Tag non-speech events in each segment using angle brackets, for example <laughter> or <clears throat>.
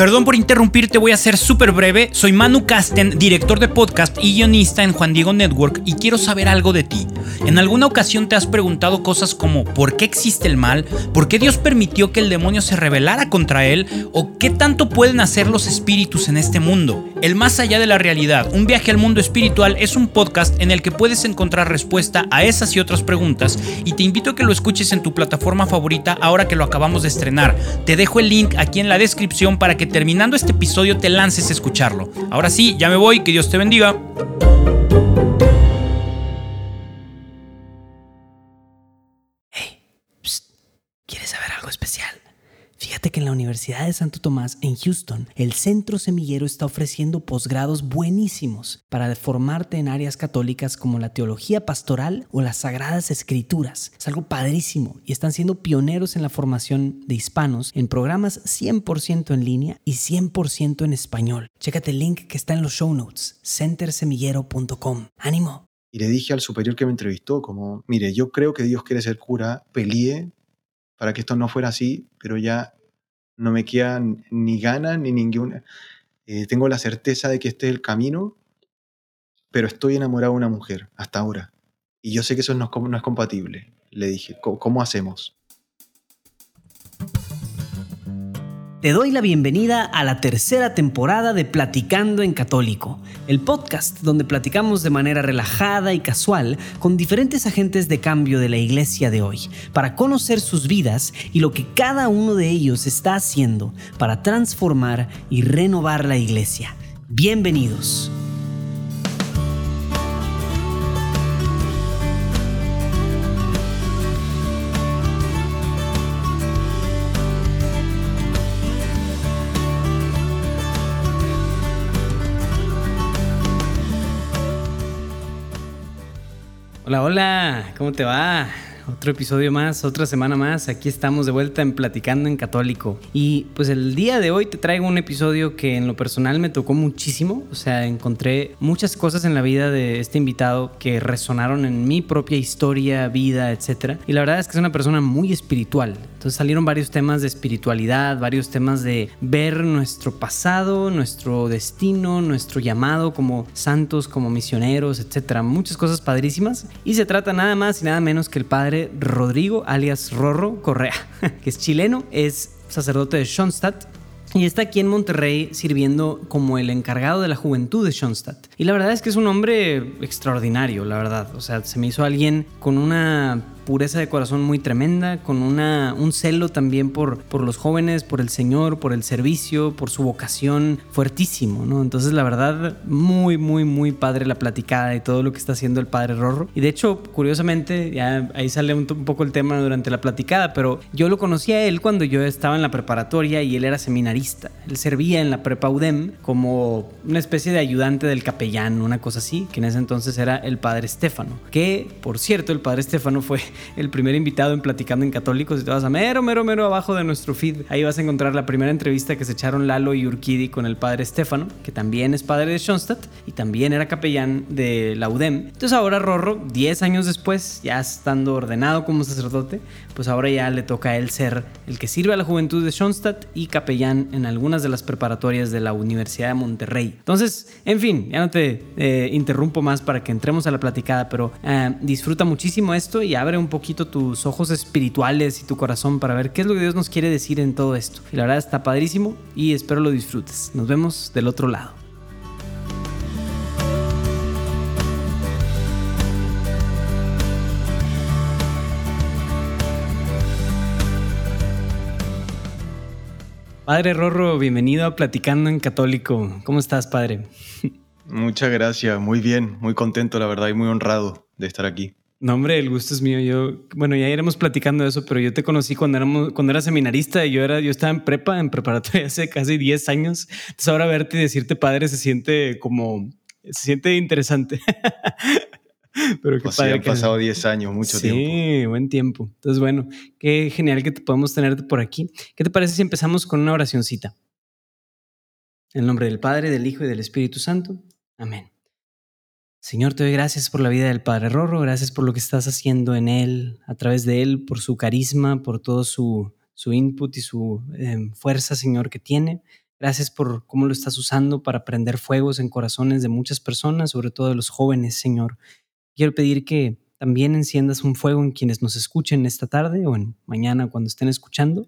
Perdón por interrumpirte, voy a ser súper breve. Soy Manu Casten, director de podcast y guionista en Juan Diego Network y quiero saber algo de ti. ¿En alguna ocasión te has preguntado cosas como ¿por qué existe el mal? ¿Por qué Dios permitió que el demonio se rebelara contra él? ¿O qué tanto pueden hacer los espíritus en este mundo? El más allá de la realidad, un viaje al mundo espiritual es un podcast en el que puedes encontrar respuesta a esas y otras preguntas y te invito a que lo escuches en tu plataforma favorita ahora que lo acabamos de estrenar. Te dejo el link aquí en la descripción para que terminando este episodio te lances a escucharlo. Ahora sí, ya me voy, que Dios te bendiga. Fíjate que en la Universidad de Santo Tomás en Houston, el Centro Semillero está ofreciendo posgrados buenísimos para formarte en áreas católicas como la teología pastoral o las sagradas escrituras. Es algo padrísimo y están siendo pioneros en la formación de hispanos en programas 100% en línea y 100% en español. Chécate el link que está en los show notes, centersemillero.com. ¡Ánimo! Y le dije al superior que me entrevistó como, mire, yo creo que Dios quiere ser cura, peleé para que esto no fuera así, pero ya no me quedan ni ganas ni ninguna. Eh, tengo la certeza de que este es el camino, pero estoy enamorado de una mujer hasta ahora. Y yo sé que eso no es, no es compatible. Le dije, ¿cómo hacemos? Te doy la bienvenida a la tercera temporada de Platicando en Católico, el podcast donde platicamos de manera relajada y casual con diferentes agentes de cambio de la iglesia de hoy, para conocer sus vidas y lo que cada uno de ellos está haciendo para transformar y renovar la iglesia. Bienvenidos. Hola, hola, ¿cómo te va? Otro episodio más, otra semana más. Aquí estamos de vuelta en Platicando en Católico. Y pues el día de hoy te traigo un episodio que en lo personal me tocó muchísimo. O sea, encontré muchas cosas en la vida de este invitado que resonaron en mi propia historia, vida, etc. Y la verdad es que es una persona muy espiritual. Entonces salieron varios temas de espiritualidad, varios temas de ver nuestro pasado, nuestro destino, nuestro llamado como santos, como misioneros, etcétera. Muchas cosas padrísimas. Y se trata nada más y nada menos que el padre Rodrigo, alias Rorro Correa, <laughs> que es chileno, es sacerdote de Schoenstatt y está aquí en Monterrey sirviendo como el encargado de la juventud de Schoenstatt. Y la verdad es que es un hombre extraordinario, la verdad. O sea, se me hizo alguien con una pureza de corazón muy tremenda, con una, un celo también por, por los jóvenes, por el Señor, por el servicio, por su vocación fuertísimo, ¿no? Entonces, la verdad, muy, muy, muy padre la platicada y todo lo que está haciendo el padre Rorro. Y de hecho, curiosamente, ya ahí sale un, poco el tema durante la platicada, pero yo lo conocí a él cuando yo estaba en la preparatoria y él era seminarista. Él servía en la prepa UDEM como una especie de ayudante del capellán, una cosa así, que en ese entonces era el padre Estefano. Que, por cierto, el padre Estefano fue el primer invitado en Platicando en Católicos. Y te vas a mero, mero, mero abajo de nuestro feed. Ahí vas a encontrar la primera entrevista que se echaron Lalo y Urquidi con el padre Estefano, que también es padre de Schoenstatt y también era capellán de la UDEM. Entonces ahora Rorro, 10 años después, ya estando ordenado como sacerdote, pues ahora ya le toca a él ser el que sirve a la juventud de Schoenstatt y capellán en algunas de las preparatorias de la Universidad de Monterrey. Entonces, en fin, ya no te eh, interrumpo más para que entremos a la platicada, pero eh, disfruta muchísimo esto y abre un poquito tus ojos espirituales y tu corazón para ver qué es lo que Dios nos quiere decir en todo esto. Y la verdad está padrísimo y espero lo disfrutes. Nos vemos del otro lado. Padre Rorro, bienvenido a Platicando en Católico. ¿Cómo estás, padre? Muchas gracias, muy bien, muy contento, la verdad, y muy honrado de estar aquí. No, hombre, el gusto es mío. Yo, bueno, ya iremos platicando de eso, pero yo te conocí cuando, éramos, cuando era seminarista y yo, era, yo estaba en prepa, en preparatoria <laughs> hace casi 10 años. Entonces ahora verte y decirte padre se siente como, se siente interesante. <laughs> Pero qué pues padre. Sí, han pasado 10 años, mucho tiempo. Sí, buen tiempo. Entonces, bueno, qué genial que te podemos tenerte por aquí. ¿Qué te parece si empezamos con una oracióncita? En nombre del Padre, del Hijo y del Espíritu Santo. Amén. Señor, te doy gracias por la vida del Padre Rorro, gracias por lo que estás haciendo en él, a través de él, por su carisma, por todo su, su input y su em, fuerza, Señor, que tiene. Gracias por cómo lo estás usando para prender fuegos en corazones de muchas personas, sobre todo de los jóvenes, Señor. Quiero pedir que también enciendas un fuego en quienes nos escuchen esta tarde o en mañana cuando estén escuchando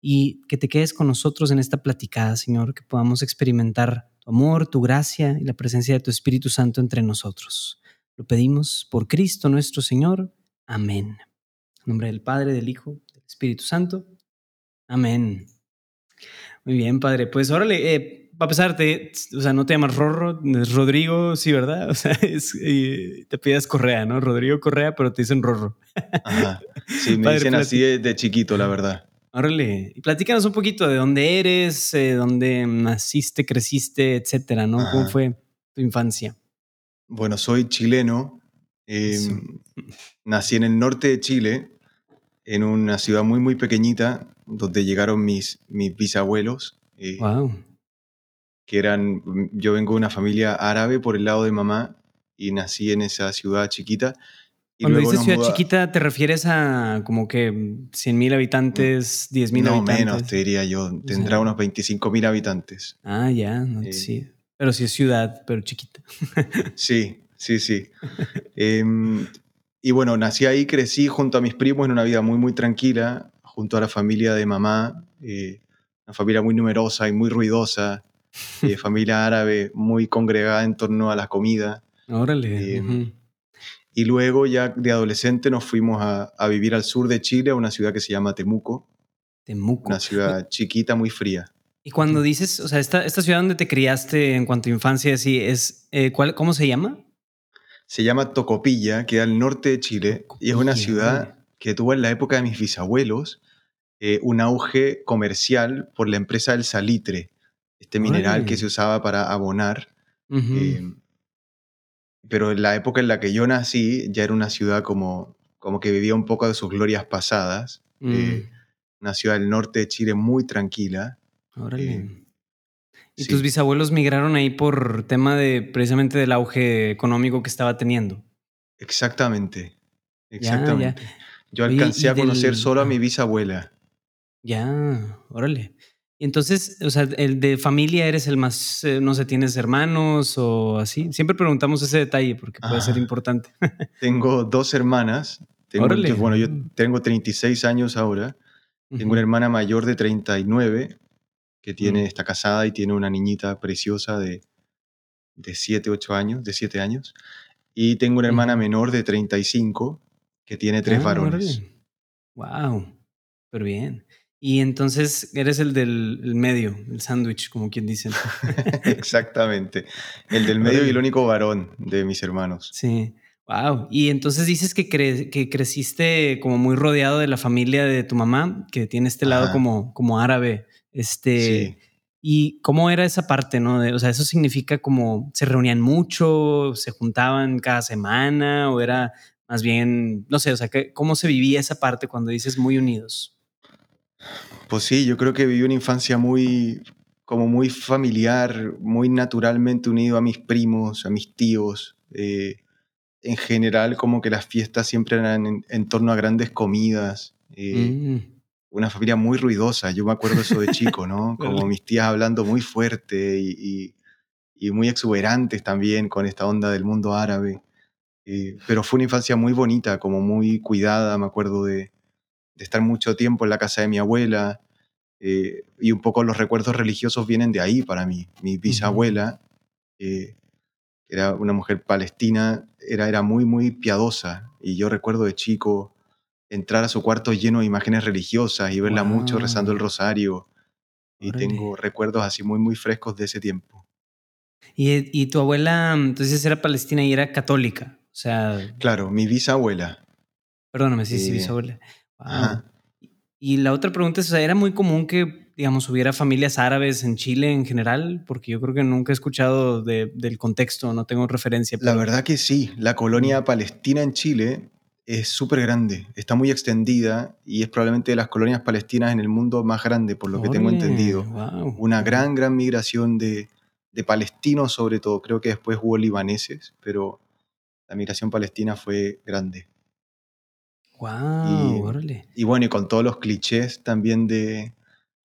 y que te quedes con nosotros en esta platicada, Señor, que podamos experimentar tu amor, tu gracia y la presencia de tu Espíritu Santo entre nosotros. Lo pedimos por Cristo nuestro Señor. Amén. En nombre del Padre, del Hijo, del Espíritu Santo. Amén. Muy bien, Padre. Pues órale, eh, para empezar, o sea, no te llamas Rorro, es Rodrigo, sí, ¿verdad? <laughs> O sea, es, te pidas Correa, ¿no? Rodrigo Correa, pero te dicen Rorro. Ajá. Sí, <laughs> me dicen así de, chiquito, la verdad. Órale, y platícanos un poquito de dónde eres, eh, dónde naciste, creciste, etcétera, ¿no? ¿Cómo fue tu infancia? Bueno, soy chileno. Em, nací en el norte de Chile, en una ciudad muy, muy pequeñita, donde llegaron mis, mis bisabuelos. wow. Eh, que eran, yo vengo de una familia árabe por el lado de mamá y nací en esa ciudad chiquita. Y Cuando dices ciudad chiquita, ¿te refieres a como que 100.000 habitantes, 10.000 no, habitantes? No, menos, te diría yo. Tendrá unos 25.000 habitantes. Ah, ya, eh, sí. Pero sí es ciudad, pero chiquita. <laughs> sí, sí, sí. Em, y bueno, nací ahí, crecí junto a mis primos en una vida muy, muy tranquila, junto a la familia de mamá, eh, una familia muy numerosa y muy ruidosa. Eh, <laughs> familia árabe muy congregada en torno a la comida. Órale. Eh, y luego ya de adolescente nos fuimos a, vivir al sur de Chile, a una ciudad que se llama Temuco. Temuco. Una ciudad <laughs> chiquita, muy fría. Y cuando dices, o sea, esta, esta ciudad donde te criaste en cuanto a infancia, así, es, eh, ¿cuál, ¿cómo se llama? Se llama Tocopilla, queda al norte de Chile, y es una ciudad que tuvo en la época de mis bisabuelos un auge comercial por la empresa del salitre este mineral que se usaba para abonar. Em, pero en la época en la que yo nací ya era una ciudad como, como que vivía un poco de sus glorias pasadas. Eh, mm. una ciudad del norte de Chile muy tranquila. Órale. ¿Y tus bisabuelos migraron ahí por tema de precisamente del auge económico que estaba teniendo? Exactamente. Exactamente. Yo alcancé a conocer solo a mi bisabuela. Ya, órale. Entonces, o sea, el de familia eres el más, eh, no sé, tienes hermanos o así. Siempre preguntamos ese detalle porque puede ser importante. <laughs> tengo dos hermanas. Tengo, bueno, yo tengo 36 años ahora. Tengo una hermana mayor de 39 que tiene, mm. está casada y tiene una niñita preciosa de, de 7, 8 años, de 7 años. Y tengo una hermana menor de 35 que tiene tres ah, varones. Wow, pero bien. Y entonces eres el del medio, el sándwich, como quien dice. <laughs> Exactamente. El del medio y el único varón de mis hermanos. Sí. Wow. Y entonces dices que, que creciste como muy rodeado de la familia de tu mamá, que tiene este lado como, como árabe. Este. Sí. ¿Y cómo era esa parte, no? o sea, eso significa como se reunían mucho, se juntaban cada semana, o era más bien, no sé, o sea, ¿cómo se vivía esa parte cuando dices muy unidos? Pues sí, yo creo que viví una infancia muy, como muy familiar, muy naturalmente unido a mis primos, a mis tíos. Eh, en general, como que las fiestas siempre eran en, torno a grandes comidas. Eh, mm. Una familia muy ruidosa, yo me acuerdo eso de chico, ¿no? <laughs> Como mis tías hablando muy fuerte y, muy exuberantes también con esta onda del mundo árabe. Eh, pero fue una infancia muy bonita, como muy cuidada, me acuerdo de, de estar mucho tiempo en la casa de mi abuela. Eh, y un poco los recuerdos religiosos vienen de ahí para mí. Mi bisabuela, eh, era una mujer palestina, era, era muy, muy piadosa. Y yo recuerdo de chico entrar a su cuarto lleno de imágenes religiosas y verla mucho rezando el rosario. Y tengo recuerdos así muy, muy frescos de ese tiempo. ¿Y, y tu abuela, entonces era palestina y era católica? O sea... Claro, mi bisabuela. Perdóname, sí, sí, eh, Y la otra pregunta es, ¿era muy común que, digamos, hubiera familias árabes en Chile en general? Porque yo creo que nunca he escuchado del contexto, no tengo referencia. La verdad que sí, la colonia palestina en Chile es súper grande, está muy extendida y es probablemente de las colonias palestinas en el mundo más grande, por lo que tengo entendido. Una gran, gran migración de, de palestinos sobre todo, creo que después hubo libaneses, pero la migración palestina fue grande. Wow, y, y, bueno, y con todos los clichés también de,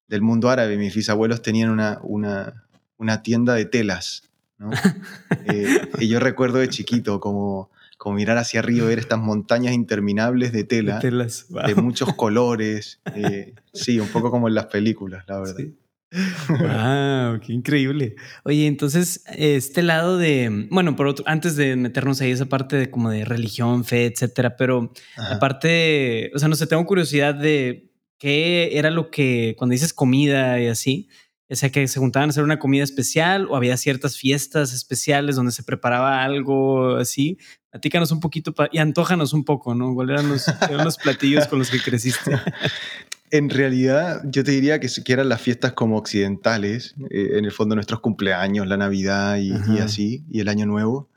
del mundo árabe. Mis bisabuelos tenían una, una, una tienda de telas. ¿no? <laughs> Eh, y yo recuerdo de chiquito como, como mirar hacia arriba, ver estas montañas interminables de tela, De telas, wow. de muchos colores. <laughs> eh, sí, un poco como en las películas, la verdad. Sí. Wow, qué increíble. Oye, entonces, este lado de, bueno, por otro, antes de meternos ahí esa parte de como de religión, fe, etcétera, pero Ajá. aparte, o sea, no sé, tengo curiosidad de qué era lo que, cuando dices comida y así, o sea, que se juntaban a hacer una comida especial o había ciertas fiestas especiales donde se preparaba algo así. Platícanos un poquito y antójanos un poco, ¿no? ¿Cuáles eran los, eran los platillos con los que creciste? <laughs> En realidad, yo te diría que, si- que eran las fiestas como occidentales, eh, en el fondo nuestros cumpleaños, la Navidad y, así, y el Año Nuevo.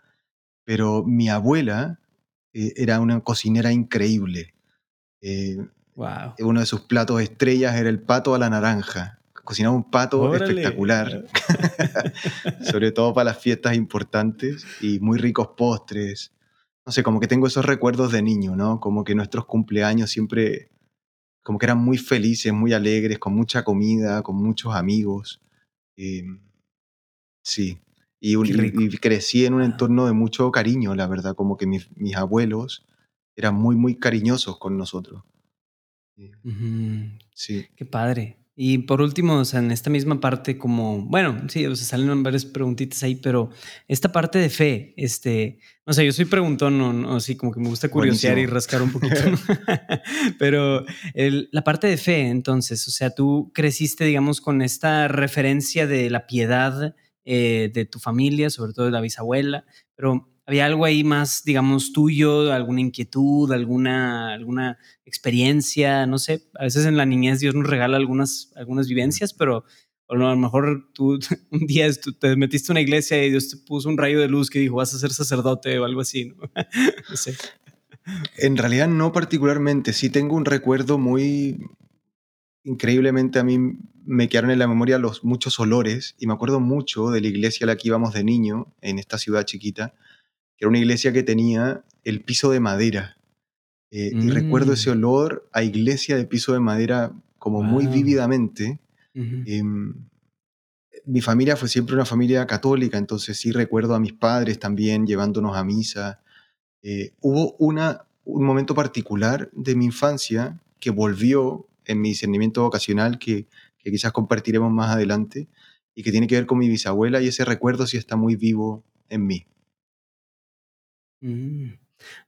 Pero mi abuela eh, era una cocinera increíble. Eh, Wow. uno de sus platos estrellas era el pato a la naranja. Cocinaba un pato Órale. espectacular, <laughs> sobre todo para las fiestas importantes y muy ricos postres. No sé, como que tengo esos recuerdos de niño, ¿no? Como que nuestros cumpleaños siempre, como que eran muy felices, muy alegres, con mucha comida, con muchos amigos. Eh, sí. Y, y- crecí en un entorno de mucho cariño, la verdad, como que mis, mis abuelos eran muy, muy cariñosos con nosotros. Eh. Sí. Qué padre. Y por último, o sea, en esta misma parte, como, bueno, sí, o sea, salen varias preguntitas ahí, pero esta parte de fe, este, no sé, yo soy preguntón, no, no, sí, como que me gusta curiosear y rascar un poquito, <laughs> <laughs> pero el- la parte de fe, entonces, o sea, tú creciste, digamos, con esta referencia de la piedad eh, de tu familia, sobre todo de la bisabuela, pero había algo ahí más, digamos, tuyo, alguna inquietud, alguna, alguna experiencia, no sé, a veces en la niñez Dios nos regala algunas, algunas vivencias, pero a lo mejor tú <laughs> un día estu- te metiste a una iglesia y Dios te puso un rayo de luz que dijo vas a ser sacerdote o algo así, ¿no? <laughs> No sé. En realidad no particularmente, sí tengo un recuerdo muy increíblemente a mí me quedaron en la memoria los muchos olores y me acuerdo mucho de la iglesia a la que íbamos de niño en esta ciudad chiquita, era una iglesia que tenía el piso de madera. Eh, Y recuerdo Mm. ese olor a iglesia de piso de madera como muy vívidamente. Em, mi familia fue siempre una familia católica, entonces sí recuerdo a mis padres también llevándonos a misa. Eh, hubo una, un momento particular de mi infancia que volvió en mi discernimiento vocacional que, que quizás compartiremos más adelante y que tiene que ver con mi bisabuela y ese recuerdo sí está muy vivo en mí. Mm,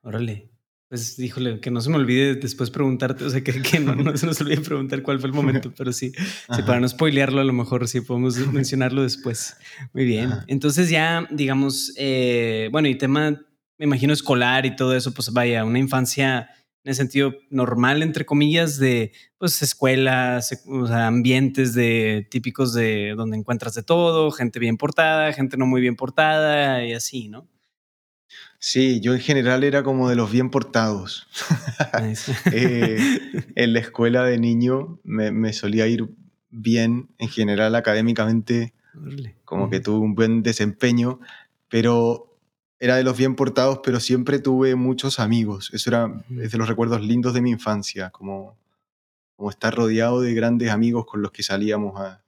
órale. Pues híjole, que no se me olvide después preguntarte, o sea, que, que no, no se nos olvide preguntar cuál fue el momento, pero sí, <laughs> sí, para no spoilearlo, a lo mejor sí podemos <laughs> mencionarlo después. Muy bien. Ajá. Entonces ya, digamos, eh, bueno, y tema, me imagino, escolar y todo eso, pues vaya, una infancia en el sentido normal, entre comillas, de pues escuelas, sec- o sea, ambientes de típicos de donde encuentras de todo, gente bien portada, gente no muy bien portada y así, ¿no? Sí, yo en general era como de los bien portados. <laughs> <laughs> Eh, en la escuela de niño me, me solía ir bien, en general académicamente, como que tuve un buen desempeño, pero era de los bien portados, pero siempre tuve muchos amigos. Eso era es de los recuerdos lindos de mi infancia, como, como estar rodeado de grandes amigos con los que salíamos a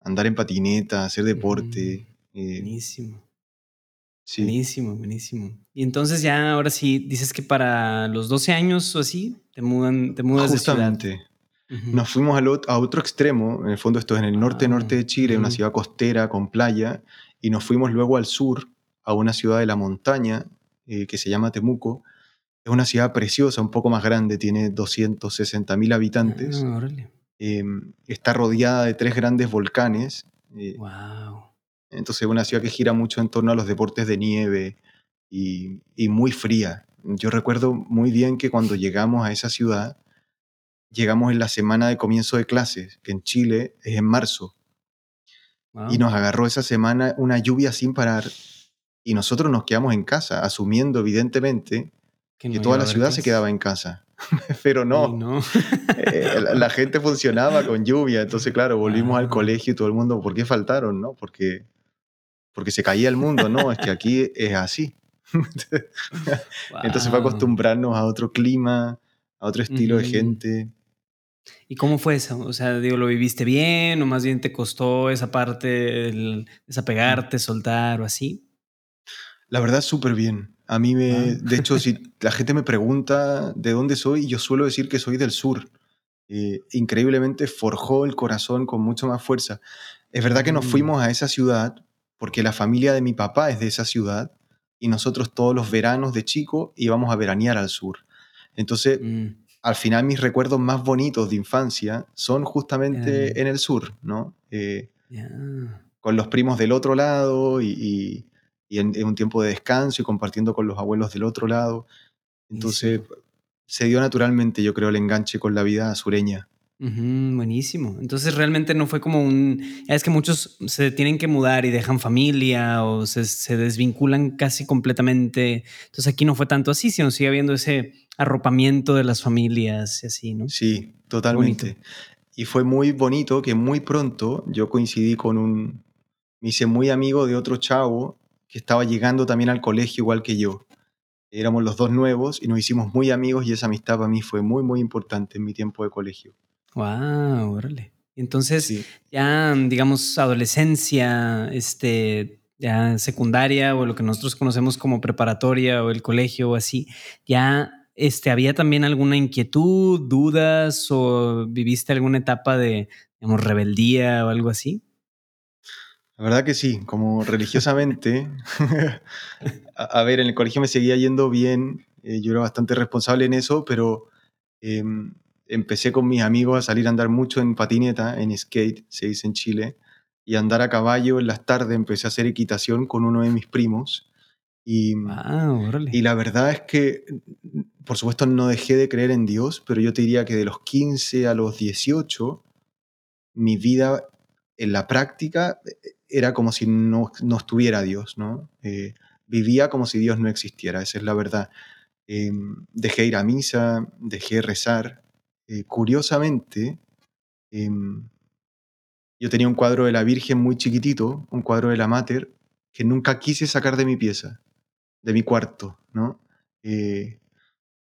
andar en patineta, a hacer deporte. eh, Buenísimo, sí. buenísimo, buenísimo. Y entonces ya ahora sí dices que para los 12 años o así te mudan, te mudas de Justamente. ciudad. Ujú. Nos fuimos al ot- a otro extremo, en el fondo esto es en el norte Wow. norte de Chile, una Ujú. ciudad costera con playa, y nos fuimos luego al sur, a una ciudad de la montaña eh, que se llama Temuco. Es una ciudad preciosa, un poco más grande, tiene 260 mil habitantes. Ah, órale. eh, está rodeada de tres grandes volcanes. eh, Wow. Entonces es una ciudad que gira mucho en torno a los deportes de nieve y, y muy fría. Yo recuerdo muy bien que cuando llegamos a esa ciudad, llegamos en la semana de comienzo de clases, que en Chile es en marzo, y nos agarró esa semana una lluvia sin parar y nosotros nos quedamos en casa, asumiendo evidentemente que toda la ciudad se quedaba en casa. <laughs> Pero no, no. eh, la, la gente funcionaba con lluvia, entonces claro, volvimos al colegio y todo el mundo, ¿por qué faltaron? No, porque, porque se caía el mundo, no, es que aquí es así. <laughs> Entonces fue Wow. acostumbrarnos a otro clima, a otro estilo de Ujú. gente. ¿Y cómo fue eso? O sea, digo, ¿lo viviste bien o más bien te costó esa parte, el desapegarte, soltar o así? La verdad, súper bien. A mí me, Ah. de hecho, si <laughs> la gente me pregunta de dónde soy, yo suelo decir que soy del sur. Eh, increíblemente forjó el corazón con mucho más fuerza. Es verdad que nos Mm. fuimos a esa ciudad porque la familia de mi papá es de esa ciudad y nosotros todos los veranos de chico íbamos a veranear al sur. Entonces, Mm, al final mis recuerdos más bonitos de infancia son justamente en el sur, ¿no? Eh, con los primos del otro lado y, y- y en, en un tiempo de descanso y compartiendo con los abuelos del otro lado. Entonces se dio naturalmente, yo creo, el enganche con la vida sureña. Buenísimo. Entonces realmente no fue como un... Es que muchos se tienen que mudar y dejan familia o se, se desvinculan casi completamente. Entonces aquí no fue tanto así, sino sigue habiendo ese arropamiento de las familias y así, ¿no? Sí, totalmente. Y fue muy bonito que muy pronto yo coincidí con un, me hice muy amigo de otro chavo que estaba llegando también al colegio igual que yo. Éramos los dos nuevos y nos hicimos muy amigos y esa amistad para mí fue muy, muy importante en mi tiempo de colegio. Wow, órale. Entonces, Sí. ya, digamos, adolescencia, este, ya secundaria o lo que nosotros conocemos como preparatoria o el colegio o así, ya, este, ¿había también alguna inquietud, dudas o viviste alguna etapa de, digamos, rebeldía o algo así? La verdad que sí, como religiosamente, <laughs> <laughs> a, a ver, en el colegio me seguía yendo bien, eh, yo era bastante responsable en eso, pero em, empecé con mis amigos a salir a andar mucho en patineta, en skate, se dice en Chile, y a andar a caballo en las tardes, empecé a hacer equitación con uno de mis primos. Y, Wow, órale. y la verdad es que, por supuesto, no dejé de creer en Dios, pero yo te diría que de los 15 a los 18, mi vida en la práctica eh, era como si no, no estuviera Dios, ¿no? Eh, vivía como si Dios no existiera, esa es la verdad. Eh, dejé ir a misa, dejé rezar. Eh, curiosamente, eh, yo tenía un cuadro de la Virgen muy chiquitito, un cuadro de la Mater, que nunca quise sacar de mi pieza, de mi cuarto, ¿no? Eh,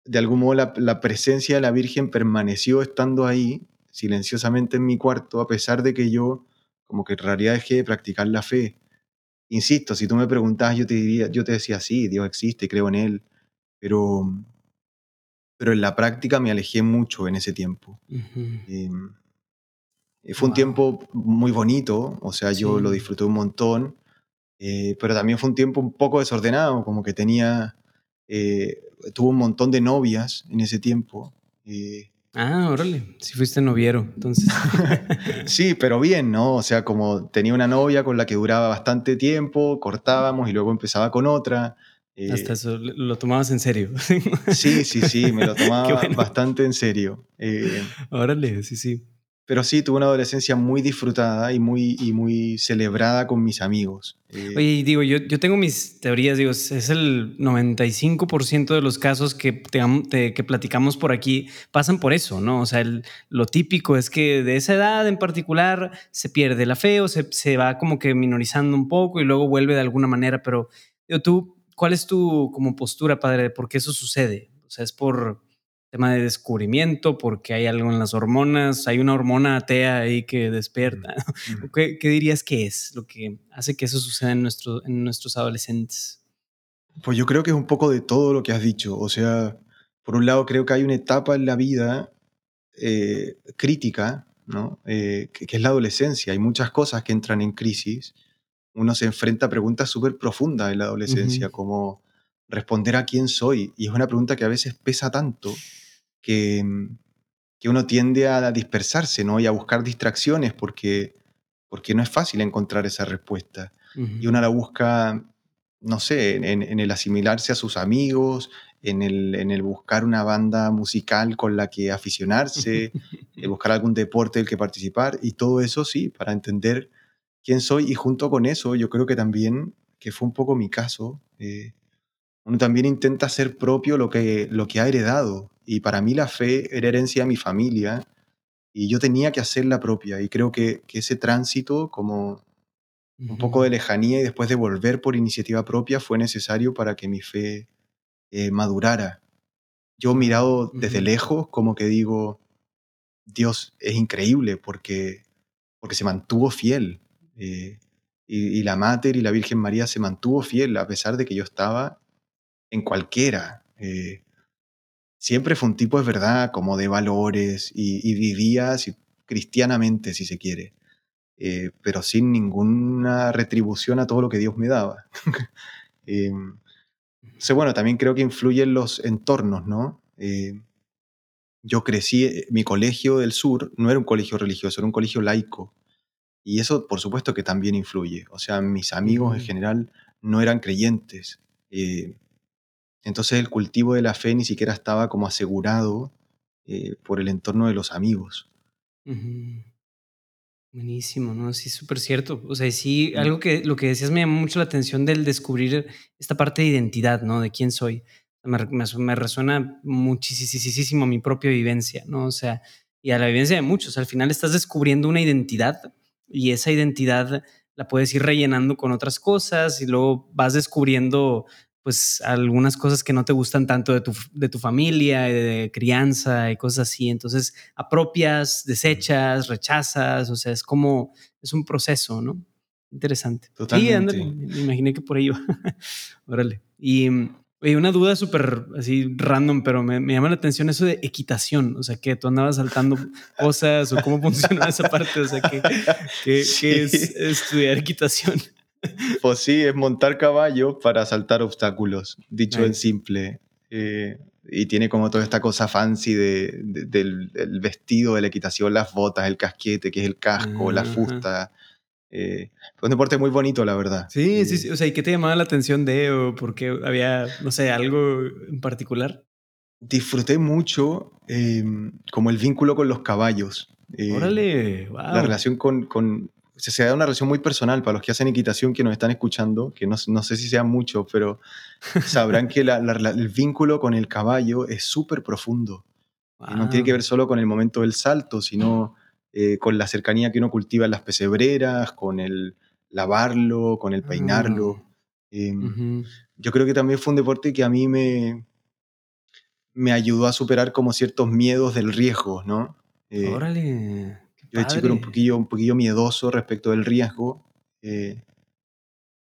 de algún modo la, la presencia de la Virgen permaneció estando ahí, silenciosamente en mi cuarto, a pesar de que yo, como que en realidad dejé de practicar la fe. Insisto, si tú me preguntas, yo te diría, yo te decía, sí, Dios existe, creo en Él, pero, pero en la práctica me alejé mucho en ese tiempo. Eh, fue un tiempo muy bonito, o sea, yo Sí. lo disfruté un montón, eh, pero también fue un tiempo un poco desordenado, como que tenía, eh, tuve un montón de novias en ese tiempo. eh, Ah, órale. Si fuiste noviero, entonces. <laughs> sí, pero bien, ¿no? O sea, como tenía una novia con la que duraba bastante tiempo, cortábamos y luego empezaba con otra. Eh, Hasta eso lo tomabas en serio. <laughs> sí, sí, sí, me lo <laughs> tomaba bueno. bastante en serio. eh, Órale, sí, sí. pero sí, tuve una adolescencia muy disfrutada y muy, y muy celebrada con mis amigos. eh, Oye, y digo, yo, yo tengo mis teorías, digo, es el 95% de los casos que, te, te- que platicamos por aquí pasan por eso, ¿no? O sea, el- lo típico es que de esa edad en particular se pierde la fe o se, se va como que minorizando un poco y luego vuelve de alguna manera, pero digo, tú, ¿cuál es tu como postura, padre, de por qué eso sucede? O sea, es por tema de descubrimiento, porque hay algo en las hormonas, hay una hormona atea ahí que despierta. mm. <laughs> ¿Qué, qué dirías que es lo que hace que eso suceda en, nuestro, en nuestros adolescentes? Pues yo creo que es un poco de todo lo que has dicho. O sea, por un lado creo que hay una etapa en la vida eh, crítica, ¿no? Eh, que, que es la adolescencia. Hay muchas cosas que entran en crisis. Uno se enfrenta a preguntas súper profundas en la adolescencia, Ujú. como responder a quién soy. Y es una pregunta que a veces pesa tanto que, mm, que uno tiende a dispersarse, ¿no? Y a buscar distracciones porque, porque no es fácil encontrar esa respuesta y uno la busca, no sé, en, en el asimilarse a sus amigos, en el, en el buscar una banda musical con la que aficionarse, <laughs> el buscar algún deporte del que participar y todo eso sí, para entender quién soy y junto con eso yo creo que también, que fue un poco mi caso, eh, uno también intenta hacer propio lo que, lo que ha heredado y para mí la fe era herencia de mi familia y yo tenía que hacerla propia y creo que, que ese tránsito como un poco de lejanía y después de volver por iniciativa propia fue necesario para que mi fe eh, madurara. Yo mirado desde Ujú. lejos, como que digo, Dios es increíble porque, porque se mantuvo fiel. Eh, y, la Mater y la Virgen María se mantuvo fiel a pesar de que yo estaba en cualquiera. Eh, siempre fue un tipo de verdad, como de valores, y, vivía cristianamente, si se quiere, eh, pero sin ninguna retribución a todo lo que Dios me daba. <laughs> eh, bueno, también creo que influyen los entornos, ¿no? Yo crecí, mi colegio del sur no era un colegio religioso, era un colegio laico. Y eso, por supuesto, que también influye. O sea, mis amigos en general no eran creyentes. Eh, entonces el cultivo de la fe ni siquiera estaba como asegurado eh, por el entorno de los amigos. Buenísimo, ¿no? Sí, súper cierto. O sea, sí, algo que lo que decías me llamó mucho la atención del descubrir esta parte de identidad, ¿no? De quién soy. Me, me, resuena muchísimo mi propia vivencia, ¿no? O sea, y a la vivencia de muchos. Al final estás descubriendo una identidad y esa identidad la puedes ir rellenando con otras cosas y luego vas descubriendo pues algunas cosas que no te gustan tanto de tu, de tu familia, de crianza y cosas así. Entonces, apropias, desechas, rechazas, o sea, es como, es un proceso, ¿no? Interesante. Totalmente. Sí, me imaginé que por ahí iba. <laughs> Órale. Y una duda súper así random, pero me, me, llama la atención eso de equitación. O sea, que tú andabas saltando cosas o cómo funciona esa parte. O sea, que, <laughs> es estudiar equitación. Pues sí, es montar caballo para saltar obstáculos, dicho en simple. Eh, y tiene como toda esta cosa fancy de, del, vestido de la equitación, las botas, el casquete, que es el casco, la fusta. Eh, fue un deporte muy bonito, la verdad. Sí, sí, sí. O sea, ¿y qué te llamaba la atención de o porque había, no sé, algo en particular? Disfruté mucho em, como el vínculo con los caballos. Eh, Órale, wow. La relación con, con, se da una relación muy personal para los que hacen equitación que nos están escuchando, que no, no sé si sea mucho, pero sabrán que el vínculo con el caballo es súper profundo. No tiene que ver solo con el momento del salto, sino eh, con la cercanía que uno cultiva en las pesebreras, con el lavarlo, con el peinarlo. Ah, em, yo creo que también fue un deporte que a mí me, me ayudó a superar como ciertos miedos del riesgo, ¿no? Eh, Órale. Yo de chico era un poquillo, un poquillo miedoso respecto del riesgo. Eh,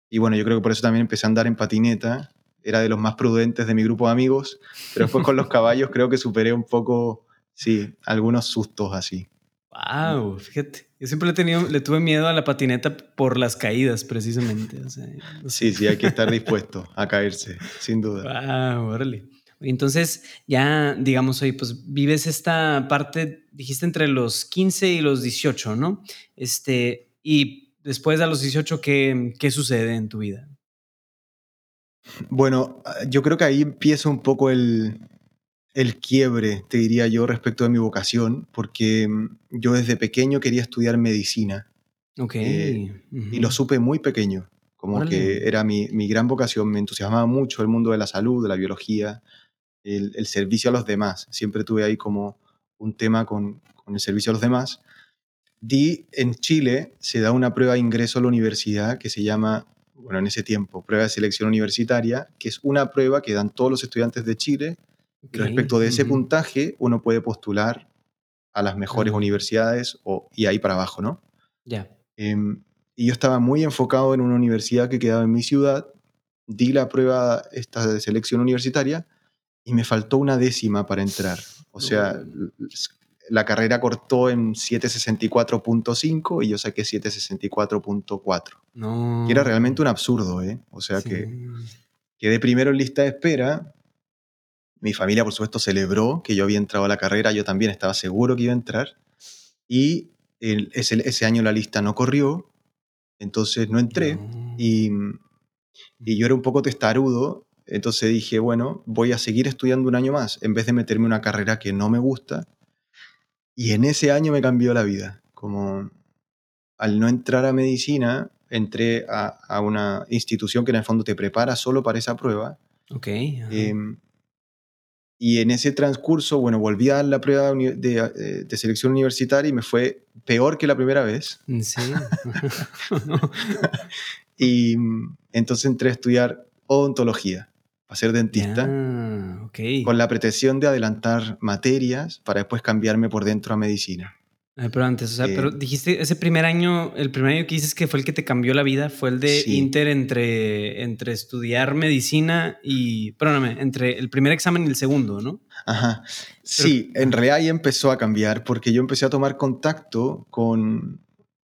y bueno, yo creo que por eso también empecé a andar en patineta. Era de los más prudentes de mi grupo de amigos. Pero después con los <laughs> caballos creo que superé un poco, sí, algunos sustos así. Wow, fíjate. Yo siempre le, tenido, le tuve miedo a la patineta por las caídas, precisamente. Sí, sí, hay que estar dispuesto a caerse, sin duda. Wow, órale. Entonces, ya, digamos, hoy, pues vives esta parte, dijiste entre los 15 y los 18, ¿no? Este, y después de los 18, ¿qué, qué sucede en tu vida? Bueno, yo creo que ahí empieza un poco el, el quiebre, te diría yo, respecto de mi vocación, porque mm, yo desde pequeño quería estudiar medicina. Ok. Eh, y lo supe muy pequeño, como que era mi, mi, gran vocación, me entusiasmaba mucho el mundo de la salud, de la biología, el, el servicio a los demás. Siempre tuve ahí como un tema con, con, el servicio a los demás. Di en Chile, se da una prueba de ingreso a la universidad que se llama, bueno, en ese tiempo, prueba de selección universitaria, que es una prueba que dan todos los estudiantes de Chile Respecto de ese puntaje, uno puede postular a las mejores universidades o, y ahí para abajo, ¿no? Ya. Em, y yo estaba muy enfocado en una universidad que quedaba en mi ciudad, di la prueba esta de selección universitaria y me faltó una décima para entrar. O sea, la carrera cortó en 764.5 y yo saqué 764.4. No. Que era realmente un absurdo, ¿eh? O sea que quedé primero en lista de espera mi familia, por supuesto, celebró que yo había entrado a la carrera, yo también estaba seguro que iba a entrar. Y ese, ese, año la lista no corrió, entonces no entré. Y, y, yo era un poco testarudo, entonces dije, bueno, voy a seguir estudiando un año más, en vez de meterme en una carrera que no me gusta. Y en ese año me cambió la vida. Como al no entrar a medicina, entré a, a una institución que en el fondo te prepara solo para esa prueba. Ok. Y en ese transcurso, bueno, volví a la prueba de, eh, de, selección universitaria y me fue peor que la primera vez. Sí. <laughs> y entonces entré a estudiar odontología para ser dentista, Ah, ok. con la pretensión de adelantar materias para después cambiarme por dentro a medicina. Ay, pero antes, o sea, Eh, pero dijiste ese primer año, el primer año que dices que fue el que te cambió la vida, fue el de Sí. Inter entre, entre estudiar medicina y, perdóname, entre el primer examen y el segundo, ¿no? Ajá. Sí, en realidad ahí empezó a cambiar porque yo empecé a tomar contacto con,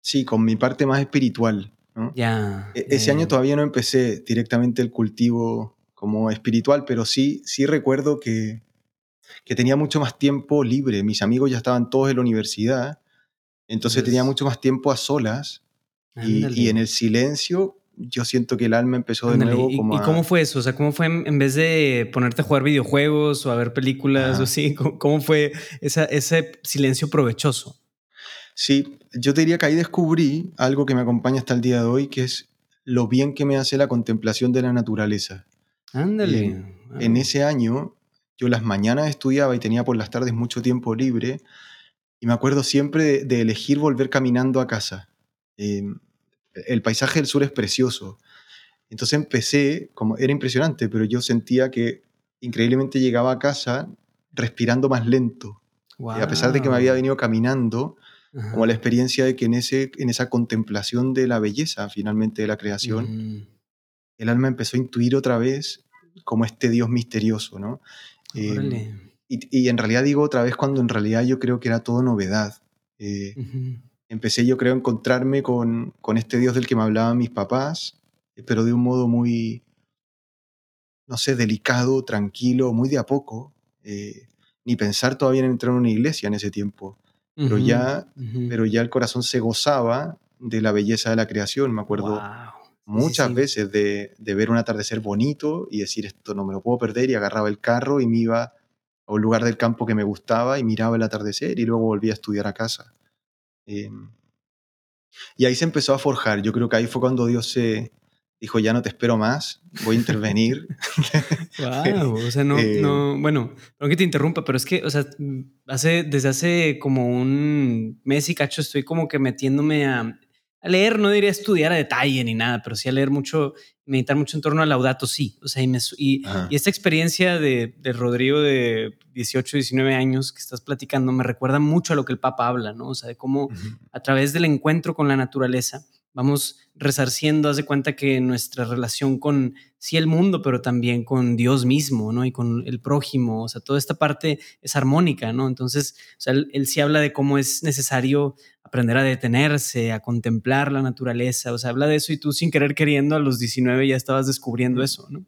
sí, con mi parte más espiritual. ¿no? Ya. E- ya, Ese año todavía no empecé directamente el cultivo como espiritual, pero sí, sí recuerdo que, que tenía mucho más tiempo libre. Mis amigos ya estaban todos en la universidad, entonces tenía mucho más tiempo a solas y, en el silencio yo siento que el alma empezó de Ándale, nuevo ¿Y, como y a... cómo fue eso? O sea, ¿cómo fue en, vez de ponerte a jugar videojuegos o a ver películas o así? ¿Cómo, cómo fue esa, ese silencio provechoso? Sí, yo te diría que ahí descubrí algo que me acompaña hasta el día de hoy, que es lo bien que me hace la contemplación de la naturaleza. Ándale. Ah. En ese año, yo las mañanas estudiaba y tenía por las tardes mucho tiempo libre, y me acuerdo siempre de, de elegir volver caminando a casa. Eh, el paisaje del sur es precioso. Entonces empecé, como era impresionante, pero yo sentía que increíblemente llegaba a casa respirando más lento. Eh, A pesar de que me había venido caminando, Ajá. como la experiencia de que en, ese, en esa contemplación de la belleza finalmente de la creación, Mm, el alma empezó a intuir otra vez como este Dios misterioso, ¿no? Eh, órale. y, y en realidad digo otra vez cuando en realidad yo creo que era todo novedad. Eh, empecé yo creo a encontrarme con, con este Dios del que me hablaban mis papás, eh, pero de un modo muy, no sé, delicado, tranquilo, muy de a poco. eh, ni pensar todavía en entrar a una iglesia en ese tiempo. pero ya- pero ya el corazón se gozaba de la belleza de la creación. Me acuerdo. Sí, muchas sí. veces de, de ver un atardecer bonito y decir esto no me lo puedo perder y agarraba el carro y me iba a un lugar del campo que me gustaba y miraba el atardecer y luego volvía a estudiar a casa. Eh, y ahí se empezó a forjar. Yo creo que ahí fue cuando Dios se dijo, ya no te espero más, voy a intervenir. <laughs> Wow, o sea, no, Eh, no, bueno, no que te interrumpa, pero es que, o sea, hace, desde hace como un mes y cacho estoy como que metiéndome a, a leer, no diría estudiar a detalle ni nada, pero sí a leer mucho, meditar mucho en torno a Laudato sí, o sea, y, me y, y esta experiencia de, de Rodrigo de 18, 19 años que estás platicando me recuerda mucho a lo que el Papa habla, ¿no? O sea, de cómo a través del encuentro con la naturaleza, vamos resarciendo, haz de cuenta que nuestra relación con, sí, el mundo, pero también con Dios mismo, ¿no? Y con el prójimo, o sea, toda esta parte es armónica, ¿no? Entonces, o sea, él, él sí habla de cómo es necesario aprender a detenerse, a contemplar la naturaleza, o sea, habla de eso y tú sin querer queriendo a los 19 ya estabas descubriendo eso, ¿no?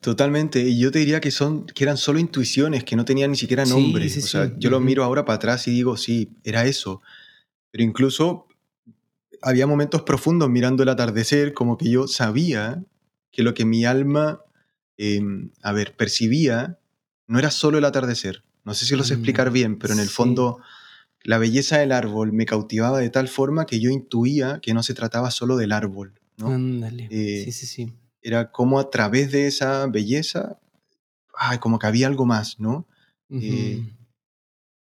Totalmente. Y yo te diría que, son, que eran solo intuiciones, que no tenían ni siquiera Sí, nombre. sí, o sea, sí. yo lo miro ahora para atrás y digo, sí, era eso. Pero incluso había momentos profundos mirando el atardecer, como que yo sabía que lo que mi alma, eh, a ver, percibía, no era solo el atardecer. No sé si lo sé Mm, explicar bien, pero en el sí. fondo la belleza del árbol me cautivaba de tal forma que yo intuía que no se trataba solo del árbol. ¿no? Ándale. Eh, sí, sí, sí. Era como a través de esa belleza, ay, como que había algo más, ¿no? eh.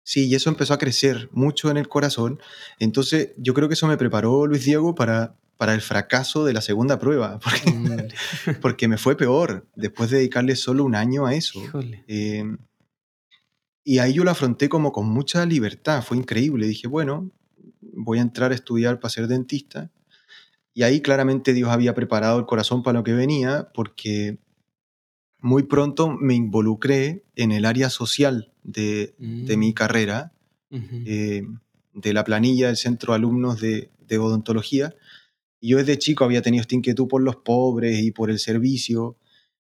Sí, y eso empezó a crecer mucho en el corazón. Entonces, yo creo que eso me preparó, Luis Diego, para, para el fracaso de la segunda prueba, <laughs> porque, me fue peor después de dedicarle solo un año a eso. Híjole. Eh, y ahí yo lo afronté como con mucha libertad, fue increíble. Dije, bueno, voy a entrar a estudiar para ser dentista. Y ahí claramente Dios había preparado el corazón para lo que venía, porque muy pronto me involucré en el área social de, de mi Mm. carrera eh, de la planilla del centro de alumnos de, de odontología. Y yo desde chico había tenido esta inquietud por los pobres y por el servicio.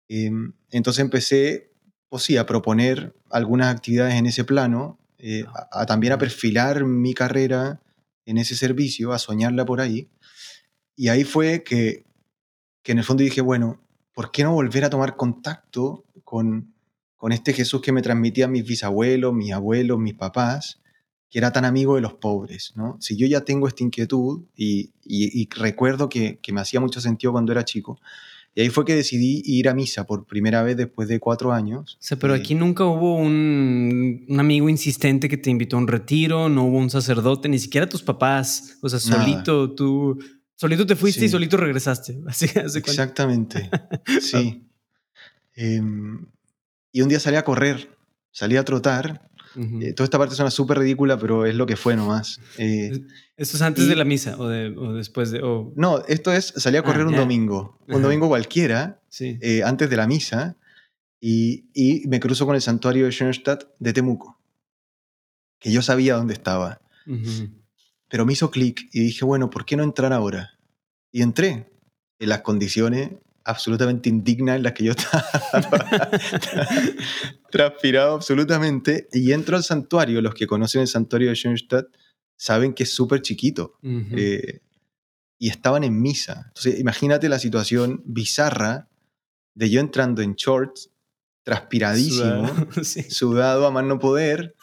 Eh, entonces empecé, pues sí, a proponer algunas actividades en ese plano, eh, a, a también a perfilar mi carrera en ese servicio, a soñarla por ahí. Y ahí fue que, que en el fondo dije, bueno, ¿por qué no volver a tomar contacto con, con este Jesús que me transmitían mis bisabuelos, mis abuelos, mis papás? que era tan amigo de los pobres, ¿no? Si yo ya tengo esta inquietud y, y- y recuerdo que, que me hacía mucho sentido cuando era chico, y ahí fue que decidí ir a misa por primera vez después de cuatro años. O sea, pero Eh, aquí nunca hubo un, un amigo insistente que te invitó a un retiro, no hubo un sacerdote, ni siquiera tus papás. O sea, Nada. solito tú, solito te fuiste y solito regresaste. <laughs> Así. Exactamente, <laughs> sí. Em, y un día salí a correr, salí a trotar. Eh, toda esta parte suena súper ridícula, pero es lo que fue nomás. Eh, ¿Esto es antes y- de la misa o, de, o después de...? o- no, esto es, salí a Ah, correr un domingo, un Ajá. domingo cualquiera, sí. eh, antes de la misa, y, y me cruzo con el santuario de Schoenstatt de Temuco, que yo sabía dónde estaba. Pero me hizo clic y dije, bueno, ¿por qué no entrar ahora? Y entré en las condiciones absolutamente indignas en las que yo <laughs> estaba. Transpirado absolutamente. Y entro al santuario. Los que conocen el santuario de Schoenstatt saben que es súper chiquito. Eh, y estaban en misa. Entonces, imagínate la situación bizarra de yo entrando en shorts, transpiradísimo, Sudado. <laughs> Sí. sudado a más no poder,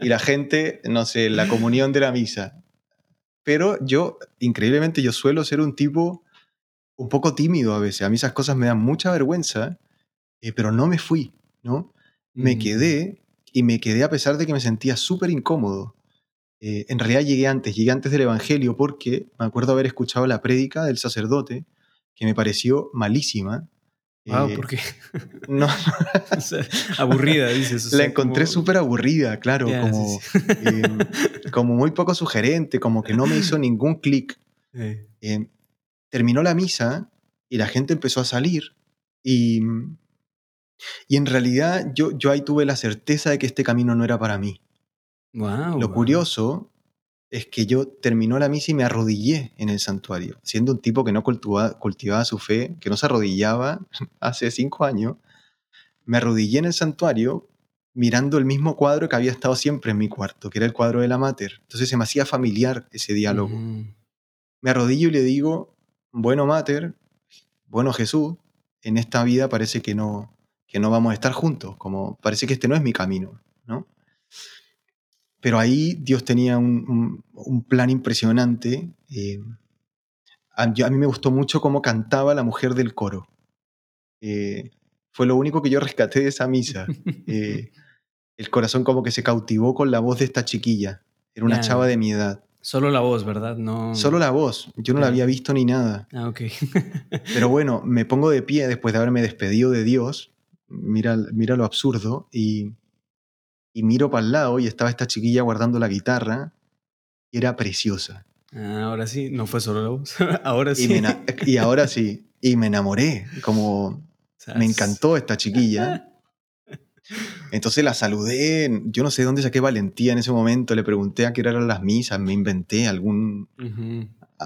y la gente, no sé, la comunión de la misa. Pero yo, increíblemente, yo suelo ser un tipo un poco tímido a veces. A mí esas cosas me dan mucha vergüenza, eh, pero no me fui, ¿no? Me Mm. quedé y me quedé a pesar de que me sentía súper incómodo. Eh, en realidad llegué antes, llegué antes del Evangelio porque me acuerdo haber escuchado la prédica del sacerdote que me pareció malísima. Wow, Eh, ¿por qué? <laughs> No, <laughs> O sea, aburrida, dices. o la encontré como- súper aburrida, claro, como, sí, sí. eh, como muy poco sugerente, como que no me hizo <laughs> ningún clic. Eh, Eh, terminó la misa y la gente empezó a salir y, y en realidad yo, yo ahí tuve la certeza de que este camino no era para mí. Wow. Lo wow. curioso es que yo terminó la misa y me arrodillé en el santuario, siendo un tipo que no cultiva- cultivaba su fe, que no se arrodillaba <laughs> hace cinco años, me arrodillé en el santuario mirando el mismo cuadro que había estado siempre en mi cuarto, que era el cuadro de la Mater. Entonces se me hacía familiar ese diálogo. Ujú. Me arrodillo y le digo, bueno Mater, bueno Jesús, en esta vida parece que no, que no vamos a estar juntos, como parece que este no es mi camino, ¿no? Pero ahí Dios tenía un, un- un plan impresionante. eh, a, yo- a mí me gustó mucho cómo cantaba la mujer del coro. Eh, fue lo único que yo rescaté de esa misa. <laughs> Eh, el corazón como que se cautivó con la voz de esta chiquilla. Era una chava de mi edad. Solo la voz, ¿verdad? No. Solo la voz. Yo no la había visto ni nada. Ah, ok. <laughs> Pero bueno, me pongo de pie después de haberme despedido de Dios. Mira, mira lo absurdo. Y, y miro para el lado y estaba esta chiquilla guardando la guitarra. Y era preciosa. Ah, ahora sí, no fue solo la voz. <laughs> ahora sí. Y, ahora sí. Y me enamoré. Como <laughs> me encantó esta chiquilla. Entonces la saludé. Yo no sé dónde saqué valentía en ese momento. Le pregunté a qué eran las misas. Me inventé algún,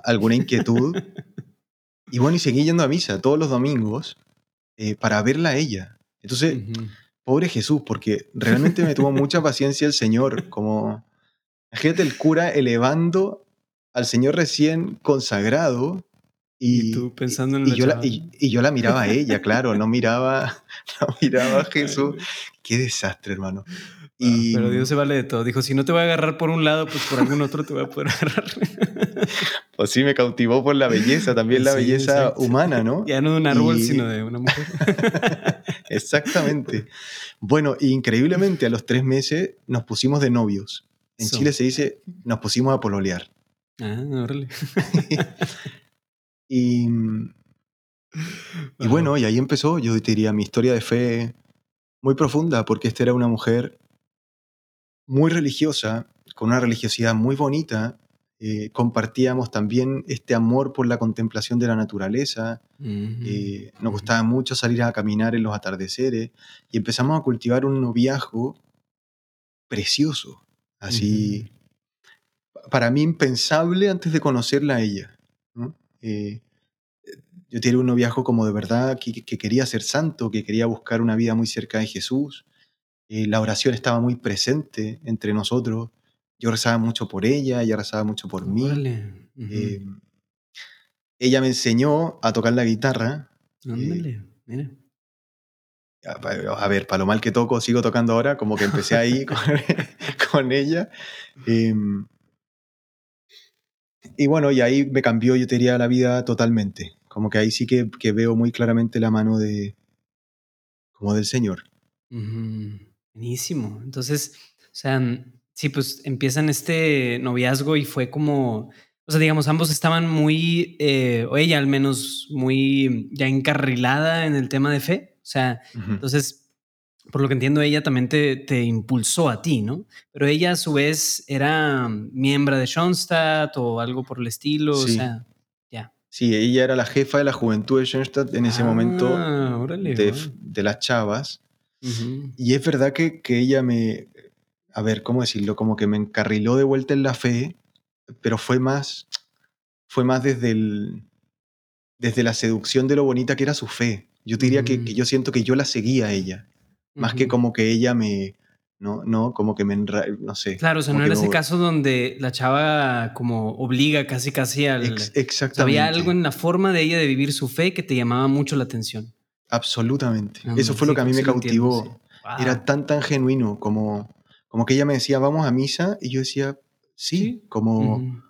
alguna inquietud. <laughs> Y bueno, y seguí yendo a misa todos los domingos eh, para verla a ella. Entonces, pobre Jesús, porque realmente me tuvo mucha paciencia el Señor. Como, imagínate el cura elevando al Señor recién consagrado. Y, Y tú pensando en y la yo la, y, y yo la miraba a ella, claro, no miraba, <laughs> no miraba a Jesús. Qué desastre, hermano. Ah, Pero Dios se vale de todo. Dijo, si no te voy a agarrar por un lado, pues por algún otro te voy a poder agarrar. <laughs> pues sí, me cautivó por la belleza, también la Sí, belleza exacto. humana, ¿no? ya no de un árbol, sino de una mujer. <laughs> Exactamente. Bueno, increíblemente a los tres meses nos pusimos de novios. En So. Chile se dice nos pusimos a pololear. Ah, órale. Y, <laughs> y bueno, y ahí empezó, yo te diría, mi historia de fe muy profunda, porque esta era una mujer muy religiosa, con una religiosidad muy bonita. eh, compartíamos también este amor por la contemplación de la naturaleza. Eh, nos gustaba mucho salir a caminar en los atardeceres y empezamos a cultivar un noviazgo precioso, así para mí impensable antes de conocerla a ella. Eh, yo tenía un noviazgo como de verdad que, que quería ser santo, que quería buscar una vida muy cerca de Jesús. Eh, la oración estaba muy presente entre nosotros. Yo rezaba mucho por ella, ella rezaba mucho por mí. Eh, ella me enseñó a tocar la guitarra. Ándale, mira. A, a ver, para lo mal que toco, sigo tocando ahora, como que empecé ahí <laughs> con, con ella. <laughs> Eh, y bueno, y ahí me cambió, yo te diría, la vida totalmente. Como que ahí sí que, que veo muy claramente la mano de, como del Señor. Buenísimo. Entonces, o sea, sí, pues empiezan este noviazgo y fue como, o sea, digamos, ambos estaban muy, eh, o ella al menos, muy ya encarrilada en el tema de fe. O sea, entonces, por lo que entiendo, ella también te, te, impulsó a ti, ¿no? Pero ella a su vez era miembro de Schoenstatt o algo por el estilo, o sea, ya. Sí, ella era la jefa de la juventud de Schoenstatt en ese momento ah, de, de, las chavas. Y es verdad que, que ella me, a ver, ¿cómo decirlo? Como que me encarriló de vuelta en la fe, pero fue más, fue más desde, el, desde la seducción de lo bonita que era su fe. Yo diría que, yo siento que yo la seguía a ella, más que como que ella me, no, no, como que me, no sé. Claro, o sea, no era ese caso donde la chava como obliga casi casi al... exactamente. había algo en la forma de ella de vivir su fe que te llamaba mucho la atención. Absolutamente. Eso fue lo que a mí me cautivó. Era tan, tan genuino como, como que ella me decía, vamos a misa, y yo decía, sí, como...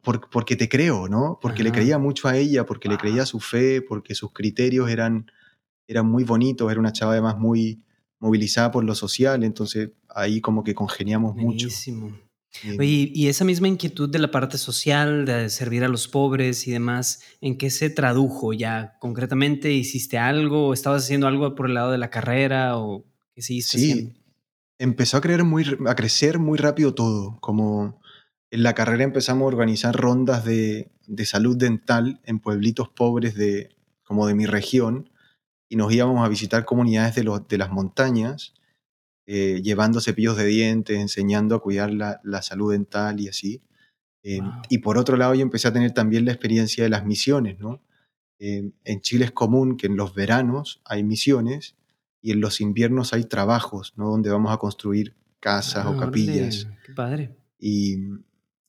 porque te creo, ¿no? Porque le creía mucho a ella, porque le creía a su fe, porque sus criterios eran, eran muy bonitos, era una chava además muy movilizada por lo social, entonces ahí como que congeniamos mucho. Oye, y esa misma inquietud de la parte social, de servir a los pobres y demás, ¿en qué se tradujo ya concretamente? ¿Hiciste algo? ¿Estabas haciendo algo por el lado de la carrera? ¿O qué sí, empezó a, creer muy, a crecer muy rápido todo. Como en la carrera empezamos a organizar rondas de, de salud dental en pueblitos pobres de, como de mi región y nos íbamos a visitar comunidades de, los, de las montañas eh, llevando cepillos de dientes, enseñando a cuidar la, salud dental y así. Eh, y por otro lado, yo empecé a tener también la experiencia de las misiones, ¿no? Eh, en Chile es común que en los veranos hay misiones y en los inviernos hay trabajos, ¿no? Donde vamos a construir casas o ah, capillas. qué padre. Y,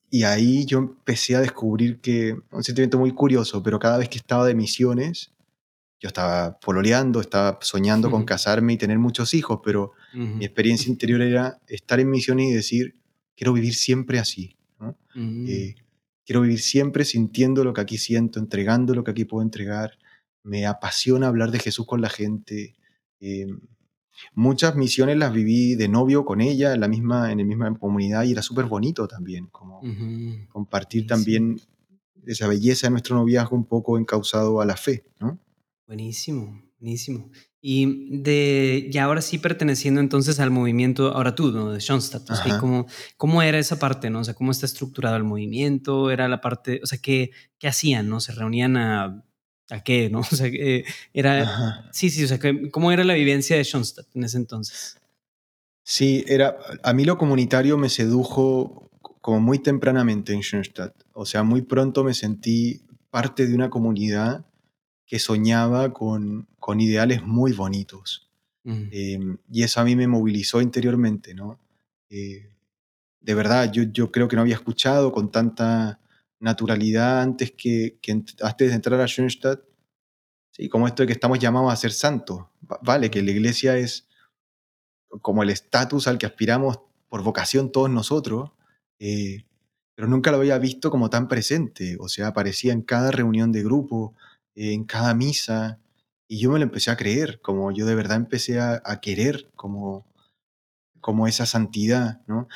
y ahí yo empecé a descubrir que, un sentimiento muy curioso, pero cada vez que estaba de misiones, yo estaba pololeando, estaba soñando con casarme y tener muchos hijos, pero mi experiencia interior era estar en misión y decir, quiero vivir siempre así. Eh, quiero vivir siempre sintiendo lo que aquí siento, entregando lo que aquí puedo entregar. Me apasiona hablar de Jesús con la gente. Eh, muchas misiones las viví de novio con ella en la misma, en la misma comunidad y era súper bonito también, como compartir también esa belleza de nuestro noviazgo un poco encausado a la fe, ¿no? Buenísimo, buenísimo. Y de, ya ahora sí perteneciendo entonces al movimiento, ahora tú, ¿no? De Schoenstatt, ¿cómo, ¿cómo, era esa parte, no? O sea, ¿cómo está estructurado el movimiento? ¿Era la parte, o sea, qué, qué hacían, no? ¿Se reunían a, a qué, no? <laughs> O sea, era, sí, sí, o sea, ¿cómo era la vivencia de Schoenstatt en ese entonces? Sí, era, a mí lo comunitario me sedujo como muy tempranamente en Schoenstatt. O sea, muy pronto me sentí parte de una comunidad que soñaba con, con ideales muy bonitos. Em, y eso a mí me movilizó interiormente, ¿no? Eh, de verdad, yo, yo creo que no había escuchado con tanta naturalidad antes que, que antes de entrar a Schoenstatt, ¿sí? como esto de que estamos llamados a ser santos. Vale, que la iglesia es como el estatus al que aspiramos por vocación todos nosotros, eh, pero nunca lo había visto como tan presente. O sea, aparecía en cada reunión de grupo, en cada misa, y yo me lo empecé a creer, como yo de verdad empecé a, querer como, como esa santidad, ¿no?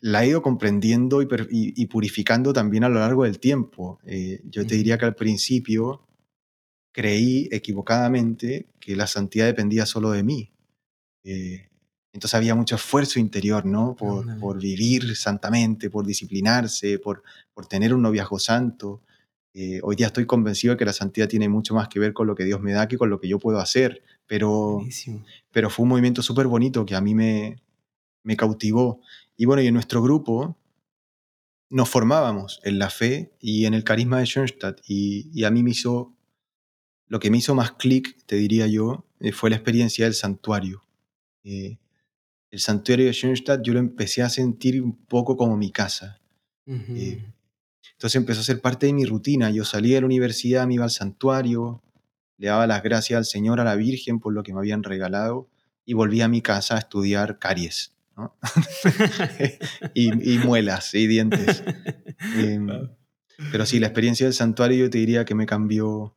La he ido comprendiendo y, purificando también a lo largo del tiempo. Eh, yo te diría que al principio creí equivocadamente que la santidad dependía solo de mí. Eh, entonces había mucho esfuerzo interior, ¿no? Por, por, vivir santamente, por disciplinarse, por, por tener un noviazgo santo. Eh, hoy día estoy convencido de que la santidad tiene mucho más que ver con lo que Dios me da que con lo que yo puedo hacer, pero, pero fue un movimiento súper bonito que a mí me, me cautivó. Y bueno, y en nuestro grupo nos formábamos en la fe y en el carisma de Schoenstatt y, y a mí me hizo, lo que me hizo más clic, te diría yo, eh, fue la experiencia del santuario. Eh, el santuario de Schoenstatt yo lo empecé a sentir un poco como mi casa. Entonces empezó a ser parte de mi rutina. Yo salía de la universidad, me iba al santuario, le daba las gracias al Señor, a la Virgen por lo que me habían regalado y volví a mi casa a estudiar caries <laughs> y, muelas y dientes. Em, pero sí, la experiencia del santuario yo te diría que me cambió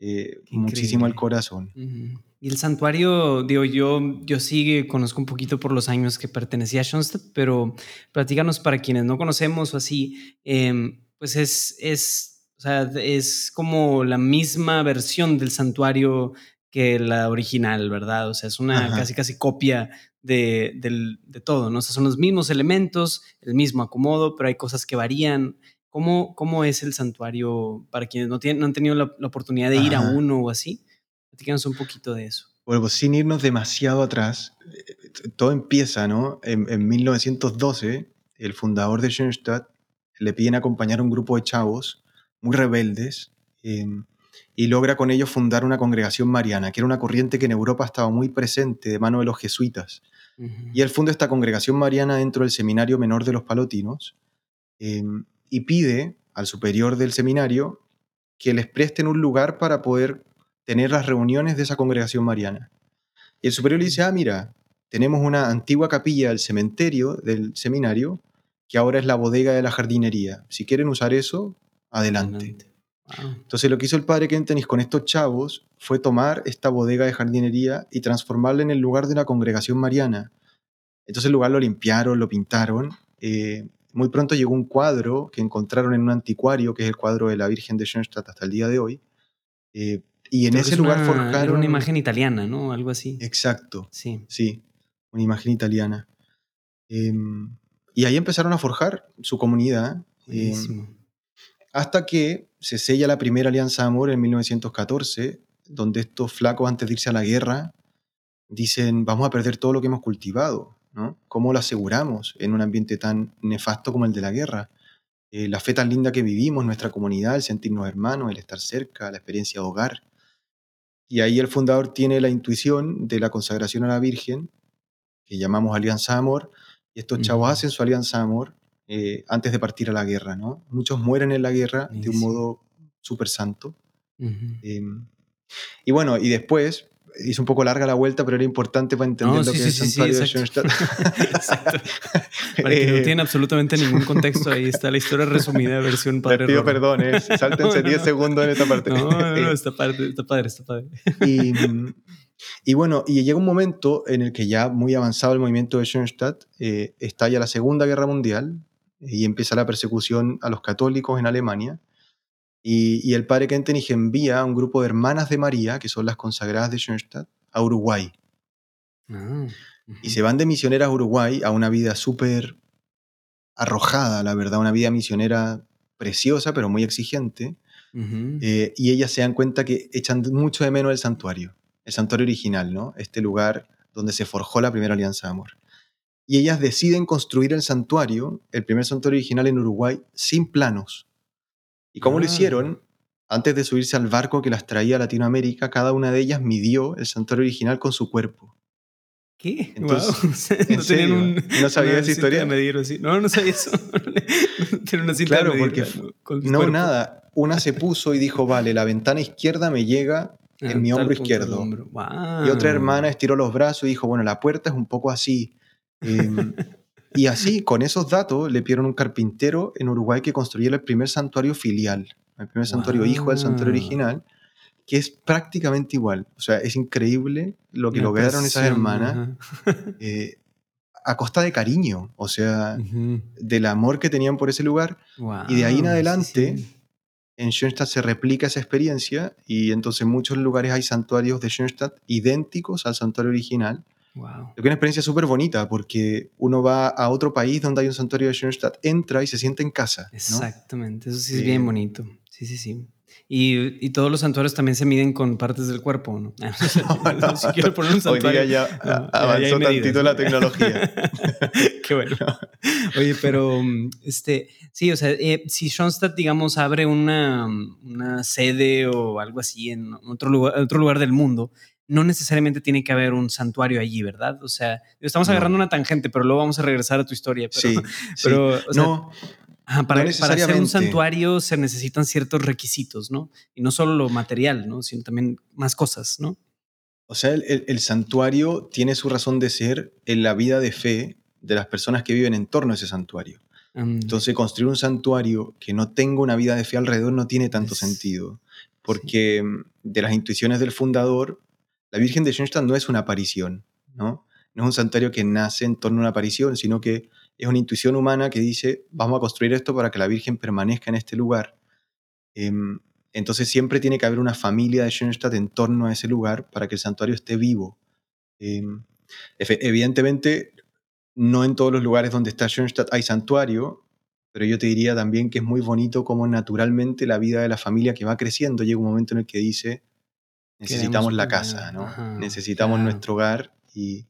eh, muchísimo el corazón. Y el santuario, digo, yo, yo sí conozco un poquito por los años que pertenecía a Schoenstatt, pero platícanos para quienes no conocemos o así, eh, pues es, es, o sea, es como la misma versión del santuario que la original, ¿verdad? O sea, es una Ajá. casi casi copia de, del- de todo, ¿no? O sea, son los mismos elementos, el mismo acomodo, pero hay cosas que varían. ¿Cómo, cómo es el santuario para quienes no, tienen, no han tenido la, la oportunidad de ir a Ajá. uno o así? Platícanos un poquito de eso. Bueno, pues sin irnos demasiado atrás, eh, todo empieza, ¿no? En, en 1912, el fundador de Schoenstatt le piden acompañar a un grupo de chavos muy rebeldes eh, y logra con ellos fundar una congregación mariana, que era una corriente que en Europa estaba muy presente de mano de los jesuitas. Y él funda esta congregación mariana dentro del seminario menor de los palotinos eh, y pide al superior del seminario que les presten un lugar para poder tener las reuniones de esa congregación mariana. Y el superior le dice, ah, mira, tenemos una antigua capilla del cementerio del seminario que ahora es la bodega de la jardinería. Si quieren usar eso, adelante. Entonces lo que hizo el padre Kentenich con estos chavos fue tomar esta bodega de jardinería y transformarla en el lugar de una congregación mariana. Entonces el lugar lo limpiaron, lo pintaron. eh, muy pronto llegó un cuadro que encontraron en un anticuario, que es el cuadro de la Virgen de Schoenstatt hasta el día de hoy. eh, y en Creo ese es lugar una- era forjaron... una imagen italiana, ¿no? Algo así. Exacto, Sí. sí, una imagen italiana. Em, y ahí empezaron a forjar su comunidad. Buenísimo. hasta que se sella la primera alianza de amor en 1914, donde estos flacos antes de irse a la guerra dicen, vamos a perder todo lo que hemos cultivado, ¿no? ¿Cómo lo aseguramos en un ambiente tan nefasto como el de la guerra? Eh, la fe tan linda que vivimos, nuestra comunidad, el sentirnos hermanos, el estar cerca, la experiencia de hogar. Y ahí el fundador tiene la intuición de la consagración a la Virgen, que llamamos alianza de amor, y estos chavos hacen su alianza de amor eh, antes de partir a la guerra, ¿no? Muchos mueren en la guerra de un Buenísimo. modo súper santo. Ujú. Eh, y bueno, y después, hizo un poco larga la vuelta, pero era importante para entender No, lo sí, que sí, es el sí, sí, santuario de. Schoenstatt. <laughs> Exacto. Para que no Eh, tiene absolutamente ningún contexto, ahí está la historia <laughs> resumida, versión Les padre. pido Rorro. perdón, eh, sáltense <laughs> No, 10 no. segundos en esta parte. No, no, no, Eh, está padre, está padre, está padre. Y, y bueno, y llega un momento en el que ya muy avanzado el movimiento de Schoenstatt, eh, estalla la Segunda Guerra Mundial y empieza la persecución a los católicos en Alemania. Y, y el padre Kentenich envía a un grupo de hermanas de María, que son las consagradas de Schoenstatt, a Uruguay. Ah, Y se van de misioneras a Uruguay a una vida súper arrojada, la verdad, una vida misionera preciosa, pero muy exigente. Eh, y ellas se dan cuenta que echan mucho de menos el santuario, el santuario original, ¿no? Este lugar donde se forjó la primera alianza de amor. Y ellas deciden construir el santuario, el primer santuario original en Uruguay, sin planos. ¿Y cómo lo Ah. hicieron? Antes de subirse al barco que las traía a Latinoamérica, cada una de ellas midió el santuario original con su cuerpo. ¿Qué? Entonces, <laughs> sea, ¿en no serio? un. ¿No sabía esa historia? de medir. No, no sabía eso. <laughs> Tiene una cinta Claro, de medir porque ¿no? cuerpo. nada. Una se puso y dijo, vale, la ventana izquierda me llega en mi hombro izquierdo. hombro. Y otra hermana estiró los brazos y dijo, bueno, la puerta es un poco así. Em, <laughs> y así, con esos datos, le pidieron un carpintero en Uruguay que construyera el primer santuario filial, el primer santuario hijo del santuario original, que es prácticamente igual. O sea, es increíble lo que lograron esas hermanas eh, a costa de cariño, o sea, del amor que tenían por ese lugar. Y de ahí en adelante, sí. En Schoenstatt se replica esa experiencia y entonces en muchos lugares hay santuarios de Schoenstatt idénticos al santuario original. Guau. Lo que es una experiencia súper bonita porque uno va a otro país donde hay un santuario de Schoenstatt, entra y se siente en casa. ¿no? Exactamente, eso sí es Eh, bien bonito. Sí, sí, sí. Y, y todos los santuarios también se miden con partes del cuerpo, ¿no? <laughs> no. <laughs> si quiero poner un Hoy santuario. día ya no, ya- ya avanzó hay medidas, tantito la tecnología. <laughs> Qué bueno. Oye, pero mm, este, sí, o sea, eh, si Schoenstatt, digamos, abre una, una sede o algo así en otro lugar, otro lugar del mundo, no necesariamente tiene que haber un santuario allí, ¿verdad? O sea, estamos agarrando una tangente, pero luego vamos a regresar a tu historia. Pero, Sí, sí. pero o sea, no, Ajá, para, No para hacer un santuario se necesitan ciertos requisitos, ¿no? Y no solo lo material, ¿no? Sino también más cosas, ¿no? o sea, el, el- el santuario tiene su razón de ser en la vida de fe de las personas que viven en torno a ese santuario. Mm, Entonces, construir un santuario que no tenga una vida de fe alrededor no tiene tanto Es- sentido, porque de las intuiciones del fundador, la Virgen de Schoenstatt no es una aparición, ¿no? No es un santuario que nace en torno a una aparición, sino que es una intuición humana que dice, vamos a construir esto para que la Virgen permanezca en este lugar. Em, entonces siempre tiene que haber una familia de Schoenstatt en torno a ese lugar para que el santuario esté vivo. Em, evidentemente, no en todos los lugares donde está Schoenstatt hay santuario, pero yo te diría también que es muy bonito como naturalmente la vida de la familia que va creciendo llega un momento en el que dice, necesitamos la casa, ¿no? necesitamos nuestro hogar y,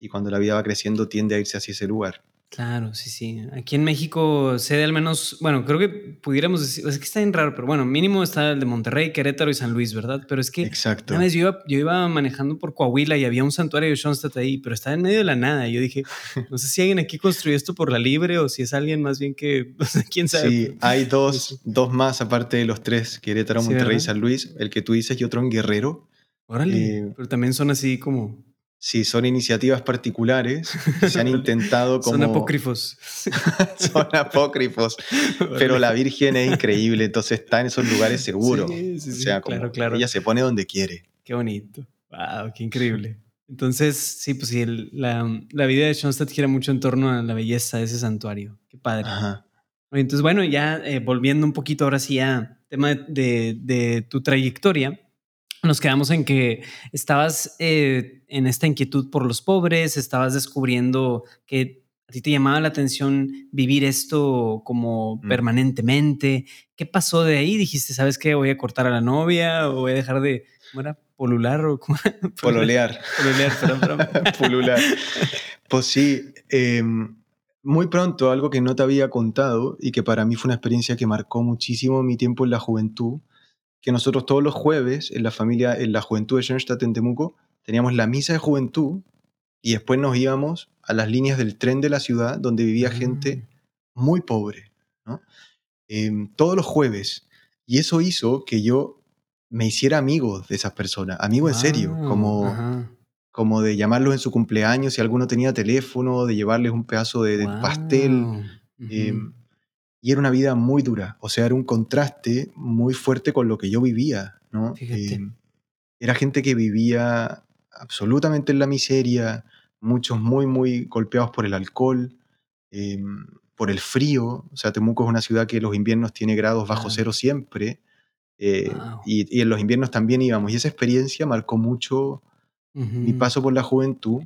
y cuando la vida va creciendo tiende a irse hacia ese lugar. Claro, sí, sí. Aquí en México sé de al menos, bueno, creo que pudiéramos decir, es que está bien raro, pero bueno, mínimo está el de Monterrey, Querétaro y San Luis, ¿verdad? Pero es que Exacto. una vez yo iba, yo iba manejando por Coahuila y había un santuario de Schoenstatt ahí, pero estaba en medio de la nada. Y yo dije, <laughs> no sé si alguien aquí construyó esto por la libre o si es alguien más bien que, <laughs> quién sabe. Sí, hay <laughs> dos, dos más aparte de los tres, Querétaro, Monterrey y San Luis, el que tú dices y otro en Guerrero. Órale, eh, pero también son así como Sí, son iniciativas particulares que se han <laughs> intentado como... <laughs> Son apócrifos. son apócrifos. <laughs> Pero la Virgen es increíble, entonces está en esos lugares seguros. Sí, sí, o sea, claro, claro. ella se pone donde quiere. Qué bonito. Wow, qué increíble. Entonces, sí, pues sí, la, la, vida de Schoenstatt gira mucho en torno a la belleza de ese santuario. Qué padre. Ajá. Entonces, bueno, ya eh, volviendo un poquito ahora sí a tema de, de tu trayectoria, nos quedamos en que estabas eh, en esta inquietud por los pobres, estabas descubriendo que a ti te llamaba la atención vivir esto como mm. permanentemente. ¿Qué pasó de ahí? Dijiste, ¿sabes qué? Voy a cortar a la novia o voy a dejar de, ¿cómo era? Polular o cómo <laughs> Pololear. Pololear, perdón, Pulular. <laughs> Pues sí, em, muy pronto algo que no te había contado y que para mí fue una experiencia que marcó muchísimo mi tiempo en la juventud que nosotros todos los jueves en la familia, en la juventud de Schoenstatt en Temuco, teníamos la misa de juventud y después nos íbamos a las líneas del tren de la ciudad donde vivía gente ah. muy pobre, ¿no? Em, todos los jueves. Y eso hizo que yo me hiciera amigo de esas personas, amigo en serio, como, como de llamarlos en su cumpleaños si alguno tenía teléfono, de llevarles un pedazo de, pastel. Y era una vida muy dura, o sea, era un contraste muy fuerte con lo que yo vivía, ¿no? Eh, era gente que vivía absolutamente en la miseria, muchos muy, muy golpeados por el alcohol, eh, por el frío. O sea, Temuco es una ciudad que los inviernos tiene grados bajo cero siempre. Eh, y, en los inviernos también íbamos. Y esa experiencia marcó mucho mi paso por la juventud.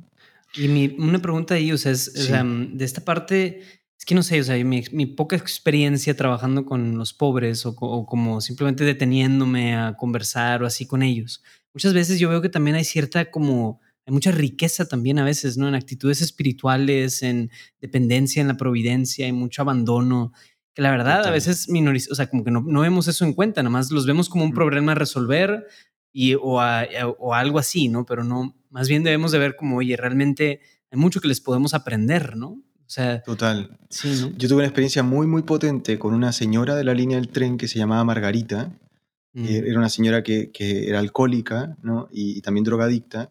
Y mi, una pregunta ahí, o sea, es, de esta parte es que no sé, o sea, mi, mi poca experiencia trabajando con los pobres o, como simplemente deteniéndome a conversar o así con ellos. Muchas veces yo veo que también hay cierta como, hay mucha riqueza también a veces, ¿no? En actitudes espirituales, en dependencia, en la providencia, hay mucho abandono, que la verdad a veces minoriza, o sea, como que no, no, vemos eso en cuenta, nomás los vemos como un problema a resolver y, o, o algo así, ¿no? Pero no, más bien debemos de ver como, oye, realmente hay mucho que les podemos aprender, ¿no? Sea, Total. Yo tuve una experiencia muy, muy potente con una señora de la línea del tren que se llamaba Margarita. Mm. Era una señora que, era alcohólica ¿no? y, también drogadicta.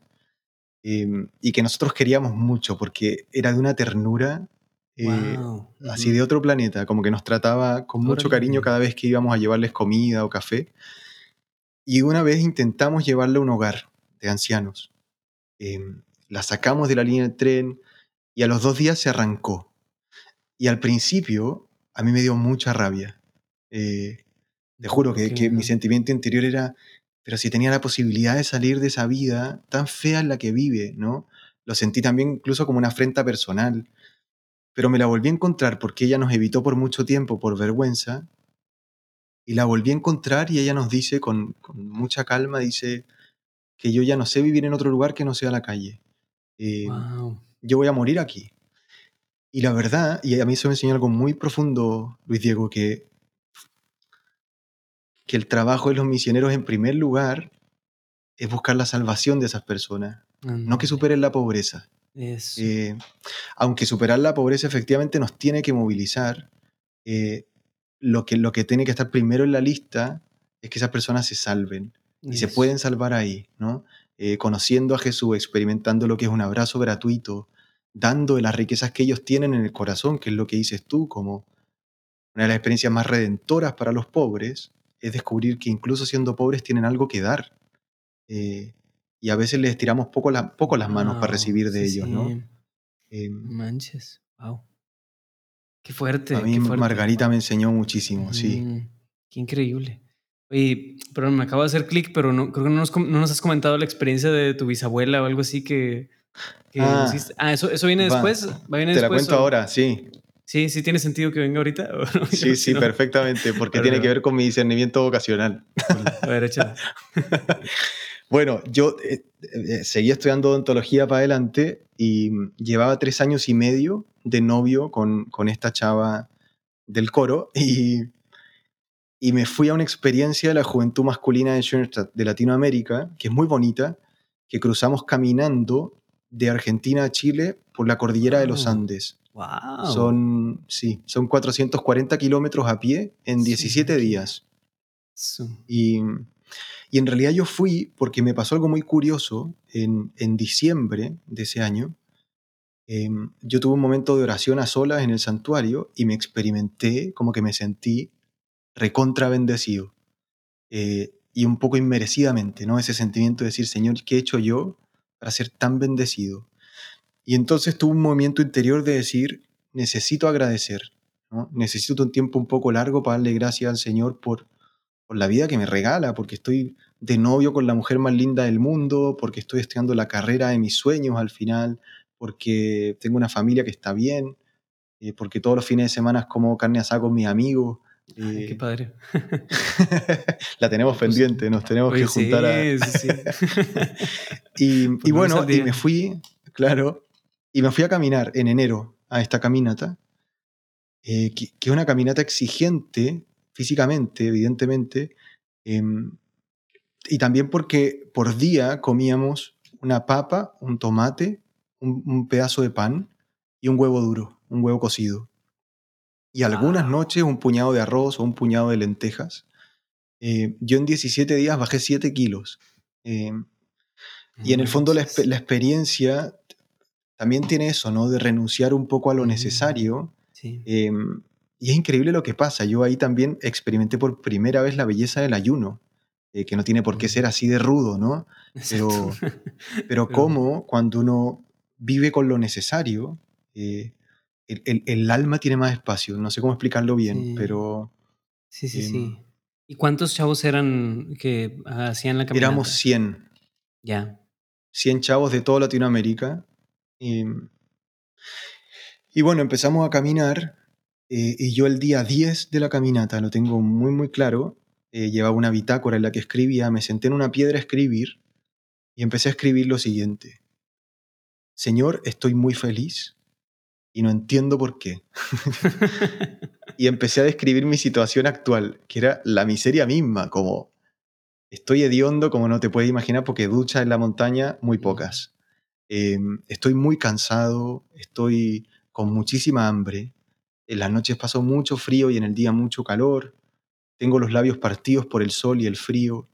Em, y que nosotros queríamos mucho porque era de una ternura eh, así de otro planeta, como que nos trataba con mucho cariño cada vez que íbamos a llevarles comida o café. Y una vez intentamos llevarla a un hogar de ancianos. Em, la sacamos de la línea del tren, y a los dos días se arrancó. Y al principio a mí me dio mucha rabia. Eh, te juro que, mi sentimiento interior era, pero si tenía la posibilidad de salir de esa vida tan fea en la que vive, ¿no? Lo sentí también incluso como una afrenta personal. Pero me la volví a encontrar porque ella nos evitó por mucho tiempo por vergüenza. Y la volví a encontrar y ella nos dice con, con mucha calma, dice que yo ya no sé vivir en otro lugar que no sea la calle. Eh, yo voy a morir aquí. Y la verdad, y a mí eso me enseñó algo muy profundo, Luis Diego, que, que el trabajo de los misioneros en primer lugar es buscar la salvación de esas personas, no que superen la pobreza. Eh, aunque superar la pobreza efectivamente nos tiene que movilizar, eh, lo, que, lo que tiene que estar primero en la lista es que esas personas se salven. Y se pueden salvar ahí, ¿no? Eh, conociendo a Jesús, experimentando lo que es un abrazo gratuito, dando las riquezas que ellos tienen en el corazón, que es lo que dices tú, como una de las experiencias más redentoras para los pobres, es descubrir que incluso siendo pobres tienen algo que dar. Eh, y a veces les tiramos poco, poco las manos para recibir de ellos, ¿no? Em, Manches, wow. Qué fuerte. A mí Margarita me enseñó muchísimo, sí. Qué increíble. Oye, pero me acabo de hacer clic, pero no, creo que no nos, no nos has comentado la experiencia de tu bisabuela o algo así que... que Ah. hiciste. Ah, ¿eso, ¿eso viene Va. después? ¿Va viene Te la cuento o- ahora, sí. Sí, sí tiene sentido que venga ahorita. <laughs> ¿o no? Sí, sí, no. perfectamente, porque Pero tiene que ver con mi discernimiento vocacional. <laughs> A ver, échala. <laughs> Bueno, yo eh, eh, seguía estudiando odontología para adelante y mm, llevaba tres años y medio de novio con, con esta chava del coro y, y me fui a una experiencia de la juventud masculina de Schoenstatt de Latinoamérica, que es muy bonita, que cruzamos caminando de Argentina a Chile por la cordillera de los. Andes. Wow. Son, sí, son 440 kilómetros a pie en Sí, 17 aquí. días. Y, y en realidad yo fui porque me pasó algo muy curioso en, en diciembre de ese año. em, yo tuve un momento de oración a solas en el santuario y me experimenté como que me sentí recontra bendecido. Eh, y un poco inmerecidamente, ¿no? Ese sentimiento de decir, Señor, ¿qué he hecho yo para ser tan bendecido? Y entonces tuve un movimiento interior de decir, necesito agradecer. Necesito un tiempo un poco largo para darle gracias al Señor por, por la vida que me regala, porque estoy de novio con la mujer más linda del mundo, porque estoy estudiando la carrera de mis sueños al final, porque tengo una familia que está bien, eh, porque todos los fines de semana como carne asada con mis amigos. Ay, qué padre. <laughs> la tenemos <laughs> Pues, pendiente, nos tenemos Oye, que juntar a... sí, sí. <laughs> Y, y Ponernos bueno, y me fui, claro, y me fui a caminar en enero a esta caminata, eh, que, que es una caminata exigente físicamente, evidentemente, em, y también porque por día comíamos una papa, un tomate, un, un pedazo de pan y un huevo duro, un huevo cocido. Y algunas noches un puñado de arroz o un puñado de lentejas. Eh, yo en 17 días bajé 7 kilos. Em, y en el fondo la, la experiencia también tiene eso, ¿no? De renunciar un poco a lo Mm. necesario. Sí. eh, y es increíble lo que pasa. Yo ahí también experimenté por primera vez la belleza del ayuno, eh, que no tiene por qué Mm. ser así de rudo, ¿no? Pero, pero <laughs> Pero- cómo cuando uno vive con lo necesario, eh, el, el- el alma tiene más espacio. No sé cómo explicarlo bien, Sí. pero Sí, sí, Em, sí. ¿Y cuántos chavos eran que hacían la caminata? éramos 100. Ya. 100 chavos de toda Latinoamérica. Y, y bueno, empezamos a caminar eh, y yo el día 10 de la caminata, lo tengo muy muy claro, eh, llevaba una bitácora en la que escribía, me senté en una piedra a escribir y empecé a escribir lo siguiente. Señor, estoy muy feliz y no entiendo por qué. <laughs> y empecé a describir mi situación actual, que era la miseria misma, como estoy hediondo, como no te puedes imaginar, porque duchas en la montaña, muy pocas. Eh, estoy muy cansado, estoy con muchísima hambre. En las noches paso mucho frío y en el día mucho calor. Tengo los labios partidos por el sol y el frío.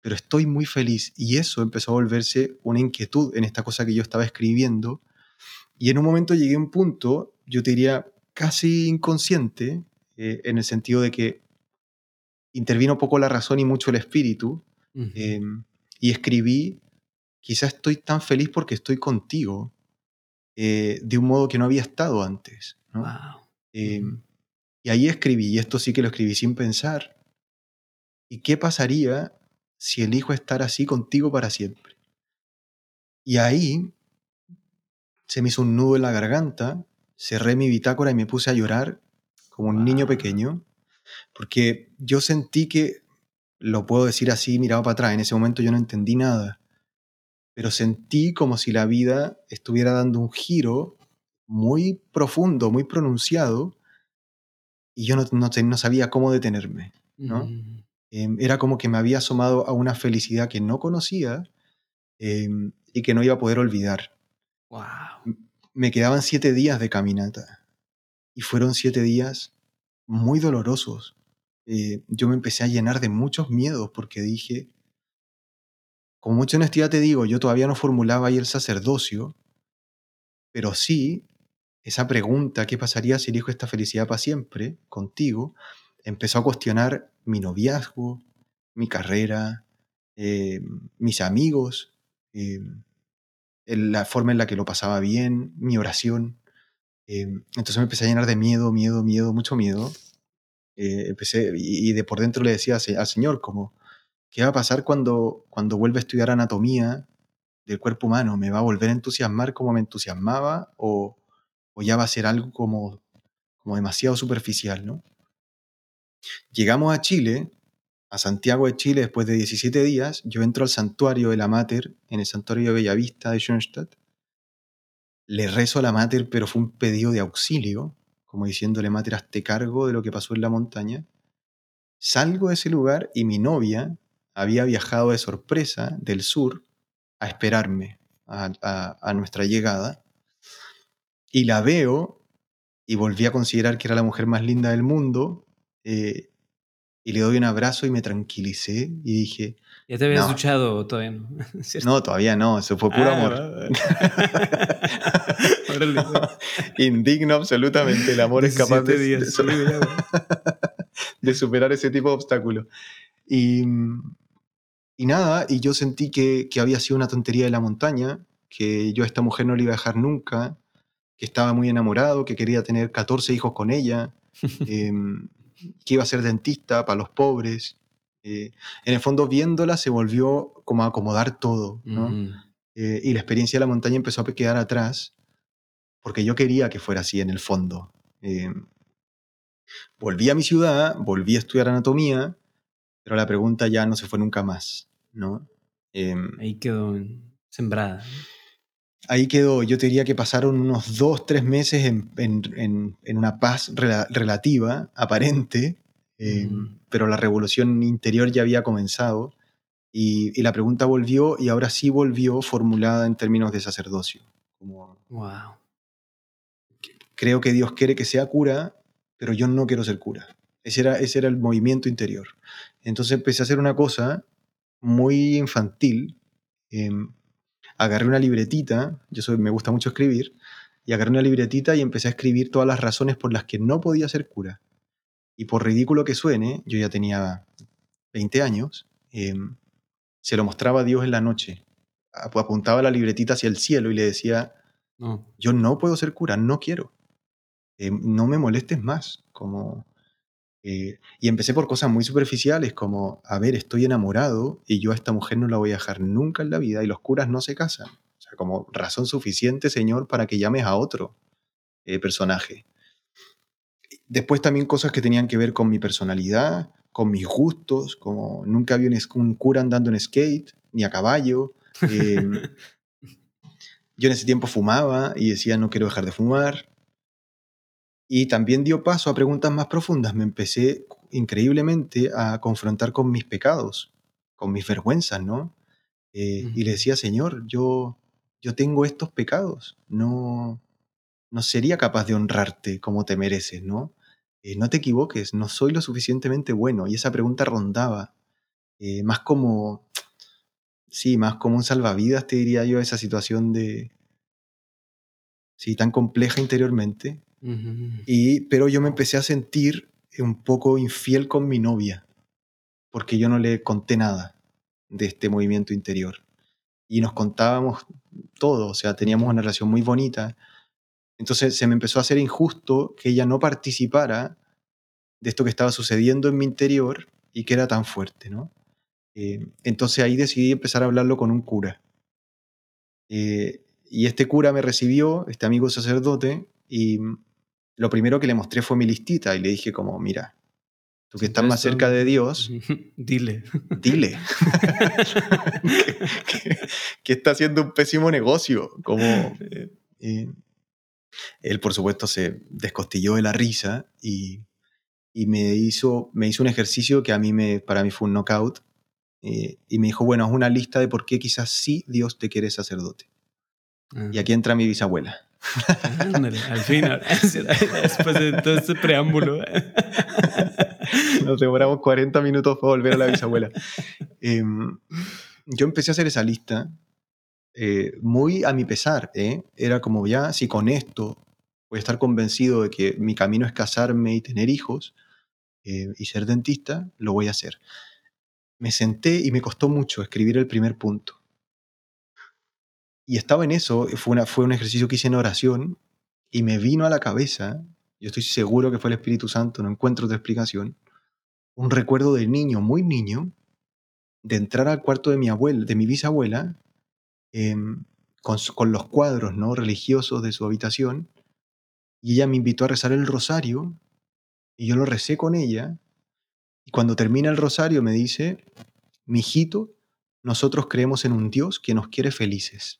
Pero estoy muy feliz y eso empezó a volverse una inquietud en esta cosa que yo estaba escribiendo. Y en un momento llegué a un punto, yo te diría casi inconsciente, eh, en el sentido de que intervino poco la razón y mucho el espíritu, eh, y escribí, quizás estoy tan feliz porque estoy contigo, eh, de un modo que no había estado antes. ¿no? Wow. Eh, Ujú. y ahí escribí, y esto sí que lo escribí sin pensar, ¿y qué pasaría si elijo estar así contigo para siempre? Y ahí se me hizo un nudo en la garganta, cerré mi bitácora y me puse a llorar como un niño pequeño, porque yo sentí que, lo puedo decir así mirado para atrás, en ese momento yo no entendí nada, pero sentí como si la vida estuviera dando un giro muy profundo, muy pronunciado, y yo no, no no sabía cómo detenerme. ¿no? Em, era como que me había asomado a una felicidad que no conocía em, y que no iba a poder olvidar. Wow. Me quedaban siete días de caminata y fueron siete días muy dolorosos. Eh, yo me empecé a llenar de muchos miedos porque dije, con mucha honestidad te digo, yo todavía no formulaba ahí el sacerdocio, pero sí esa pregunta, ¿qué pasaría si elijo esta felicidad para siempre contigo? Empezó a cuestionar mi noviazgo, mi carrera, eh, mis amigos, eh, la forma en la que lo pasaba bien, mi oración. Eh, entonces me empecé a llenar de miedo, miedo, miedo, mucho miedo. Eh, empecé, y, de por dentro le decía al Señor, como, ¿qué va a pasar cuando, cuando vuelva a estudiar anatomía del cuerpo humano? ¿Me va a volver a entusiasmar como me entusiasmaba? ¿O, o ya va a ser algo como, como demasiado superficial, ¿no? Llegamos a Chile, a Santiago de Chile, después de 17 días. Yo entro al santuario de la Mater, en el santuario de Bellavista de Schoenstatt. Le rezo a la Mater, pero fue un pedido de auxilio, como diciéndole, Mater, hazte cargo de lo que pasó en la montaña. Salgo de ese lugar y mi novia había viajado de sorpresa del sur a esperarme a nuestra llegada. Y la veo y volví a considerar que era la mujer más linda del mundo. Eh, y le doy un abrazo y me tranquilicé y dije... ¿Ya te habías duchado todavía no? <laughs> No, todavía no, eso fue puro ah, amor. <laughs> Indigno absolutamente, el amor es capaz de, <laughs> de, superar ese tipo de obstáculos. Y, y nada, y yo sentí que, que había sido una tontería de la montaña, que yo a esta mujer no le iba a dejar nunca, que estaba muy enamorado, que quería tener 14 hijos con ella, em, que iba a ser dentista para los pobres. Eh, en el fondo, viéndola, se volvió como a acomodar todo, eh, y la experiencia de la montaña empezó a quedar atrás, porque yo quería que fuera así en el fondo. Em, volví a mi ciudad, volví a estudiar anatomía, pero la pregunta ya no se fue nunca más, ¿no? Em, Ahí quedó sembrada ahí quedó. Yo te diría que pasaron unos dos, tres meses en, una paz relativa, aparente, eh, pero la revolución interior ya había comenzado y, la pregunta volvió y ahora sí volvió formulada en términos de sacerdocio. Como, wow. Creo que Dios quiere que sea cura, pero yo no quiero ser cura. Ese era, ese era el movimiento interior. Entonces empecé a hacer una cosa muy infantil. Em, agarré una libretita, yo soy, me gusta mucho escribir, y agarré una libretita y empecé a escribir todas las razones por las que no podía ser cura. Y por ridículo que suene, yo ya tenía 20 años, em, se lo mostraba a Dios en la noche. Apuntaba la libretita hacia el cielo y le decía, no. yo no puedo ser cura, no quiero. Em, no me molestes más. Como, eh, y empecé por cosas muy superficiales como, a ver, estoy enamorado y yo a esta mujer no la voy a dejar nunca en la vida y los curas no se casan. O sea, como razón suficiente, Señor, para que llames a otro eh, personaje. Después también cosas que tenían que ver con mi personalidad, con mis gustos, como nunca había un, cura andando en skate, ni a caballo. <laughs> Em, yo en ese tiempo fumaba y decía no quiero dejar de fumar. Y también dio paso a preguntas más profundas. Me empecé increíblemente a confrontar con mis pecados, con mis vergüenzas, ¿no? Eh, y le decía, Señor, yo, yo tengo estos pecados, no, no sería capaz de honrarte como te mereces, ¿no? Eh, no te equivoques, no soy lo suficientemente bueno. Y esa pregunta rondaba, eh, más como, sí, más como un salvavidas, te diría yo, esa situación de, sí, tan compleja interiormente, y, pero yo me empecé a sentir un poco infiel con mi novia, porque yo no le conté nada de este movimiento interior. Y nos contábamos todo, o sea, teníamos una relación muy bonita. Entonces se me empezó a hacer injusto que ella no participara de esto que estaba sucediendo en mi interior y que era tan fuerte, ¿no? Eh, entonces ahí decidí empezar a hablarlo con un cura. Eh, y este cura me recibió, este amigo sacerdote, y lo primero que le mostré fue mi listita y le dije como, mira, tú que estás más cerca de Dios, <laughs> dile. Dile. <laughs> <laughs> que, está haciendo un pésimo negocio. Como, eh, él, por supuesto, se descostilló de la risa y, me, hizo, me hizo un ejercicio que a mí me, para mí fue un knockout. Eh, y me dijo, bueno, es una lista de por qué quizás sí Dios te quiere sacerdote. Y aquí entra mi bisabuela al final, <laughs> después de todo este preámbulo. Nos demoramos 40 minutos para volver a la bisabuela. Em, yo empecé a hacer esa lista eh, muy a mi pesar. ¿eh? Era como ya, si con esto voy a estar convencido de que mi camino es casarme y tener hijos eh, y ser dentista, lo voy a hacer. Me senté y me costó mucho escribir el primer punto y estaba en eso, fue, fue un ejercicio que hice en oración y me vino a la cabeza yo estoy seguro que fue el Espíritu Santo, no encuentro otra explicación, un recuerdo de niño, muy niño, de entrar al cuarto de mi abuela, de mi bisabuela, em, con, con, los cuadros ¿no? religiosos de su habitación, y ella me invitó a rezar el rosario, y yo lo recé con ella, y cuando termina el rosario me dice, mi hijito, nosotros creemos en un Dios que nos quiere felices.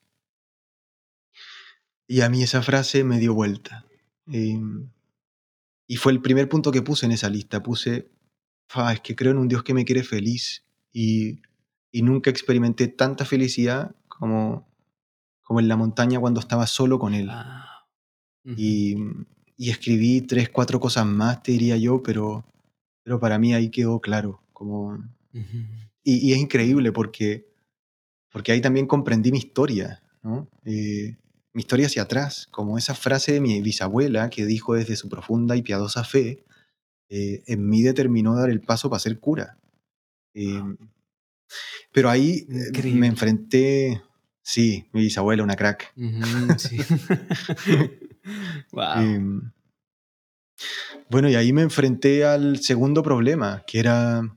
Y a mí esa frase me dio vuelta. Em, y fue el primer punto que puse en esa lista. Puse, es que creo en un Dios que me quiere feliz. Y, y nunca experimenté tanta felicidad como, como en la montaña cuando estaba solo con Él. y, y, escribí tres, cuatro cosas más, te diría yo, pero, pero para mí ahí quedó claro. Como, y, y, es increíble porque, porque ahí también comprendí mi historia. ¿no? Eh, mi historia hacia atrás, como esa frase de mi bisabuela que dijo desde su profunda y piadosa fe, eh, en mí determinó dar el paso para ser cura. Eh, pero ahí eh, me enfrenté, sí, mi bisabuela, una crack. <laughs> <laughs> Em, bueno, y ahí me enfrenté al segundo problema, que era,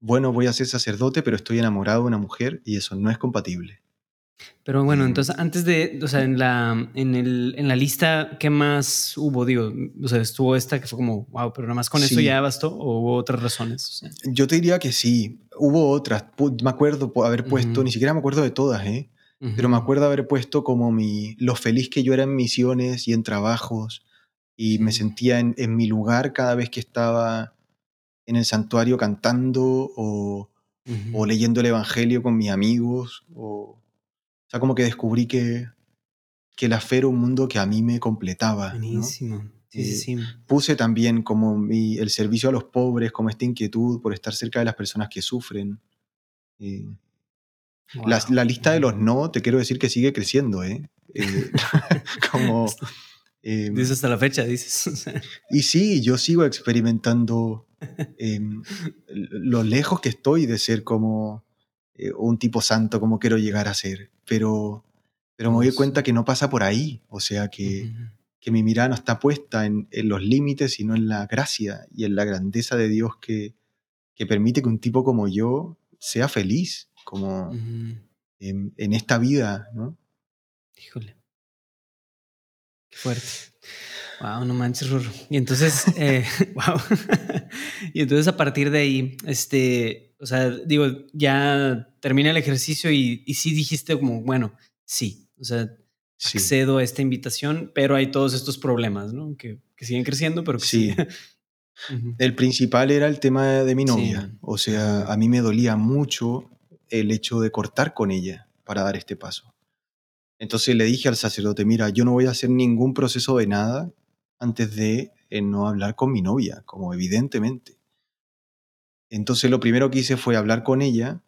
bueno, voy a ser sacerdote, pero estoy enamorado de una mujer y eso no es compatible. Pero bueno, entonces antes de, o sea, en la, en, el, en la lista, ¿qué más hubo? Digo, o sea, estuvo esta que fue como, wow, pero nada más con eso ya bastó o hubo otras razones. Yo te diría que sí, hubo otras. Me acuerdo haber puesto, ni siquiera me acuerdo de todas, ¿eh? Pero me acuerdo haber puesto como mi, lo feliz que yo era en misiones y en trabajos y me sentía en, en mi lugar cada vez que estaba en el santuario cantando o, o leyendo el Evangelio con mis amigos o o sea, como que descubrí que, que la fe era un mundo que a mí me completaba. Buenísimo. Sí, sí, eh, sí. Puse también como mi, el servicio a los pobres, como esta inquietud por estar cerca de las personas que sufren. Eh, la, la, lista de los no, te quiero decir que sigue creciendo, ¿eh? eh <laughs> como... <laughs> Eh, dices hasta la fecha, dices. <laughs> y sí, yo sigo experimentando em, lo lejos que estoy de ser como eh, un tipo santo como quiero llegar a ser, pero, pero me doy cuenta que no pasa por ahí, o sea que, que mi mirada no está puesta en, en, los límites, sino en la gracia y en la grandeza de Dios que, que permite que un tipo como yo sea feliz, como en, en, esta vida, ¿no? Híjole. Qué fuerte. Wow, no manches, Rorro. Y entonces, eh, <laughs> wow. <laughs> y entonces a partir de ahí, este, o sea, digo, ya termina el ejercicio y, y sí dijiste como, bueno, sí, o sea, accedo a esta invitación, pero hay todos estos problemas, ¿no? Que, que siguen creciendo, pero que sí. <laughs> El principal era el tema de mi novia. O sea, a mí me dolía mucho el hecho de cortar con ella para dar este paso. Entonces le dije al sacerdote, mira, yo no voy a hacer ningún proceso de nada antes de eh, no hablar con mi novia, como evidentemente. Entonces lo primero que hice fue hablar con ella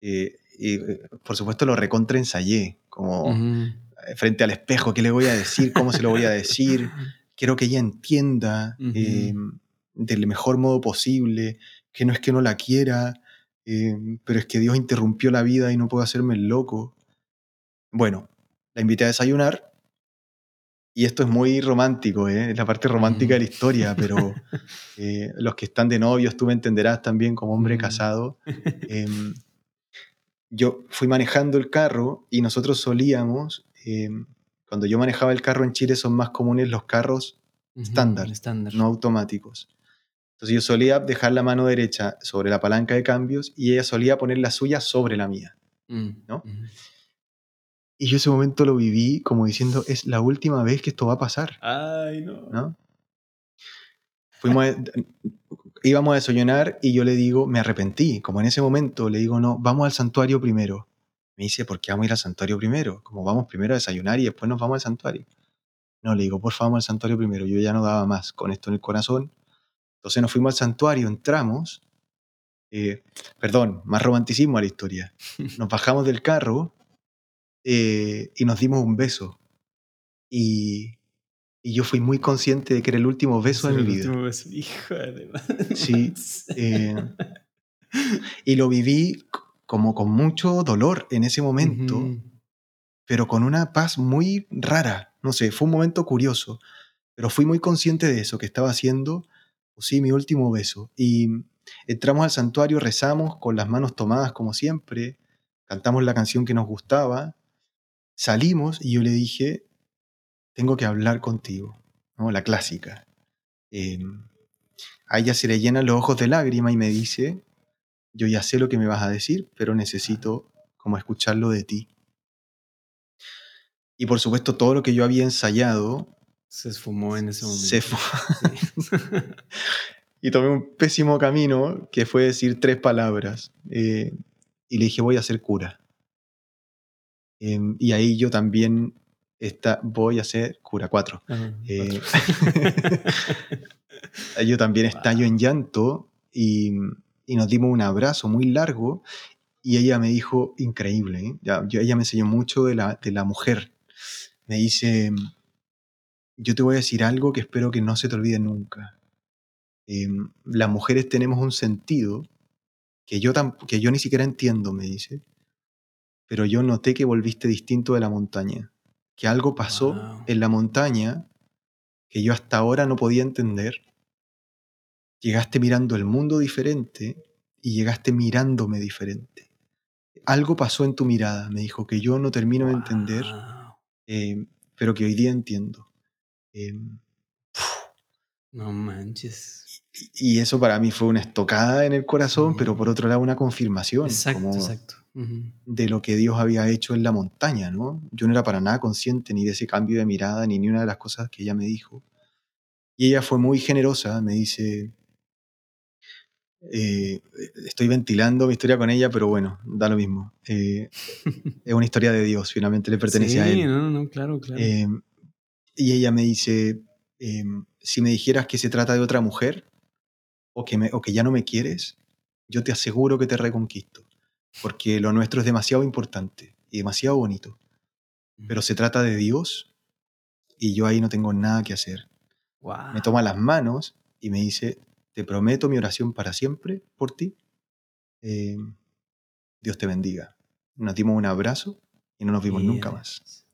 eh, y eh, por supuesto lo recontraensayé, como frente al espejo, ¿qué le voy a decir? ¿Cómo se lo voy a decir? <laughs> Quiero que ella entienda del mejor modo posible, que no es que no la quiera, pero es que Dios interrumpió la vida y no puedo hacerme el loco. Bueno, la invité a desayunar y esto es muy romántico, ¿eh? es la parte romántica de la historia, pero <laughs> eh, los que están de novios, tú me entenderás también como hombre casado. <laughs> Em, yo fui manejando el carro y nosotros solíamos, em, cuando yo manejaba el carro en Chile son más comunes los carros estándar, no automáticos. Entonces yo solía dejar la mano derecha sobre la palanca de cambios y ella solía poner la suya sobre la mía. Mm, ¿no? Y yo ese momento lo viví como diciendo, es la última vez que esto va a pasar. Ay, no. ¿No? Fuimos íbamos a desayunar y yo le digo, me arrepentí. Como en ese momento le digo, no, vamos al santuario primero. Me dice, ¿por qué vamos a ir al santuario primero? Como vamos primero a desayunar y después nos vamos al santuario. No, le digo, por favor, vamos al santuario primero. Yo ya no daba más con esto en el corazón. Entonces nos fuimos al santuario, entramos. Eh, perdón, más romanticismo a la historia. Nos bajamos del carro eh, y nos dimos un beso. Y, y, yo fui muy consciente de que era el último beso de mi vida. Hijo de Sí. Eh, y lo viví como con mucho dolor en ese momento, pero con una paz muy rara. No sé, fue un momento curioso. Pero fui muy consciente de eso, que estaba haciendo, pues sí, mi último beso. Y entramos al santuario, rezamos con las manos tomadas como siempre, cantamos la canción que nos gustaba, salimos y yo le dije, tengo que hablar contigo, ¿no? la clásica. Em, a ella se le llenan los ojos de lágrima y me dice, yo ya sé lo que me vas a decir, pero necesito como escucharlo de ti. Y por supuesto todo lo que yo había ensayado... Se esfumó en ese momento. Se <laughs> y tomé un pésimo camino que fue decir tres palabras. Eh, y le dije, voy a ser cura. Em, y ahí yo también está, voy a ser cura cuatro. Eh, <laughs> yo también estallo en llanto y, y, nos dimos un abrazo muy largo y ella me dijo, increíble, ¿eh? ya, ella me enseñó mucho de la, de la mujer. Me dice, yo te voy a decir algo que espero que no se te olvide nunca. Em, las mujeres tenemos un sentido que yo, que yo ni siquiera entiendo, me dice, pero yo noté que volviste distinto de la montaña, que algo pasó en la montaña que yo hasta ahora no podía entender. Llegaste mirando el mundo diferente y llegaste mirándome diferente. Algo pasó en tu mirada, me dijo, que yo no termino de entender, eh, pero que hoy día entiendo. Em, no manches. Y eso para mí fue una estocada en el corazón, pero por otro lado una confirmación. Exacto, exacto. De lo que Dios había hecho en la montaña, ¿no? Yo no era para nada consciente ni de ese cambio de mirada, ni ni una de las cosas que ella me dijo. Y ella fue muy generosa, me dice, eh, estoy ventilando mi historia con ella, pero bueno, da lo mismo. Eh, es una historia de Dios, finalmente le <laughs> pertenece a él. No, no, claro, claro. Eh, y ella me dice, si me dijeras que se trata de otra mujer, o que, me, o que ya no me quieres, yo te aseguro que te reconquisto, porque lo nuestro es demasiado importante y demasiado bonito. Pero se trata de Dios y yo ahí no tengo nada que hacer. Me toma las manos y me dice, te prometo mi oración para siempre por ti. Em, Dios te bendiga. Nos dimos un abrazo y no nos vimos nunca más.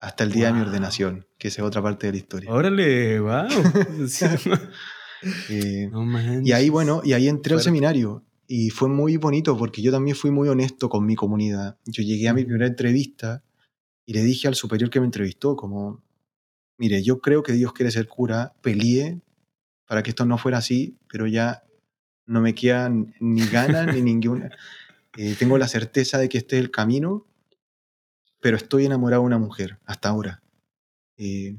Hasta el día de mi ordenación, que es otra parte de la historia. Órale, wow. <laughs> Eh, y ahí, bueno, y ahí entré al seminario y fue muy bonito porque yo también fui muy honesto con mi comunidad. Yo llegué a mi primera entrevista y le dije al superior que me entrevistó como, mire, yo creo que Dios quiere ser cura, peleé para que esto no fuera así, pero ya no me quedan ni ganas ni ninguna. <laughs> Eh, tengo la certeza de que este es el camino, pero estoy enamorado de una mujer hasta ahora. Eh,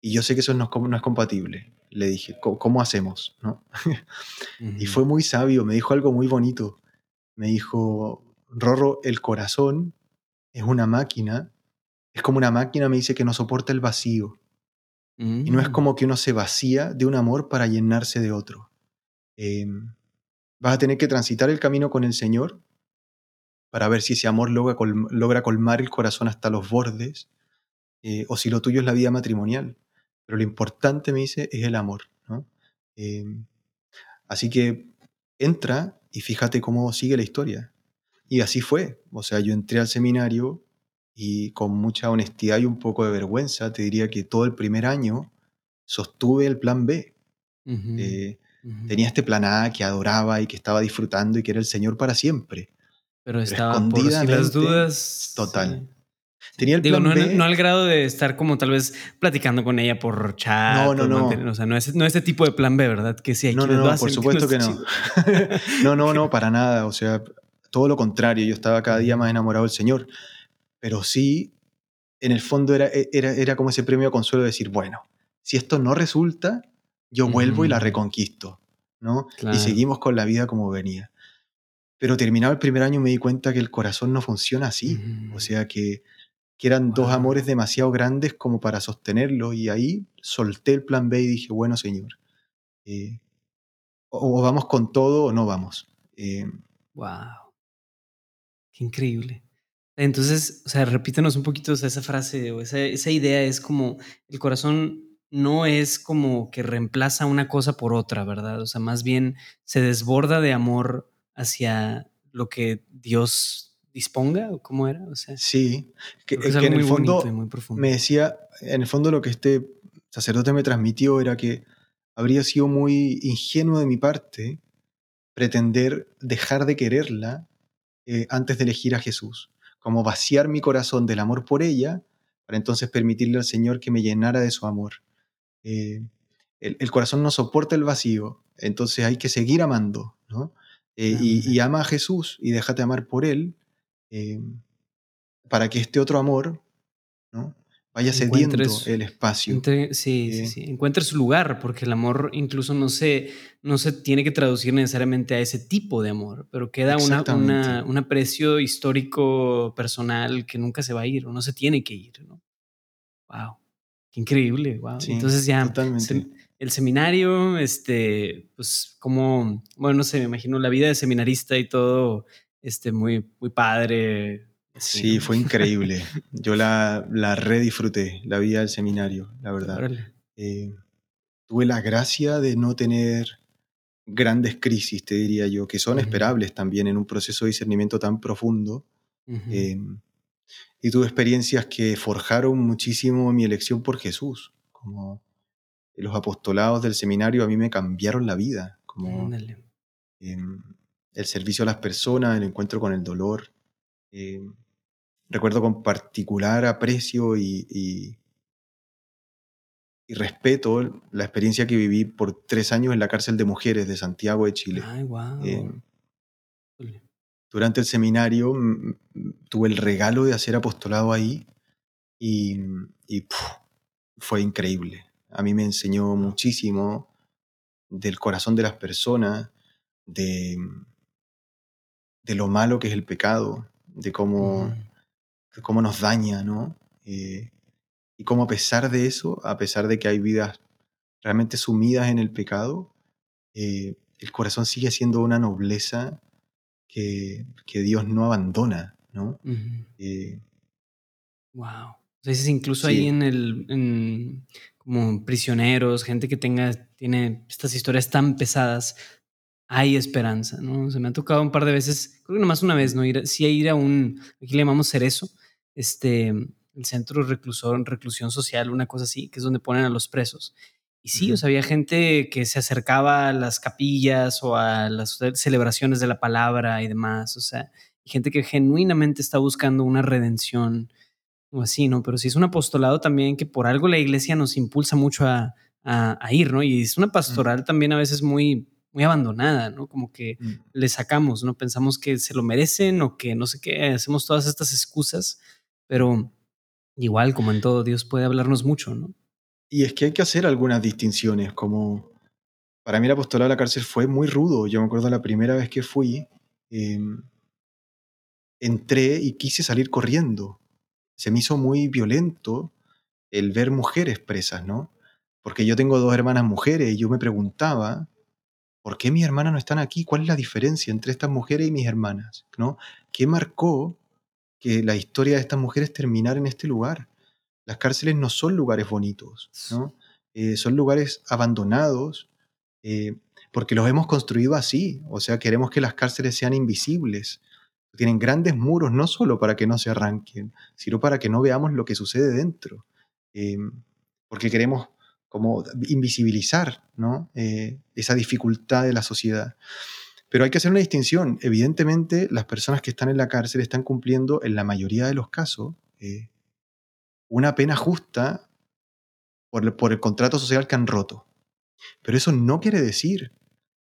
y yo sé que eso no, no es compatible le dije, ¿cómo, hacemos? ¿No? <laughs> Y fue muy sabio, me dijo algo muy bonito. Me dijo, Rorro, el corazón es una máquina, es como una máquina, me dice, que no soporta el vacío. Y no es mm. como que uno se vacía de un amor para llenarse de otro. Em, vas a tener que transitar el camino con el Señor para ver si ese amor logra, logra colmar el corazón hasta los bordes eh, o si lo tuyo es la vida matrimonial. Pero lo importante, me dice, es el amor. ¿no? Em, así que entra y fíjate cómo sigue la historia. Y así fue. O sea, yo entré al seminario y con mucha honestidad y un poco de vergüenza, te diría que todo el primer año sostuve el plan B. Eh, tenía este plan A que adoraba y que estaba disfrutando y que era el Señor para siempre. Pero, estaba por las dudas. Total. Tenía el plan no, no, al grado de estar como tal vez platicando con ella por chat. No, no, no. o sea, no es, no este tipo de plan B, ¿verdad? Que sí, hay <laughs> no, no, no, por supuesto que no. no, no, no, para nada. O sea, todo lo contrario. Yo estaba cada día más enamorado del Señor. Pero sí, en el fondo era, era, era como ese premio de consuelo de decir, bueno, si esto no resulta, yo vuelvo y la reconquisto, ¿no? Y seguimos con la vida como venía. Pero terminado el primer año me di cuenta que el corazón no funciona así. O sea que que eran dos amores demasiado grandes como para sostenerlo y ahí solté el plan B y dije, bueno, señor, eh, o, vamos con todo o no vamos. wow. Eh, Qué increíble. Entonces, o sea, repítenos un poquito esa frase o esa, esa idea es como el corazón no es como que reemplaza una cosa por otra, ¿verdad? O sea, más bien se desborda de amor hacia lo que Dios disponga o cómo era? O sea, sí, que, en el fondo me decía, en el fondo lo que este sacerdote me transmitió era que habría sido muy ingenuo de mi parte pretender dejar de quererla eh, antes de elegir a Jesús, como vaciar mi corazón del amor por ella para entonces permitirle al Señor que me llenara de su amor. Eh, el, corazón no soporta el vacío, entonces hay que seguir amando, ¿no? Eh, y, ama a Jesús y déjate amar por Él para que este otro amor ¿no? vaya cediendo el espacio. sí, sí, sí, encuentre su lugar, porque el amor incluso no se, no se tiene que traducir necesariamente a ese tipo de amor, pero queda una, un aprecio histórico, personal, que nunca se va a ir o no se tiene que ir. ¿no? ¡Wow! ¡Qué increíble! ¡Wow! Entonces ya el seminario, este, pues como, bueno, no sé, me imagino la vida de seminarista y todo, este, muy, muy padre, Sí, fue increíble. <laughs> Yo la, la redisfruté, la vida del seminario, la verdad. Eh, tuve la gracia de no tener grandes crisis, te diría yo, que son esperables también en un proceso de discernimiento tan profundo. Eh, y tuve experiencias que forjaron muchísimo mi elección por Jesús, como los apostolados del seminario a mí me cambiaron la vida, como em, el servicio a las personas, el encuentro con el dolor. Em, recuerdo con particular aprecio y, y, respeto la experiencia que viví por tres años en la cárcel de mujeres de Santiago de Chile. Ay, wow. Eh, durante el seminario tuve el regalo de hacer apostolado ahí y, y fue increíble. A mí me enseñó muchísimo del corazón de las personas, de, de lo malo que es el pecado, de cómo cómo nos daña, ¿no? Eh, y cómo a pesar de eso, a pesar de que hay vidas realmente sumidas en el pecado, eh, el corazón sigue siendo una nobleza que, que Dios no abandona, ¿no? wow. O sea, incluso ahí en el, como prisioneros, gente que tenga, tiene estas historias tan pesadas, hay esperanza, ¿no? Se me ha tocado un par de veces, creo que nomás una vez, ¿no? Ir, sí, ir a un, aquí le llamamos cerezo, este, el centro de reclusión, reclusión social, una cosa así, que es donde ponen a los presos. Y sí, o sea, había gente que se acercaba a las capillas o a las celebraciones de la palabra y demás, o sea, gente que genuinamente está buscando una redención o así, ¿no? Pero sí es un apostolado también que por algo la iglesia nos impulsa mucho a, a, ir, ¿no? Y es una pastoral también a veces muy, muy abandonada, ¿no? Como que mm. le sacamos, ¿no? Pensamos que se lo merecen o que no sé qué, hacemos todas estas excusas pero igual, como en todo, Dios puede hablarnos mucho, ¿no? Y es que hay que hacer algunas distinciones, como para mí el apostolado de la cárcel fue muy rudo. Yo me acuerdo la primera vez que fui, em, entré y quise salir corriendo. Se me hizo muy violento el ver mujeres presas, ¿no? Porque yo tengo dos hermanas mujeres y yo me preguntaba, ¿por qué mis hermanas no están aquí? ¿Cuál es la diferencia entre estas mujeres y mis hermanas? ¿No? ¿Qué marcó que la historia de estas mujeres terminar en este lugar. Las cárceles no son lugares bonitos, ¿no? Eh, son lugares abandonados eh, porque los hemos construido así. O sea, queremos que las cárceles sean invisibles. Tienen grandes muros no solo para que no se arranquen, sino para que no veamos lo que sucede dentro. Eh, porque queremos como invisibilizar ¿no? esa dificultad de la sociedad. Pero hay que hacer una distinción. Evidentemente, las personas que están en la cárcel están cumpliendo, en la mayoría de los casos, eh, una pena justa por el, contrato social que han roto. Pero eso no quiere decir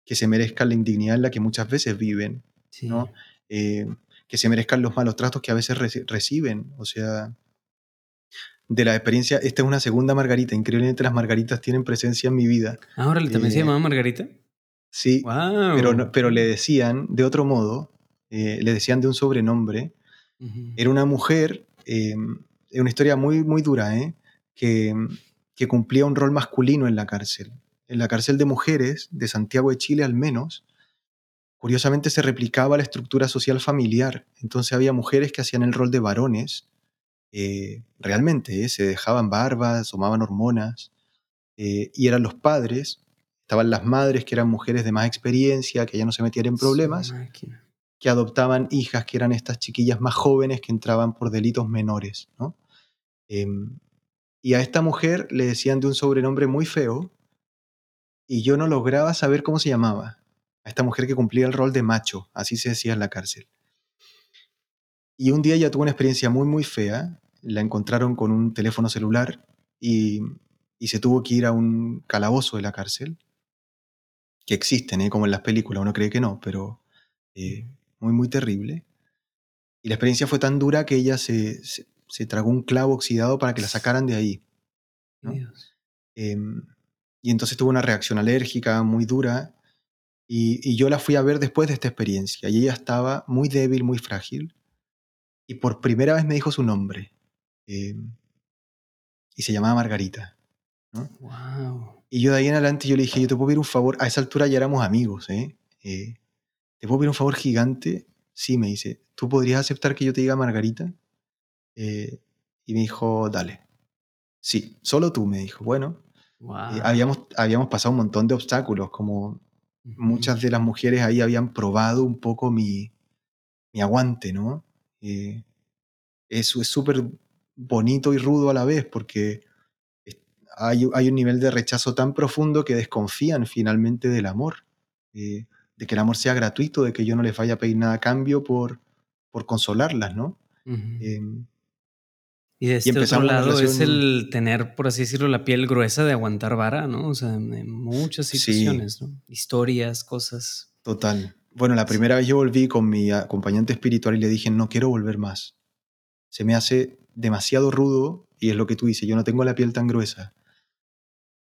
que se merezcan la indignidad en la que muchas veces viven, ¿no? Eh, que se merezcan los malos tratos que a veces reciben. O sea, de la experiencia, esta es una segunda Margarita. Increíblemente las Margaritas tienen presencia en mi vida. ¿Ahora también se eh, llamaba Margarita? Sí, pero, pero le decían de otro modo, eh, le decían de un sobrenombre. Era una mujer, eh, es una historia muy, muy dura, ¿eh? que, que cumplía un rol masculino en la cárcel. En la cárcel de mujeres de Santiago de Chile al menos, curiosamente se replicaba la estructura social familiar. Entonces había mujeres que hacían el rol de varones, realmente, se dejaban barbas, tomaban hormonas, y eran los padres Estaban las madres, que eran mujeres de más experiencia, que ya no se metían en problemas, que adoptaban hijas, que eran estas chiquillas más jóvenes que entraban por delitos menores. ¿no? Em, Y a esta mujer le decían de un sobrenombre muy feo y yo no lograba saber cómo se llamaba. A esta mujer que cumplía el rol de macho, así se decía en la cárcel. Y un día ella tuvo una experiencia muy, muy fea. La encontraron con un teléfono celular y, y se tuvo que ir a un calabozo de la cárcel, que existen, ¿eh? como en las películas, uno cree que no, pero eh, muy, muy terrible. Y la experiencia fue tan dura que ella se, se, se tragó un clavo oxidado para que la sacaran de ahí. ¿no? Em, y entonces tuvo una reacción alérgica muy dura. Y, y, yo la fui a ver después de esta experiencia. Y ella estaba muy débil, muy frágil. Y por primera vez me dijo su nombre. Eh, y se llamaba Margarita. ¿no? Wow. Y yo de ahí en adelante yo le dije, yo te puedo pedir un favor. A esa altura ya éramos amigos. ¿eh? Eh, ¿Te puedo pedir un favor gigante? Sí, me dice. ¿Tú podrías aceptar que yo te diga Margarita? Eh, y me dijo, dale. Sí, solo tú, me dijo. Bueno, Wow. eh, habíamos, habíamos pasado un montón de obstáculos, como muchas de las mujeres ahí habían probado un poco mi, mi aguante, ¿no? Eh, eso es súper bonito y rudo a la vez, porque hay, hay un nivel de rechazo tan profundo que desconfían finalmente del amor, eh, de que el amor sea gratuito, de que yo no les vaya a pedir nada a cambio por, por consolarlas, ¿no? Em, Y de este otro lado es el tener, por así decirlo, la piel gruesa de aguantar vara, ¿no? O sea, en muchas Sí. situaciones, ¿no? Historias, cosas. Total. Bueno, la primera vez yo volví con mi acompañante espiritual y le dije, no quiero volver más. Se me hace demasiado rudo y es lo que tú dices, yo no tengo la piel tan gruesa.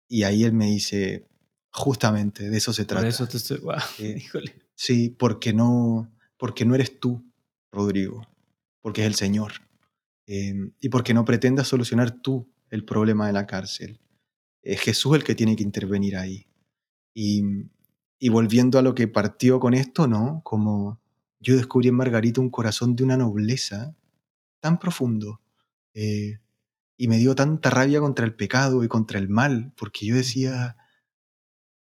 Y ahí él me dice, justamente, de eso se trata. Por eso te estoy. Wow, <laughs> Eh, híjole. Sí, porque no, porque no eres tú, Rodrigo, porque es el Señor. Eh, y porque no pretendas solucionar tú el problema de la cárcel. Es Jesús el que tiene que intervenir ahí. Y, y volviendo a lo que partió con esto, ¿no? Como yo descubrí en Margarita un corazón de una nobleza tan profundo. eh, y me dio tanta rabia contra el pecado y contra el mal, porque yo decía,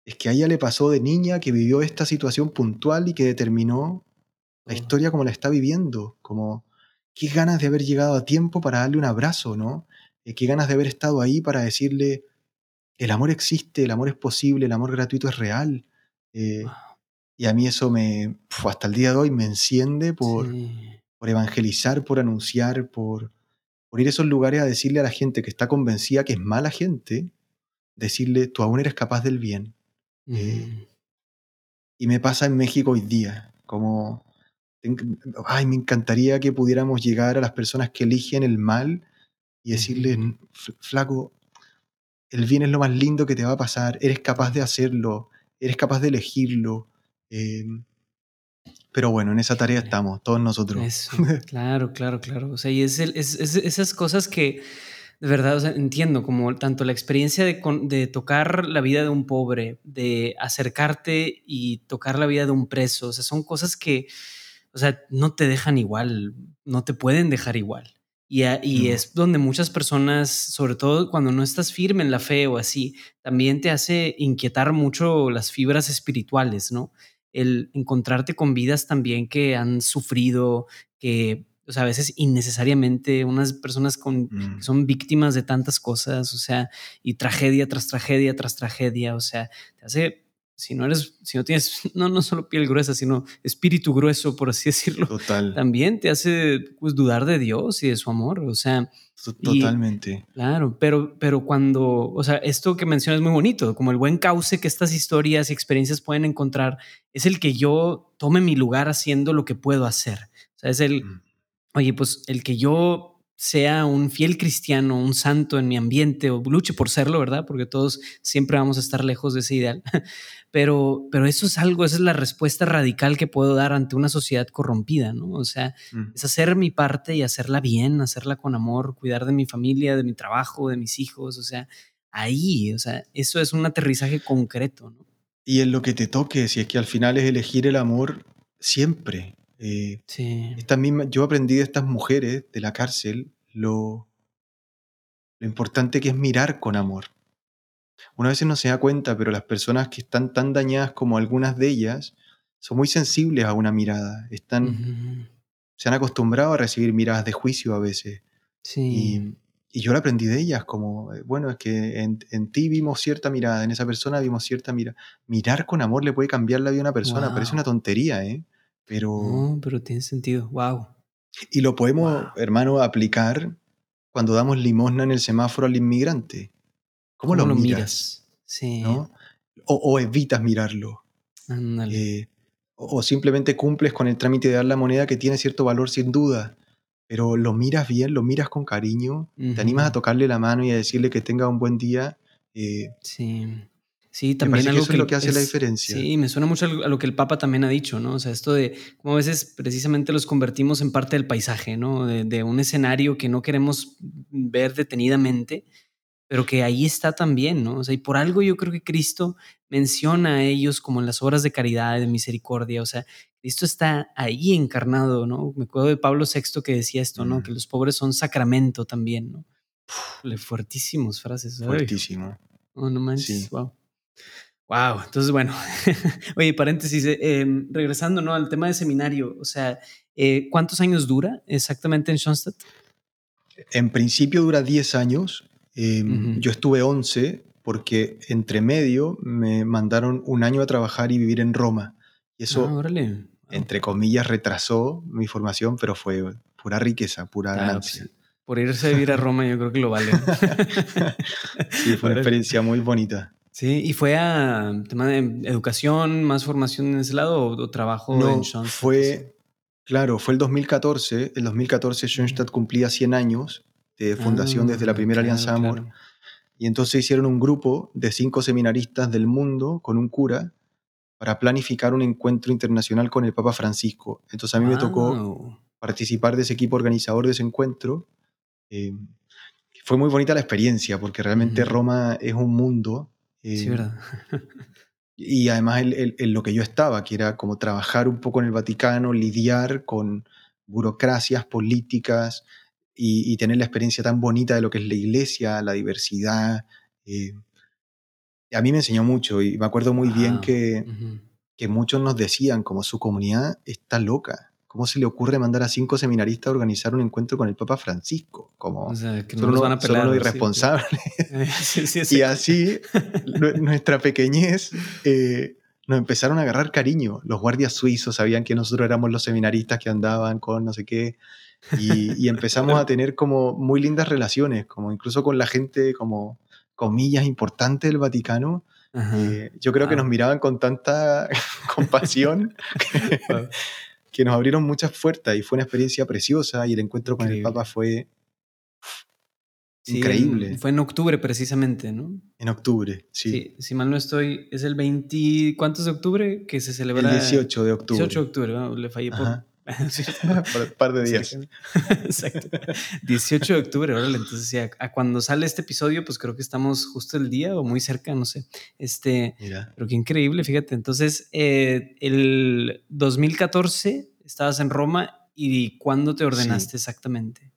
es que a ella le pasó de niña que vivió esta situación puntual y que determinó la historia como la está viviendo, como qué ganas de haber llegado a tiempo para darle un abrazo, ¿no? Eh, qué ganas de haber estado ahí para decirle, el amor existe, el amor es posible, el amor gratuito es real. Eh, Wow. y a mí eso me, hasta el día de hoy me enciende por, Sí. por evangelizar, por anunciar, por, por ir a esos lugares a decirle a la gente que está convencida que es mala gente, decirle, tú aún eres capaz del bien. eh. Y me pasa en México hoy día, como, ay, me encantaría que pudiéramos llegar a las personas que eligen el mal y decirles, Ujú. "F- flaco, el bien es lo más lindo que te va a pasar, eres capaz de hacerlo, eres capaz de elegirlo. eh, pero bueno, en esa tarea estamos, todos nosotros. Eso, <laughs> claro, claro, claro. O sea, y es, el- es- es- esas cosas que de verdad, o sea, entiendo, como tanto la experiencia de, con- de tocar la vida de un pobre, de acercarte y tocar la vida de un preso, o sea, son cosas que, o sea, no te dejan igual, no te pueden dejar igual. Y, a- y No. es donde muchas personas, sobre todo cuando no estás firme en la fe o así, también te hace inquietar mucho las fibras espirituales, ¿no? El encontrarte con vidas también que han sufrido, que, o sea, a veces innecesariamente, unas personas con, Mm. que son víctimas de tantas cosas, o sea, y tragedia tras tragedia tras tragedia, o sea, te hace, si no eres, si no tienes, <laughs> no, no solo piel gruesa, sino espíritu grueso, por así <laughs> decirlo, Total, también te hace pues, dudar de Dios y de su amor, o sea, y- totalmente. Claro, pero, pero cuando, o sea, esto que mencionas es muy bonito, como el buen cauce que estas historias y experiencias pueden encontrar, es el que yo tome mi lugar haciendo lo que puedo hacer. O sea, es el, Mm. oye, pues el que yo sea un fiel cristiano, un santo en mi ambiente o luche por serlo, ¿verdad? Porque todos siempre vamos a estar lejos de ese ideal. <laughs> Pero, pero eso es algo, esa es la respuesta radical que puedo dar ante una sociedad corrompida, ¿no? O sea, Mm. es hacer mi parte y hacerla bien, hacerla con amor, cuidar de mi familia, de mi trabajo, de mis hijos, o sea, ahí, o sea, eso es un aterrizaje concreto, ¿no? Y en lo que te toque, si es que al final es elegir el amor siempre. Eh, Sí. Estas mismas, yo aprendí de estas mujeres de la cárcel lo, lo importante que es mirar con amor. Una vez no se da cuenta, pero las personas que están tan dañadas como algunas de ellas son muy sensibles a una mirada. Están. Se han acostumbrado a recibir miradas de juicio a veces. Sí. Y, y yo lo aprendí de ellas, como, eh, bueno, es que en, en, ti vimos cierta mirada, en esa persona vimos cierta mirada. Mirar con amor le puede cambiar la vida a una persona, Wow. parece una tontería, ¿eh? Pero... No, pero tiene sentido. Wow. Y lo podemos, Wow. hermano, aplicar cuando damos limosna en el semáforo al inmigrante. ¿Cómo, lo, miras? Sí. ¿no? O, o evitas mirarlo. Ándale. Eh, o, o simplemente cumples con el trámite de dar la moneda que tiene cierto valor sin duda. Pero lo miras bien, lo miras con cariño, te animas a tocarle la mano y a decirle que tenga un buen día. eh, Sí. Sí, también que algo eso es lo que hace la diferencia. Sí, me suena mucho a lo que el Papa también ha dicho, ¿no? O sea, esto de cómo a veces precisamente los convertimos en parte del paisaje, ¿no? De, de un escenario que no queremos ver detenidamente, pero que ahí está también, ¿no? O sea, y por algo yo creo que Cristo menciona a ellos como en las obras de caridad, de misericordia, o sea, Cristo está ahí encarnado, ¿no? Me acuerdo de Pablo VI que decía esto, ¿no? Mm. Que los pobres son sacramento también, ¿no? Uf, fuertísimas frases. Ay. Fuertísimo. Oh, no manches, Sí. wow. Wow, entonces bueno, <laughs> oye, paréntesis, eh, em, regresando ¿no? al tema de seminario, o sea, eh, ¿cuántos años dura exactamente en Schoenstatt? En principio dura 10 años. eh, Ujú. Yo estuve 11 porque entre medio me mandaron un año a trabajar y vivir en Roma. Y eso, ah, órale. Entre comillas, retrasó mi formación, pero fue pura riqueza, pura Claro, ganancia. pues, por irse a vivir a Roma yo creo que lo vale. <laughs> Sí, fue una <laughs> experiencia muy bonita. Sí, y fue a tema de educación, más formación en ese lado o, o trabajo en No, Schoenstatt. fue, claro, fue el 2014. El 2014 Schoenstatt cumplía 100 años de fundación desde la Ah, primera claro, Alianza Amor. claro. Y entonces hicieron un grupo de cinco seminaristas del mundo con un cura para planificar un encuentro internacional con el Papa Francisco. Entonces a mí me tocó participar de ese equipo organizador de ese encuentro. Eh, fue muy bonita la experiencia porque realmente Ujú. Roma es un mundo. Eh, Sí, ¿verdad? <laughs> y además en, lo que yo estaba, que era como trabajar un poco en el Vaticano, lidiar con burocracias políticas y, y tener la experiencia tan bonita de lo que es la iglesia, la diversidad. eh, a mí me enseñó mucho y me acuerdo muy bien Wow. que, que muchos nos decían como su comunidad está loca. ¿Cómo se le ocurre mandar a cinco seminaristas a organizar un encuentro con el Papa Francisco? Como O sea, que no son van a son pelar. unos ¿no? Sí, irresponsables. Sí, <laughs> sí, sí. Y así nue- nuestra pequeñez eh, nos empezaron a agarrar cariño. Los guardias suizos sabían que nosotros éramos los seminaristas que andaban con no sé qué. Y, y empezamos a tener como muy lindas relaciones, como incluso con la gente como comillas importante del Vaticano. Eh, yo creo que Wow. nos miraban con tanta <laughs> compasión Wow. Que nos abrieron muchas puertas y fue una experiencia preciosa y el encuentro con el. Papa fue Sí, increíble. fue en octubre precisamente, ¿no? en octubre, sí. Sí. si mal no estoy, es el 20, ¿cuántos de octubre que se celebra? El 18 de octubre. 18 de octubre, ¿no? le fallé por... Ajá. <laughs> <laughs> Por un par de días. <laughs> Exacto. 18 de octubre, órale. Entonces, sí, a, cuando sale este episodio, pues creo que estamos justo el día o muy cerca, no sé. Este, Mira. pero qué increíble, fíjate. Entonces, eh, el 2014 estabas en Roma y ¿cuándo te ordenaste exactamente?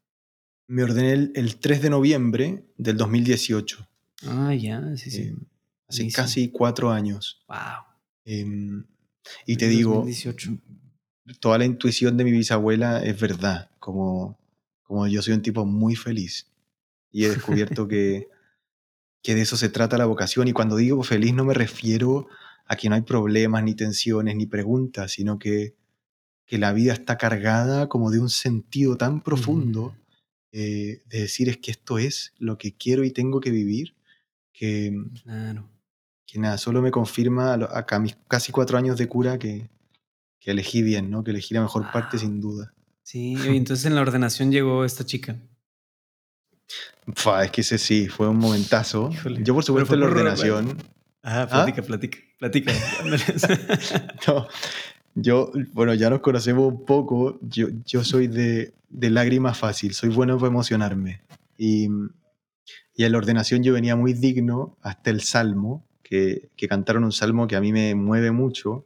Me ordené el, el 3 de noviembre del 2018. Ah, ya, sí, sí. eh, hace casi cuatro años. wow. Eh, y te digo, 2018. Toda la intuición de mi bisabuela es verdad. Como, como yo soy un tipo muy feliz. Y he descubierto que, <laughs> que de eso se trata la vocación. Y cuando digo feliz no me refiero a que no hay problemas, ni tensiones, ni preguntas, sino que, que la vida está cargada como de un sentido tan profundo. Ujú. eh, de decir es que esto es lo que quiero y tengo que vivir, que, Claro. que nada, solo me confirma a, lo- a ca- mis casi cuatro años de cura que, que elegí bien, ¿no? que elegí la mejor parte sin duda. Sí, y entonces en la ordenación llegó esta chica. <laughs> Fua, es que ese sí, fue un momentazo. Híjole. Yo por supuesto en la ordenación, Ah, platica, platica, platica. <laughs> no, yo, bueno, ya nos conocemos un poco, yo, yo soy de, de lágrimas fácil, soy bueno para emocionarme. Y, y en la ordenación yo venía muy digno hasta el salmo, que, que cantaron un salmo que a mí me mueve mucho.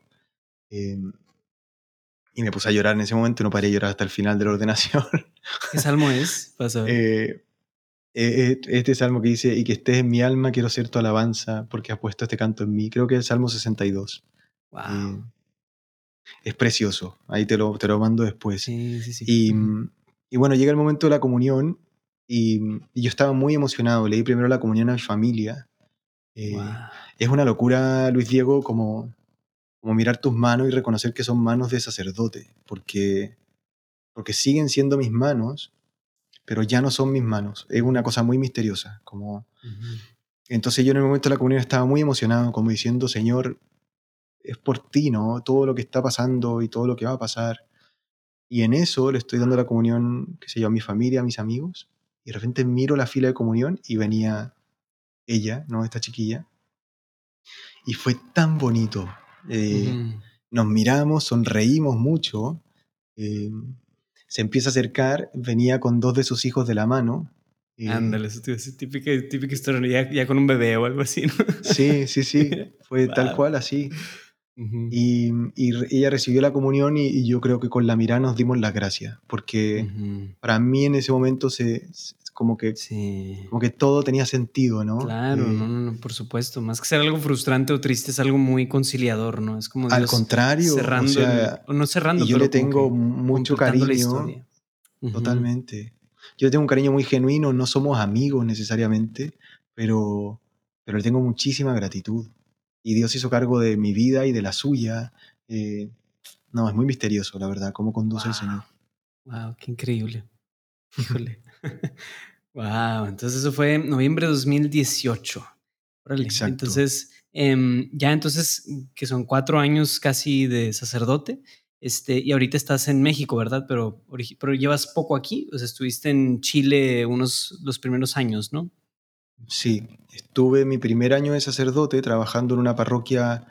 eh, y me puse a llorar en ese momento y no paré de llorar hasta el final de la ordenación. ¿Qué salmo es? <laughs> Ver. Eh, eh, este salmo que dice, y que estés en mi alma, quiero ser tu alabanza, porque has puesto este canto en mí. Creo que es el Salmo 62. wow. Eh, es precioso, ahí te lo, te lo mando después. sí, sí, sí. Y, bueno, llega el momento de la comunión Y, y yo estaba muy emocionado. Leí primero la comunión a mi familia. Eh, Wow. Es una locura, Luis Diego, como, como mirar tus manos y reconocer que son manos de sacerdote, porque, porque siguen siendo mis manos, pero ya no son mis manos. Es una cosa muy misteriosa. Como, entonces yo en el momento de la comunión estaba muy emocionado, como diciendo, Señor, es por ti, ¿no? Todo lo que está pasando y todo lo que va a pasar. Y en eso le estoy dando la comunión, qué sé yo, a mi familia, a mis amigos. Y de repente miro la fila de comunión y venía ella, ¿no? Esta chiquilla. Y fue tan bonito. Eh. Nos miramos, sonreímos mucho. eh, se empieza a acercar, venía con dos de sus hijos de la mano. eh, Ándale, eso decir, típica, típica historia, ya, ya con un bebé o algo así, ¿no? Sí, sí, sí. <laughs> Fue tal Wow. cual, así. Ujú. Y, y re- ella recibió la comunión y, y yo creo que con la mirada nos dimos las gracias, porque Ujú. para mí en ese momento se, se- como, que, Sí. como que todo tenía sentido, ¿no? Claro, Eh, no, no, no, por supuesto. Más que ser algo frustrante o triste, es algo muy conciliador, ¿no? Es como Al Dios contrario, o cerrando, sea, el- o no cerrando, y yo pero le tengo mucho cariño, totalmente. Yo le tengo un cariño muy genuino, no somos amigos necesariamente, pero, pero le tengo muchísima gratitud. Y Dios hizo cargo de mi vida y de la suya. eh, no, es muy misterioso, la verdad, cómo conduce el Señor. Wow, qué increíble. <laughs> Híjole. <laughs> wow, entonces eso fue en noviembre de 2018. Órale. Exacto. Entonces, em, ya entonces, que son cuatro años casi de sacerdote, este, y ahorita estás en México, ¿verdad? Pero, pero llevas poco aquí, o sea, estuviste en Chile unos, los primeros años, ¿no? Sí, estuve mi primer año de sacerdote trabajando en una parroquia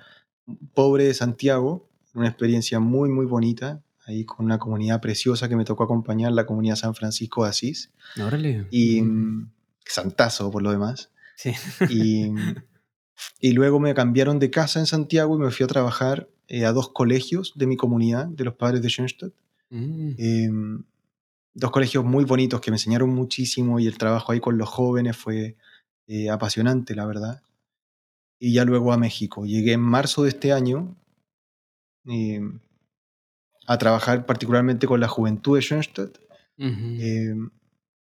pobre de Santiago, una experiencia muy, muy bonita, ahí con una comunidad preciosa que me tocó acompañar, la comunidad San Francisco de Asís, Órale. y mm, santazo por lo demás. Sí. Y, <laughs> y luego me cambiaron de casa en Santiago y me fui a trabajar eh, a dos colegios de mi comunidad, de los padres de Schoenstatt. Mm. Eh, dos colegios muy bonitos que me enseñaron muchísimo y el trabajo ahí con los jóvenes fue eh, apasionante, la verdad. Y ya luego a México. Llegué en marzo de este año eh, a trabajar particularmente con la juventud de Schoenstatt. Eh,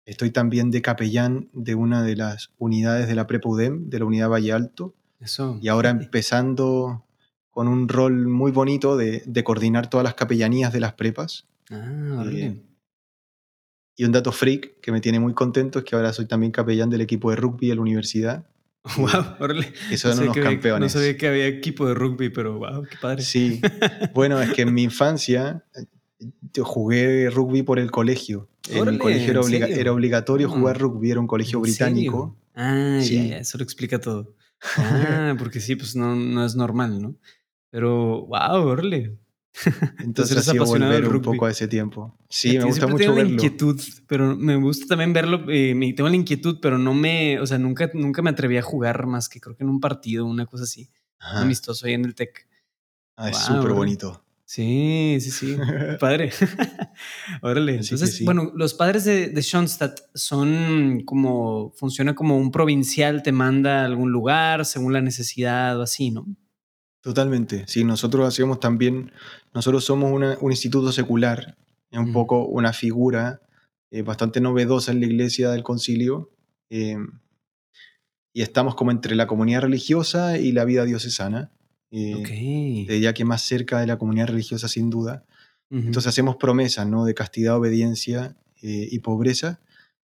estoy también de capellán de una de las unidades de la Prepudem, de la unidad Valle Alto. Eso. Y ahora <laughs> empezando con un rol muy bonito de, de coordinar todas las capellanías de las prepas. Ah. Eh, Y un dato freak que me tiene muy contento es que ahora soy también capellán del equipo de rugby de la universidad. <laughs> Wow, órale. Son sabía unos que había- campeones. no sabía que había equipo de rugby, pero wow, qué padre. Sí. <laughs> Bueno, es que en mi infancia yo jugué rugby por el colegio. En mi colegio era, ¿en obliga- era obligatorio Mm. jugar rugby, era un colegio ¿En británico. serio? Ah, Sí. ya, ya, eso lo explica todo. <laughs> Ah, porque sí, pues no, no es normal, ¿no? Pero, wow, órale. Entonces sido apasionado volver un poco a ese tiempo. Sí, me gusta mucho tengo la verlo. inquietud, pero me gusta también verlo. eh, me tengo la inquietud, pero no me, o sea, nunca, nunca me atreví a jugar más que creo que en un partido, una cosa así, Ajá. amistoso ahí en el TEC. Ah, es súper bonito. Sí, sí, sí. <laughs> Padre. <laughs> Órale. Así Entonces, sí. bueno, los padres de, de Schoenstatt son como, funciona como un provincial, te manda a algún lugar según la necesidad o así, ¿no? Totalmente. Sí, nosotros hacemos también, nosotros somos una- un instituto secular, es un Ujú. poco una figura eh, bastante novedosa en la iglesia del concilio, eh, y estamos como entre la comunidad religiosa y la vida diocesana, eh, Ok. te diría que más cerca de la comunidad religiosa sin duda. Entonces hacemos promesas, ¿no? De castidad, obediencia y pobreza,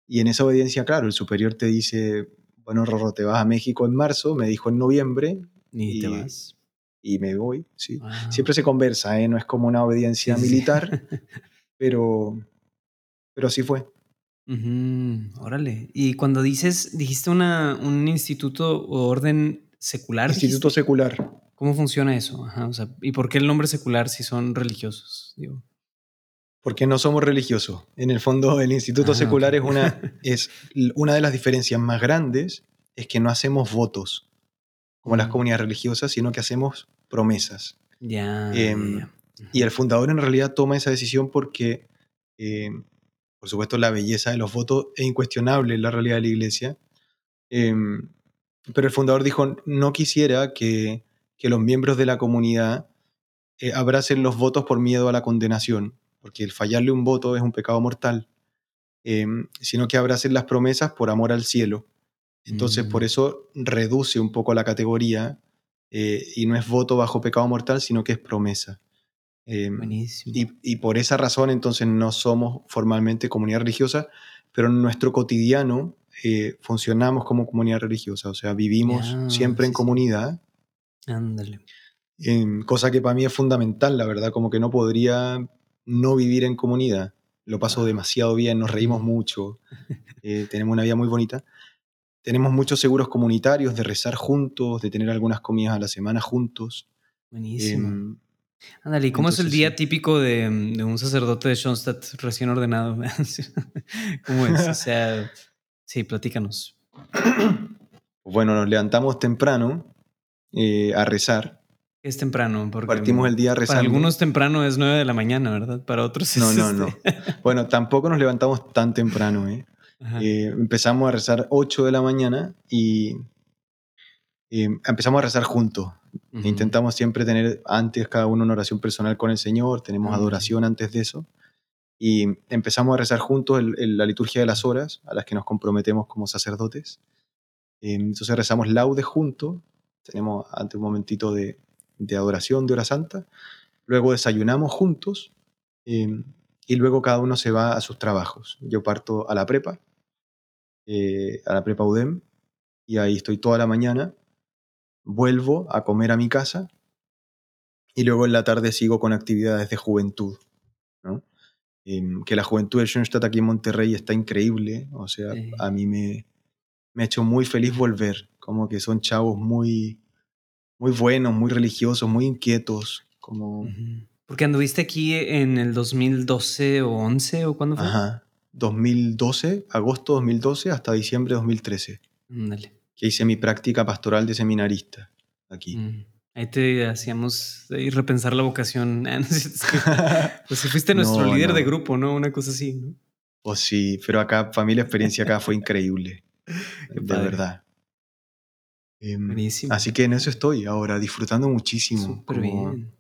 y en esa obediencia, claro, el superior te dice, bueno, Rorro, te vas a México en marzo, me dijo en noviembre, y te y- vas. Y me voy, sí. Wow. Siempre se conversa, ¿eh? no es como una obediencia Sí, sí, sí. militar, <laughs> pero, pero sí fue. Ujú, Órale. Y cuando dices, dijiste una, un instituto o orden secular. Instituto dijiste? secular. ¿Cómo funciona eso? Ajá, o sea, ¿y por qué el nombre secular si son religiosos? Digo. Porque no somos religiosos. En el fondo, el instituto Ah, secular ok. es, una, <laughs> es una de las diferencias más grandes, es que no hacemos votos como las comunidades religiosas, sino que hacemos promesas. Ya. Em. Y el fundador en realidad toma esa decisión porque, eh, por supuesto, la belleza de los votos es incuestionable en la realidad de la iglesia. Eh, pero el fundador dijo, no quisiera que, que los miembros de la comunidad eh, abracen los votos por miedo a la condenación, porque el fallarle un voto es un pecado mortal. em, sino que abracen las promesas por amor al cielo. Entonces, por Mm. eso reduce un poco la categoría eh, y no es voto bajo pecado mortal, sino que es promesa. Em, Buenísimo. y, y por esa razón, entonces, no somos formalmente comunidad religiosa, pero en nuestro cotidiano eh, funcionamos como comunidad religiosa, o sea, vivimos siempre en sí, comunidad, Ándale. em, cosa que para mí es fundamental, la verdad, como que no podría no vivir en comunidad. Lo paso demasiado bien, nos reímos Mm. mucho, <laughs> eh, tenemos una vida muy bonita. Tenemos muchos seguros comunitarios de rezar juntos, de tener algunas comidas a la semana juntos. Buenísimo. Em, Ándale, ¿y cómo es el día sí. típico de, de un sacerdote de Schoenstatt recién ordenado? <laughs> ¿Cómo es? O sea, sí, platícanos. <clears throat> Bueno, nos levantamos temprano eh, a rezar. Es temprano, porque Partimos el día para rezando. algunos temprano es 9 de la mañana, ¿verdad? Para otros No, es no, no. este- Bueno, tampoco nos levantamos tan temprano. ¿eh? Eh, empezamos a rezar 8 de la mañana y eh, empezamos a rezar juntos. Ujú. Intentamos siempre tener antes cada uno una oración personal con el Señor, tenemos Ah. adoración antes de eso. Y empezamos a rezar juntos el- el- la liturgia de las horas a las que nos comprometemos como sacerdotes. Eh, entonces rezamos laudes juntos, tenemos antes un momentito de, de adoración de hora santa, luego desayunamos juntos eh, y luego cada uno se va a sus trabajos. Yo parto a la prepa, eh, a la prepa UDEM, y ahí estoy toda la mañana, vuelvo a comer a mi casa y luego en la tarde sigo con actividades de juventud. ¿no? Em, que la juventud de Schoenstatt aquí en Monterrey está increíble, o sea, Sí. a mí me, me ha hecho muy feliz volver, como que son chavos muy, muy buenos, muy religiosos, muy inquietos, como... Porque anduviste aquí en el 2012 o 11 o cuándo fue? Ajá. 2012, agosto 2012 hasta diciembre 2013, Ándale. que hice mi práctica pastoral de seminarista aquí. Mm. Ahí te hacíamos ahí repensar la vocación. <laughs> Ah, <laughs> pues si fuiste nuestro No, líder de grupo, ¿no? Una cosa así, ¿no? O sí, pero acá, la experiencia acá fue increíble, <laughs> de verdad. Buenísimo. así que en eso estoy ahora, disfrutando muchísimo. Súper bien.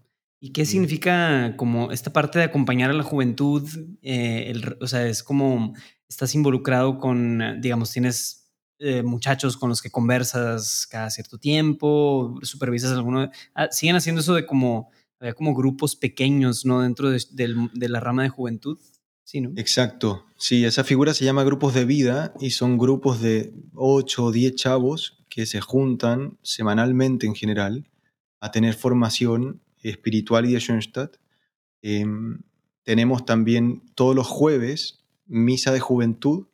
¿Y qué significa como esta parte de acompañar a la juventud? Eh, el o sea, es como estás involucrado con, eh, digamos, tienes eh, muchachos con los que conversas cada cierto tiempo, supervisas alguno. ah, siguen haciendo eso de como, había como grupos pequeños, ¿no? Dentro de, de la rama de juventud. Sí, ¿no? Exacto, sí, esa figura se llama grupos de vida y son grupos de 8 o 10 chavos que se juntan semanalmente en general a tener formación espiritual y de Schoenstatt. Em, tenemos también todos los jueves misa de juventud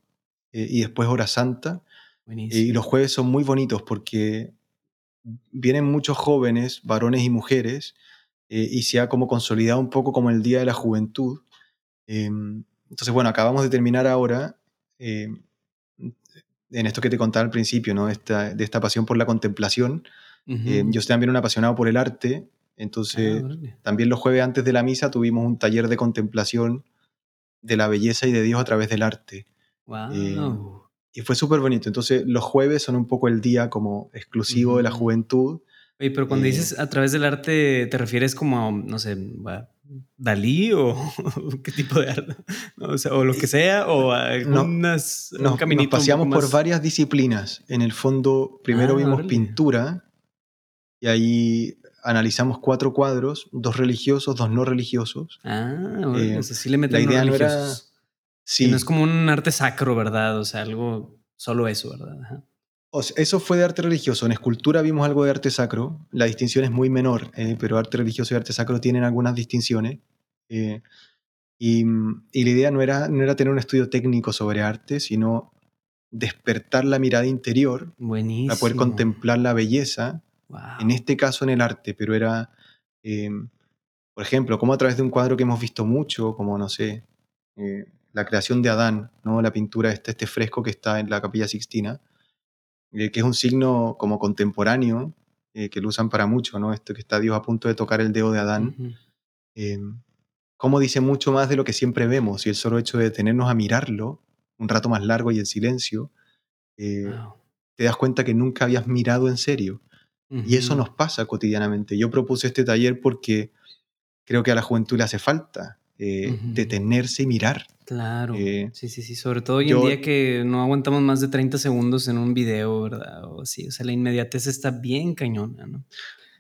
eh, y después hora santa. Buenísimo. Y los jueves son muy bonitos porque vienen muchos jóvenes, varones y mujeres, eh, y se ha como consolidado un poco como el Día de la Juventud. Eh, entonces, bueno, acabamos de terminar ahora eh, en esto que te contaba al principio, ¿no? Esta, de esta pasión por la contemplación. Eh, yo soy también un apasionado por el arte, entonces órale. también los jueves antes de la misa tuvimos un taller de contemplación de la belleza y de Dios a través del arte. Wow. Y fue súper bonito. Entonces, los jueves son un poco el día como exclusivo de la juventud. Oye, pero cuando Eh, dices a través del arte, ¿te refieres como, a, no sé, a Dalí o <laughs> qué tipo de arte? No, o, sea, o lo que sea, o algunas, un Nos, nos paseamos por varias disciplinas. En el fondo, primero Ah, vimos órale. pintura y ahí analizamos cuatro cuadros, dos religiosos, dos no religiosos. Ah, órale, Eh, o sea, sí le meten la idea no era-. Sí, Que no es como un arte sacro, ¿verdad? O sea, algo, solo eso, ¿verdad? Ajá. o sea, eso fue de arte religioso. En escultura vimos algo de arte sacro. La distinción es muy menor, eh, pero arte religioso y arte sacro tienen algunas distinciones. Eh, y, y la idea no era, no era tener un estudio técnico sobre arte, sino despertar la mirada interior Buenísimo. para poder contemplar la belleza, Wow. en este caso en el arte, pero era, eh, por ejemplo, como a través de un cuadro que hemos visto mucho, como, no sé, eh, la creación de Adán, ¿no? la pintura, este, este fresco que está en la capilla Sixtina, eh, que es un signo como contemporáneo, eh, que lo usan para mucho, ¿no? esto que está Dios a punto de tocar el dedo de Adán, eh, como dice mucho más de lo que siempre vemos, y el solo hecho de detenernos a mirarlo un rato más largo y en silencio, Wow. te das cuenta que nunca habías mirado en serio. Y eso nos pasa cotidianamente. Yo propuse este taller porque creo que a la juventud le hace falta eh, detenerse y mirar. Claro. Eh, sí, sí, sí. Sobre todo hoy yo- en día que no aguantamos más de 30 segundos en un video, ¿verdad? O así. O sea, la inmediatez está bien cañona, ¿no?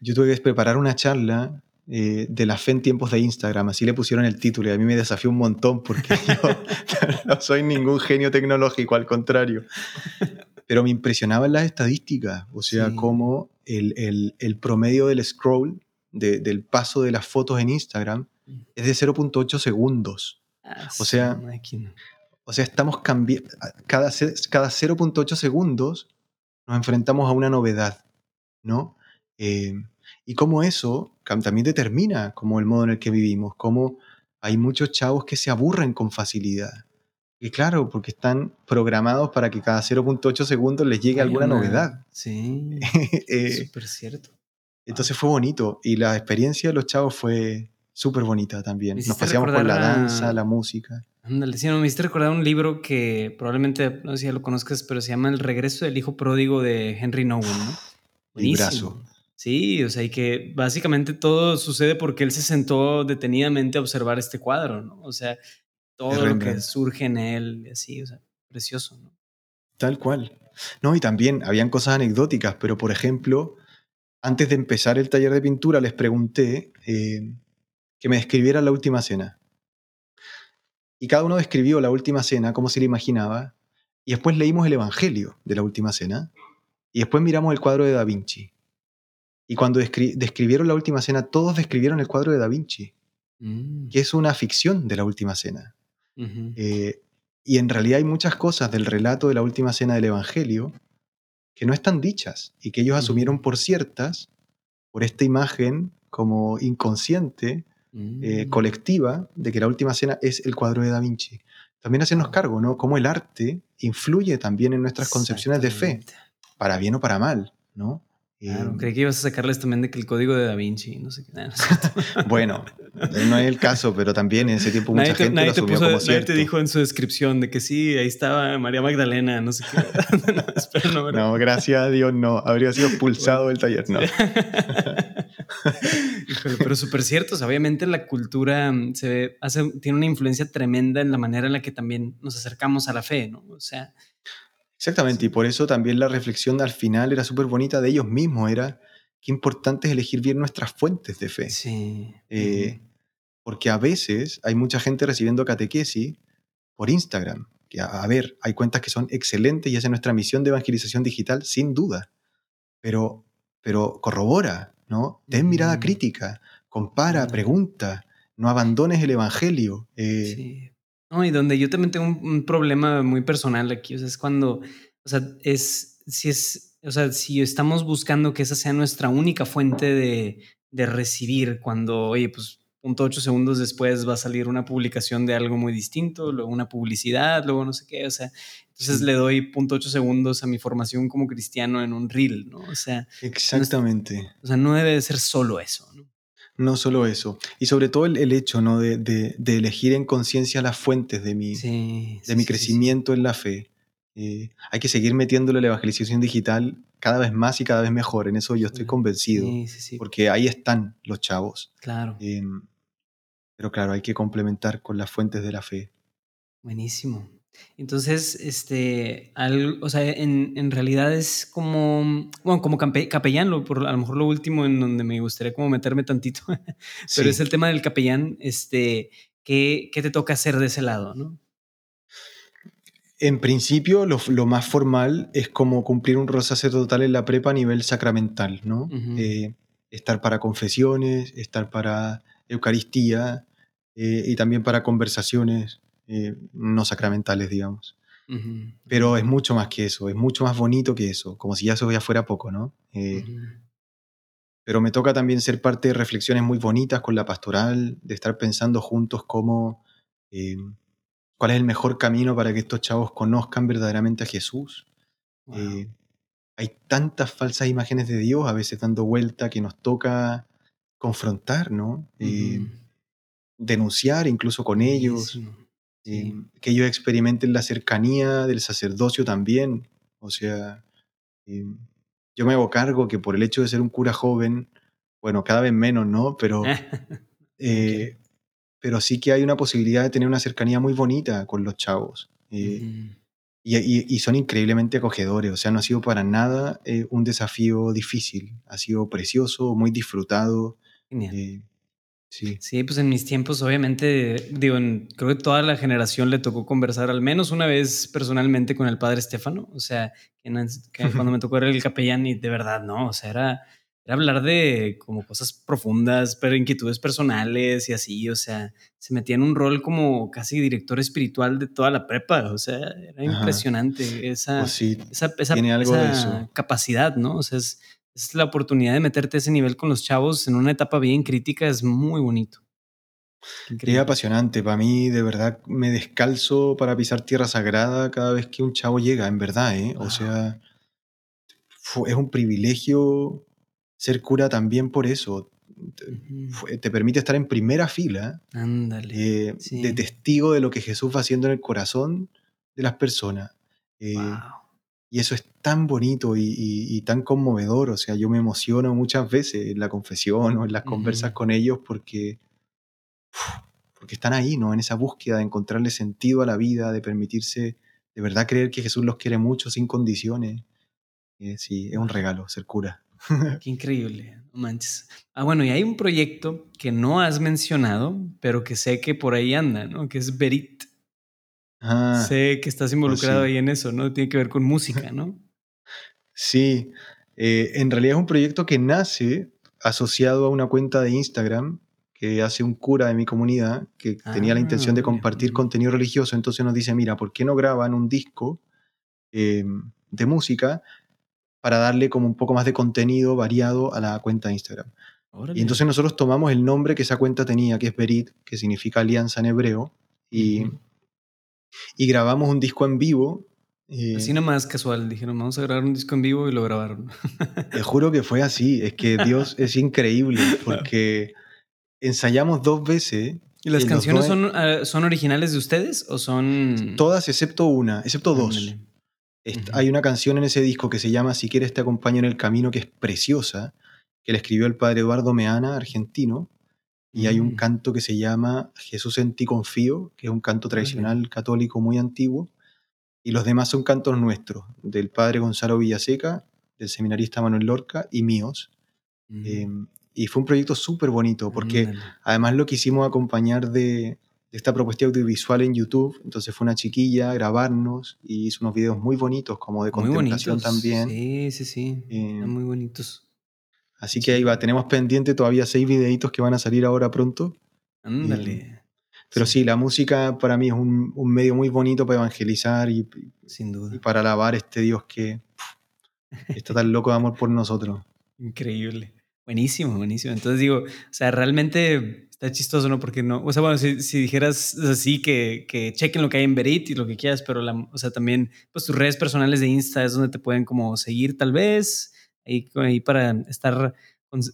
Yo tuve que preparar una charla eh, de la fe en tiempos de Instagram, así le pusieron el título y a mí me desafió un montón porque yo <laughs> no soy ningún genio tecnológico, al contrario. Pero me impresionaban las estadísticas, o sea, Sí. cómo el, el- el promedio del scroll, de- del paso de las fotos en Instagram, es de 0.8 segundos. Ah, O sea, máquina. O sea, estamos cambiando, cada, cada 0.8 segundos nos enfrentamos a una novedad, ¿no? Eh, y cómo eso también determina como el modo en el que vivimos, cómo hay muchos chavos que se aburren con facilidad. Y claro, porque están programados para que cada 0.8 segundos les llegue Hay alguna una- novedad. <laughs> Sí. Eh, Súper cierto. entonces fue bonito y la experiencia de los chavos fue súper bonita también. Nos paseamos por la danza, la música. Ándale, sí, no, me hiciste recordar un libro que probablemente, no sé si ya lo conozcas, pero se llama El regreso del hijo pródigo de Henry Nowen, ¿no? <gasps> Librazo. Sí, o sea, y que básicamente todo sucede porque él se sentó detenidamente a observar este cuadro, ¿no? O sea, todo lo que surge en él, así, o sea, precioso, ¿no? Tal cual. No, y también habían cosas anecdóticas, pero por ejemplo, antes de empezar el taller de pintura les pregunté eh, que me describieran la última cena. Y cada uno describió la última cena, cómo se le imaginaba, y después leímos el Evangelio de la última cena, y después miramos el cuadro de Da Vinci. Y cuando descri- describieron la última cena, todos describieron el cuadro de Da Vinci, Mm, que es una ficción de la última cena. Eh, y en realidad hay muchas cosas del relato de la última cena del Evangelio que no están dichas y que ellos asumieron por ciertas por esta imagen como inconsciente, eh, Mm. colectiva, de que la última cena es el cuadro de Da Vinci. También hacernos cargo, ¿no? Cómo el arte influye también en nuestras concepciones de fe, para bien o para mal, ¿no? Claro, Eh, creí que ibas a sacarles también de que el código de Da Vinci, no sé qué. no <laughs> bueno, no es el caso, pero también en ese tiempo mucha Nadie te, gente nadie lo te asumió puso- como nadie cierto. te dijo en su descripción de que sí, ahí estaba María Magdalena, no sé qué. <laughs> <laughs> no, espero no, ¿verdad? No, gracias a Dios no. Habría sido expulsado del taller, no. Híjole, pero súper cierto. o sea, obviamente la cultura mm, se ve- hace, tiene una influencia tremenda en la manera en la que también nos acercamos a la fe, ¿no? O sea, Exactamente, y por eso también la reflexión al final era súper bonita de ellos mismos, era qué importante es elegir bien nuestras fuentes de fe. sí. Eh, porque a veces hay mucha gente recibiendo catequesis por Instagram, que a, a ver, hay cuentas que son excelentes y es nuestra misión de evangelización digital, sin duda, pero, pero corrobora, ¿no? Ten mirada Ujú. crítica, compara, pregunta, no abandones el Evangelio. eh, Sí. No, y donde yo también tengo un, un problema muy personal aquí, o sea, es cuando, o sea, es, si es, o sea, si estamos buscando que esa sea nuestra única fuente de, de recibir, cuando, oye, pues, punto ocho segundos después va a salir una publicación de algo muy distinto, luego una publicidad, luego no sé qué, o sea, entonces Sí. le doy punto ocho segundos a mi formación como cristiano en un reel, ¿no? O sea, Exactamente. o sea, no debe de ser solo eso, ¿no? No solo eso. Y sobre todo el, el hecho ¿no? de, de- de elegir en conciencia las fuentes de mi, Sí. de mi crecimiento en la fe. Eh, hay que seguir metiéndole la evangelización digital cada vez más y cada vez mejor. En eso yo estoy convencido. Porque ahí están los chavos. claro. Eh, pero claro, hay que complementar con las fuentes de la fe. Buenísimo. Entonces, este, al- o sea, en, en realidad es como, bueno, como campe- capellán, lo, por, a lo mejor lo último en donde me gustaría como meterme tantito, <laughs> pero Sí. es el tema del capellán, este, ¿qué, qué te toca hacer de ese lado, no? En principio, lo, lo más formal es como cumplir un rol sacerdotal en la prepa a nivel sacramental, ¿no? Eh, estar para confesiones, estar para Eucaristía eh, y también para conversaciones eh, no sacramentales, digamos. Pero es mucho más que eso, es mucho más bonito que eso, como si ya eso ya fuera poco, ¿no? Eh, pero me toca también ser parte de reflexiones muy bonitas con la pastoral, de estar pensando juntos cómo, eh, cuál es el mejor camino para que estos chavos conozcan verdaderamente a Jesús. Wow. Hay tantas falsas imágenes de Dios a veces dando vuelta que nos toca confrontar, ¿no? Denunciar incluso con ellos, Sí. que ellos experimenten la cercanía del sacerdocio también. O sea, eh, yo me hago cargo que por el hecho de ser un cura joven, bueno, cada vez menos, ¿no? <laughs> Pero eh, pero sí que hay una posibilidad de tener una cercanía muy bonita con los chavos. Eh, Ujú. y, y- son increíblemente acogedores, o sea, no ha sido para nada eh, un desafío difícil, ha sido precioso, muy disfrutado. Eh, sí. Sí, pues en mis tiempos, obviamente, digo, en- creo que toda la generación le tocó conversar al menos una vez personalmente con el padre Estefano. O sea, que, en- que cuando <laughs> me tocó era el capellán y de verdad, no, o sea, era, era hablar de como cosas profundas, pero inquietudes personales y así, o sea, se metía en un rol como casi director espiritual de toda la prepa, o sea, era impresionante esa, Pues sí, esa, esa- esa capacidad, ¿no? O sea, es, es la oportunidad de meterte a ese nivel con los chavos en una etapa bien crítica, es muy bonito. Qué increíble. apasionante, para mí de verdad me descalzo para pisar tierra sagrada cada vez que un chavo llega, en verdad, ¿eh? Wow. O sea, es un privilegio ser cura también por eso. Te, permite estar en primera fila Ándale. eh, Sí. de testigo de lo que Jesús va haciendo en el corazón de las personas. Eh, Wow. Y eso es tan bonito y, y- y tan conmovedor. O sea, yo me emociono muchas veces en la confesión o en las conversas Ujú. con ellos porque, porque están ahí, ¿no? En esa búsqueda de encontrarle sentido a la vida, de permitirse de verdad creer que Jesús los quiere mucho sin condiciones. Eh, sí, es un regalo ser cura. <laughs> Qué increíble, no manches. Ah, bueno, y hay un proyecto que no has mencionado, pero que sé que por ahí anda, ¿no? Que es Berit. Ah, sé que estás involucrado sí. ahí en eso, ¿no? Tiene que ver con música, ¿no? sí, eh, en realidad es un proyecto que nace asociado a una cuenta de Instagram que hace un cura de mi comunidad que tenía la Ah, intención de órale, compartir contenido religioso. Entonces nos dice, mira, ¿por qué no graban un disco eh, de música para darle como un poco más de contenido variado a la cuenta de Instagram? Órale. Y entonces nosotros tomamos el nombre que esa cuenta tenía, que es Berit, que significa alianza en hebreo, y. y grabamos un disco en vivo. eh, Así nomás casual, dijeron, vamos a grabar un disco en vivo y lo grabaron. <laughs> Te juro que fue así, es que Dios es increíble, <laughs> porque ensayamos dos veces. ¿Y las y canciones son, ah, son originales de ustedes o son...? Todas excepto una, excepto dos. Ándale. Hay una canción en ese disco que se llama Si quieres te acompaño en el camino, que es preciosa, que la escribió el padre Eduardo Meana, argentino, y hay un Mm. canto que se llama Jesús en ti confío, que es un canto tradicional católico muy antiguo, y los demás son cantos nuestros, del padre Gonzalo Villaseca, del seminarista Manuel Lorca y míos. Mm. Eh, y fue un proyecto súper bonito, porque además lo quisimos acompañar de, de esta propuesta audiovisual en YouTube, entonces fue una chiquilla a grabarnos y hizo unos videos muy bonitos, como de Muy contemplación bonitos. también. Sí, sí, sí. Eh, muy bonitos. Así que ahí va, tenemos pendiente todavía seis videitos que van a salir ahora pronto. Ándale. Pero sí, la música para mí es un, un medio muy bonito para evangelizar y, Sin duda. y para alabar a este Dios que pff, está tan loco de amor por nosotros. <laughs> Increíble. Buenísimo, buenísimo. Entonces digo, o sea, realmente está chistoso, ¿no? Porque no, o sea, bueno, si, si dijeras así que, que chequen lo que hay en Berit y lo que quieras, pero la, o sea, también, pues tus redes personales de Insta es donde te pueden como seguir tal vez, ahí, ahí para estar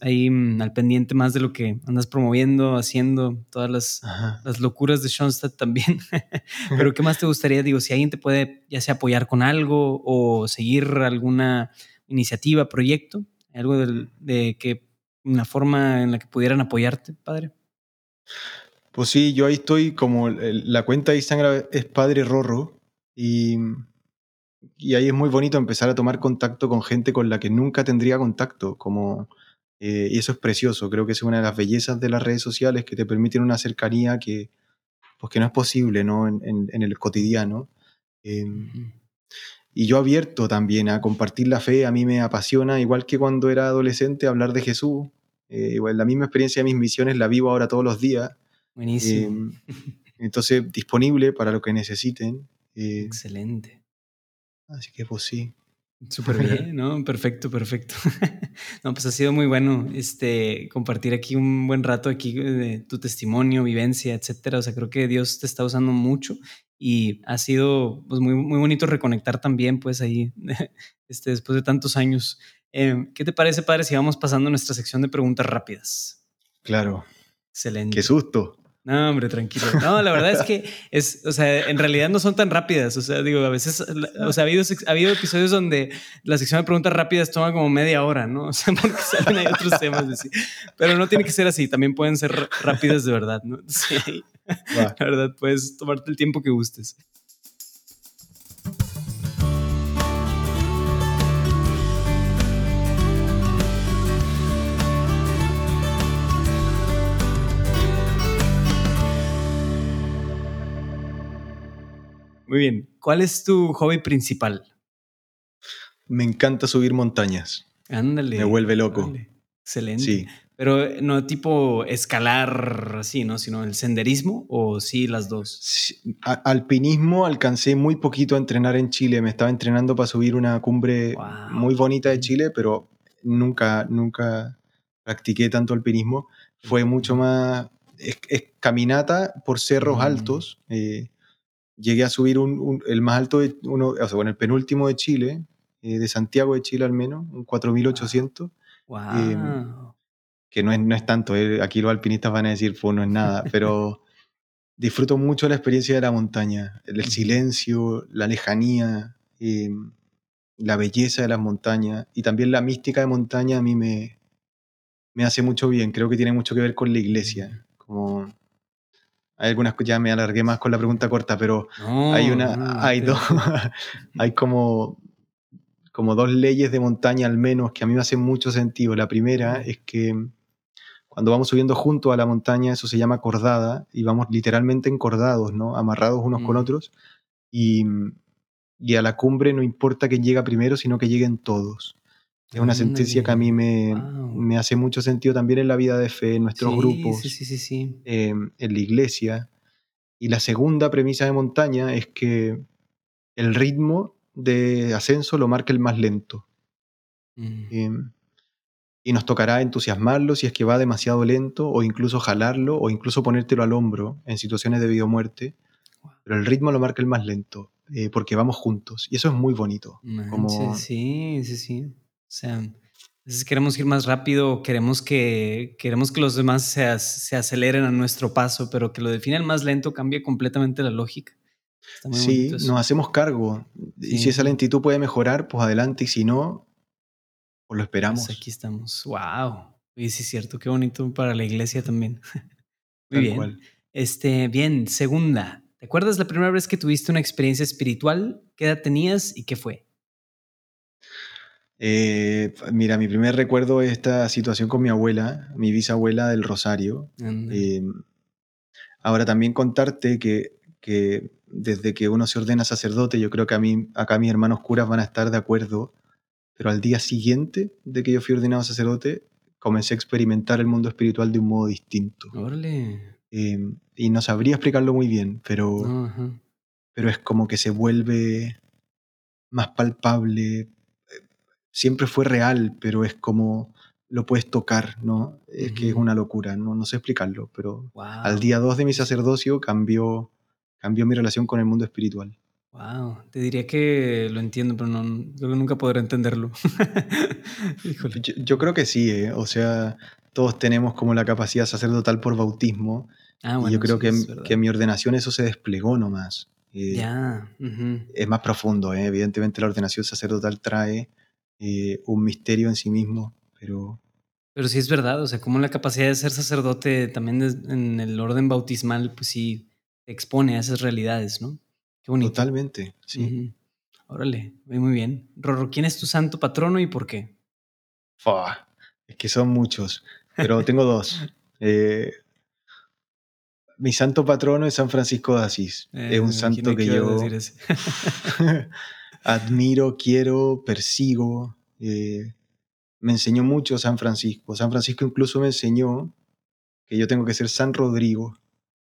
ahí mm, al pendiente más de lo que andas promoviendo, haciendo, todas las, las locuras de Schoenstatt también. <laughs> Pero ¿qué más te gustaría? Digo, si alguien te puede ya sea apoyar con algo o seguir alguna iniciativa, proyecto, algo del- de que una forma en la que pudieran apoyarte, padre. Pues sí, yo ahí estoy como la cuenta de Instagram es Padre Rorro y, y ahí es muy bonito empezar a tomar contacto con gente con la que nunca tendría contacto, como, eh, y eso es precioso, creo que es una de las bellezas de las redes sociales que te permiten una cercanía que, pues que no es posible ¿no? En, en- en el cotidiano. Eh, y yo abierto también a compartir la fe, a mí me apasiona, igual que cuando era adolescente, hablar de Jesús. Eh, igual la misma experiencia de mis misiones la vivo ahora todos los días. Buenísimo. Eh, entonces, disponible para lo que necesiten. eh, Excelente. Así que pues sí. Súper bien, ¿no? Perfecto, perfecto. <laughs> No, pues ha sido muy bueno este, compartir aquí un buen rato aquí de tu testimonio, vivencia, etcétera. O sea, creo que Dios te está usando mucho y ha sido pues, muy, muy bonito reconectar también, pues ahí, <laughs> este, después de tantos años. Eh, ¿Qué te parece, padre, si vamos pasando a nuestra sección de preguntas rápidas? Claro. Excelente. Qué susto. No, hombre, tranquilo. No, la verdad es que es, o sea, en realidad no son tan rápidas. O sea, digo, a veces, o sea, ha habido, ha habido episodios donde la sección de preguntas rápidas toma como media hora, ¿no? O sea, <laughs> porque salen ahí otros temas. Así. Pero no tiene que ser así. También pueden ser rápidas de verdad, ¿no? Sí. La verdad, puedes tomarte el tiempo que gustes. Muy bien. ¿Cuál es tu hobby principal? Me encanta subir montañas. Ándale. Me vuelve loco. Excelente. Sí. Pero no tipo escalar así, ¿no? Sino el senderismo o sí las dos. alpinismo alcancé muy poquito a entrenar en Chile. Me estaba entrenando para subir una cumbre muy bonita de Chile, pero nunca, nunca practiqué tanto alpinismo. Fue mucho más es, caminata por cerros mm. altos. Eh, llegué a subir un, el más alto, de, uno, o sea, bueno, el penúltimo de Chile, eh, de Santiago de Chile al menos, un 4800. Wow. Eh, que no es, no es tanto, eh, aquí los alpinistas van a decir, pues no es nada, <laughs> pero disfruto mucho la experiencia de la montaña, el, silencio, la lejanía, la belleza de las montañas y también la mística de montaña a mí me, me hace mucho bien, creo que tiene mucho que ver con la iglesia, como hay algunas ya me alargué más con la pregunta corta, pero hay una, hay dos, <laughs> hay como, como dos leyes de montaña al menos que a mí me hacen mucho sentido. La primera es que cuando vamos subiendo juntos a la montaña, eso se llama cordada, y vamos literalmente encordados, ¿no? Amarrados unos con mm. otros, y, y, a la cumbre no importa quién llega primero, sino que lleguen todos. Es una sentencia que a mí me, me, hace mucho sentido también en la vida de fe, en nuestros grupos, sí, sí, sí, em, en la iglesia. Y la segunda premisa de montaña es que el ritmo de ascenso lo marca el más lento. Mm. Em, y nos tocará entusiasmarlo si es que va demasiado lento, o incluso jalarlo, o incluso ponértelo al hombro en situaciones de vida o muerte. Pero el ritmo lo marca el más lento, eh, porque vamos juntos. Y eso es muy bonito. Como... Sí, sí, sí. O sea, queremos ir más rápido, queremos que, queremos que los demás se, se aceleren a nuestro paso, pero que lo definen más lento cambia completamente la lógica. Sí, nos hacemos cargo. Y si esa lentitud puede mejorar, pues adelante. Y si no, pues lo esperamos. Pues aquí estamos. ¡Wow! Y sí, es cierto. Qué bonito para la iglesia también. <laughs> Muy bien. Este, bien, segunda. ¿Te acuerdas la primera vez que tuviste una experiencia espiritual? ¿Qué edad tenías y qué fue? Eh, mira, mi primer recuerdo es esta situación con mi abuela, mi bisabuela del Rosario. Em, ahora también contarte que, que, desde que uno se ordena sacerdote, yo creo que a mí, acá mis hermanos curas van a estar de acuerdo, pero al día siguiente de que yo fui ordenado sacerdote, comencé a experimentar el mundo espiritual de un modo distinto. Em, y no sabría explicarlo muy bien, pero, pero es como que se vuelve más palpable, siempre fue real, pero es como lo puedes tocar, ¿no? Es que es una locura, no, no sé explicarlo, pero al día 2 de mi sacerdocio cambió, cambió mi relación con el mundo espiritual. Wow, te diría que lo entiendo, pero no, nunca podré entenderlo. <laughs> yo, creo que sí, ¿eh? o sea, todos tenemos como la capacidad sacerdotal por bautismo. Ah, y yo creo que, que en mi ordenación eso se desplegó nomás. Eh, ya. Es más profundo, ¿eh? evidentemente la ordenación sacerdotal trae eh, un misterio en sí mismo, pero... Pero sí es verdad, o sea, como la capacidad de ser sacerdote también en el orden bautismal, pues sí expone a esas realidades, ¿no? Qué bonito. Totalmente, sí. Órale, muy bien. Rorro, ¿quién es tu santo patrono y por qué? es que son muchos, pero tengo dos. <laughs> Eh, mi santo patrono es San Francisco de Asís. es un eh, santo que yo <laughs> <laughs> admiro, quiero, persigo. Eh, me enseñó mucho San Francisco. San Francisco incluso me enseñó que yo tengo que ser San Rodrigo.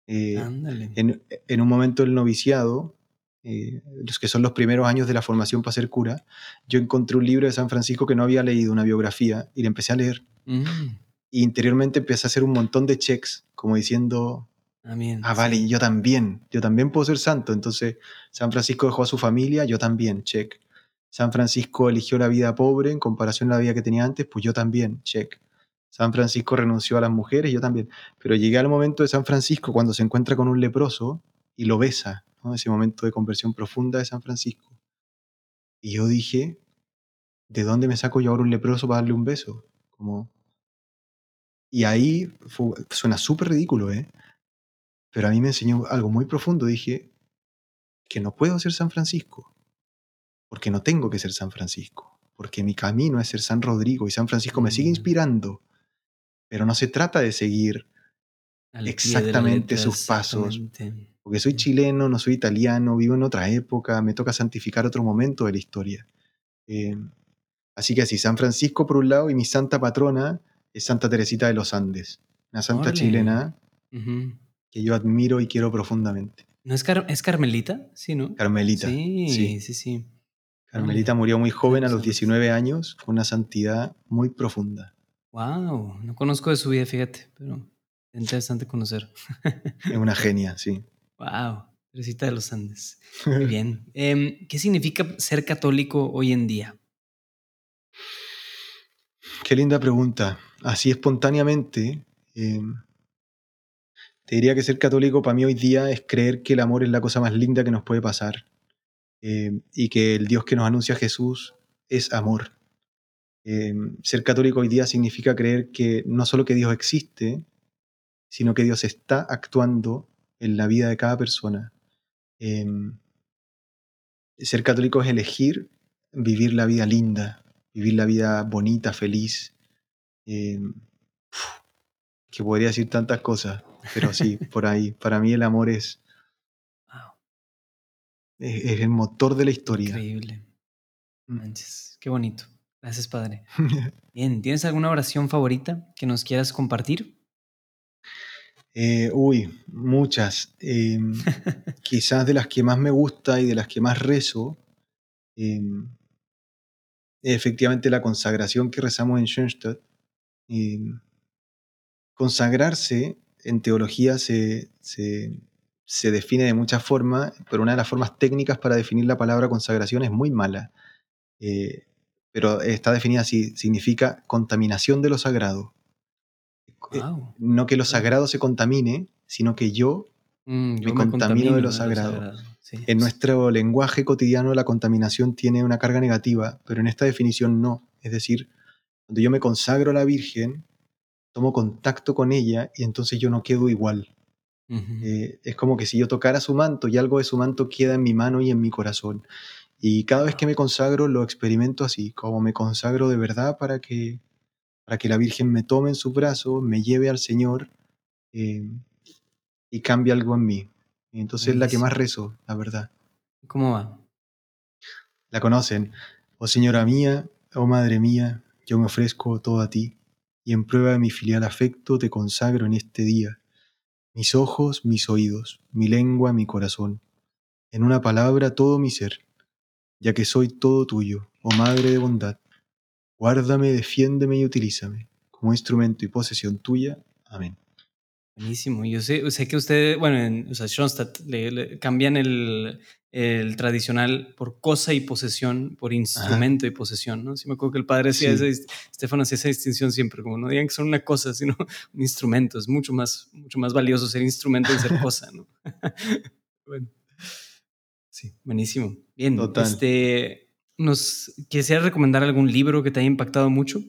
Eh, en, un momento del noviciado, eh, los que son los primeros años de la formación para ser cura, yo encontré un libro de San Francisco que no había leído, una biografía, y le empecé a leer. Mm. Y interiormente empecé a hacer un montón de checks, como diciendo, ah, vale, yo también, yo también puedo ser santo. Entonces, San Francisco dejó a su familia, yo también, check. San Francisco eligió la vida pobre en comparación a la vida que tenía antes, pues yo también, check. San Francisco renunció a las mujeres, yo también. Pero llegué al momento de San Francisco cuando se encuentra con un leproso y lo besa, ¿no? ese momento de conversión profunda de San Francisco. Y yo dije, ¿de dónde me saco yo ahora un leproso para darle un beso? Como... Y ahí fue- suena súper ridículo, ¿eh? Pero a mí me enseñó algo muy profundo. Dije que no puedo ser San Francisco, porque no tengo que ser San Francisco, porque mi camino es ser San Rodrigo y San Francisco me sigue Mm. inspirando, pero no se trata de seguir, Exactamente letra, sus pasos. exactamente. porque soy chileno, no soy italiano, vivo en otra época, me toca santificar otro momento de la historia. Eh, así que así, San Francisco por un lado y mi santa patrona es Santa Teresita de los Andes, una santa chilena. Que yo admiro y quiero profundamente. ¿No es, Car- es Carmelita? Sí, ¿no? Carmelita. Sí, sí. sí, sí. Carmelita murió muy joven a los Santos. 19 años, con una santidad muy profunda. Wow, no conozco de su vida, fíjate, pero es interesante conocer. Es una <laughs> genia, sí. Wow, Teresita de los Andes. Muy <laughs> bien. Em, ¿Qué significa ser católico hoy en día? Qué linda pregunta. Así espontáneamente, eh, te diría que ser católico para mí hoy día es creer que el amor es la cosa más linda que nos puede pasar eh, y que el Dios que nos anuncia Jesús es amor. Eh, ser católico hoy día significa creer que no solo que Dios existe, sino que Dios está actuando en la vida de cada persona. Eh, ser católico es elegir vivir la vida linda, vivir la vida bonita, feliz. Uf, que podría decir tantas cosas, pero sí, por ahí. Para mí el amor es, Wow, es, es el motor de la historia. increíble. Manches, qué bonito. Gracias, padre. <laughs> Bien, ¿tienes alguna oración favorita que nos quieras compartir? Eh, uy, muchas. Eh, <laughs> quizás de las que más me gusta y de las que más rezo, eh, efectivamente la consagración que rezamos en Schoenstatt. Eh, consagrarse en teología se, se, se define de muchas formas, pero una de las formas técnicas para definir la palabra consagración es muy mala. Eh, pero está definida así, significa contaminación de lo sagrado. Eh, no que lo sagrado se contamine, sino que yo Mm, yo me contamino de lo sagrado. Sí, En nuestro lenguaje cotidiano la contaminación tiene una carga negativa, pero en esta definición no. Es decir, cuando yo me consagro a la Virgen, tomo contacto con ella y entonces yo no quedo igual. Eh, es como que si yo tocara su manto y algo de su manto queda en mi mano y en mi corazón. Y cada vez que me consagro lo experimento así, como me consagro de verdad para que, para que la Virgen me tome en sus brazos, me lleve al Señor eh, y cambie algo en mí. Y entonces es la que más rezo, la verdad. ¿Cómo va? La conocen. Oh Señora mía, oh Madre mía, yo me ofrezco todo a ti, y en prueba de mi filial afecto te consagro en este día. Mis ojos, mis oídos, mi lengua, mi corazón. En una palabra, todo mi ser, ya que soy todo tuyo, oh Madre de bondad. Guárdame, defiéndeme y utilízame como instrumento y posesión tuya. Amén. Buenísimo. Yo sé, sé que ustedes, bueno, en o sea, Schoenstatt le, le cambian el, el tradicional por cosa y posesión, por instrumento y posesión, ¿no? Sí me acuerdo que el padre hacía Sí. esa, Estefano hacía esa distinción siempre, como no digan que son una cosa, sino <laughs> un instrumento. Es mucho más, mucho más valioso ser instrumento que ser cosa, ¿no? <laughs> bueno. Sí, buenísimo. Bien, Total. este, ¿nos quisieras recomendar algún libro que te haya impactado mucho?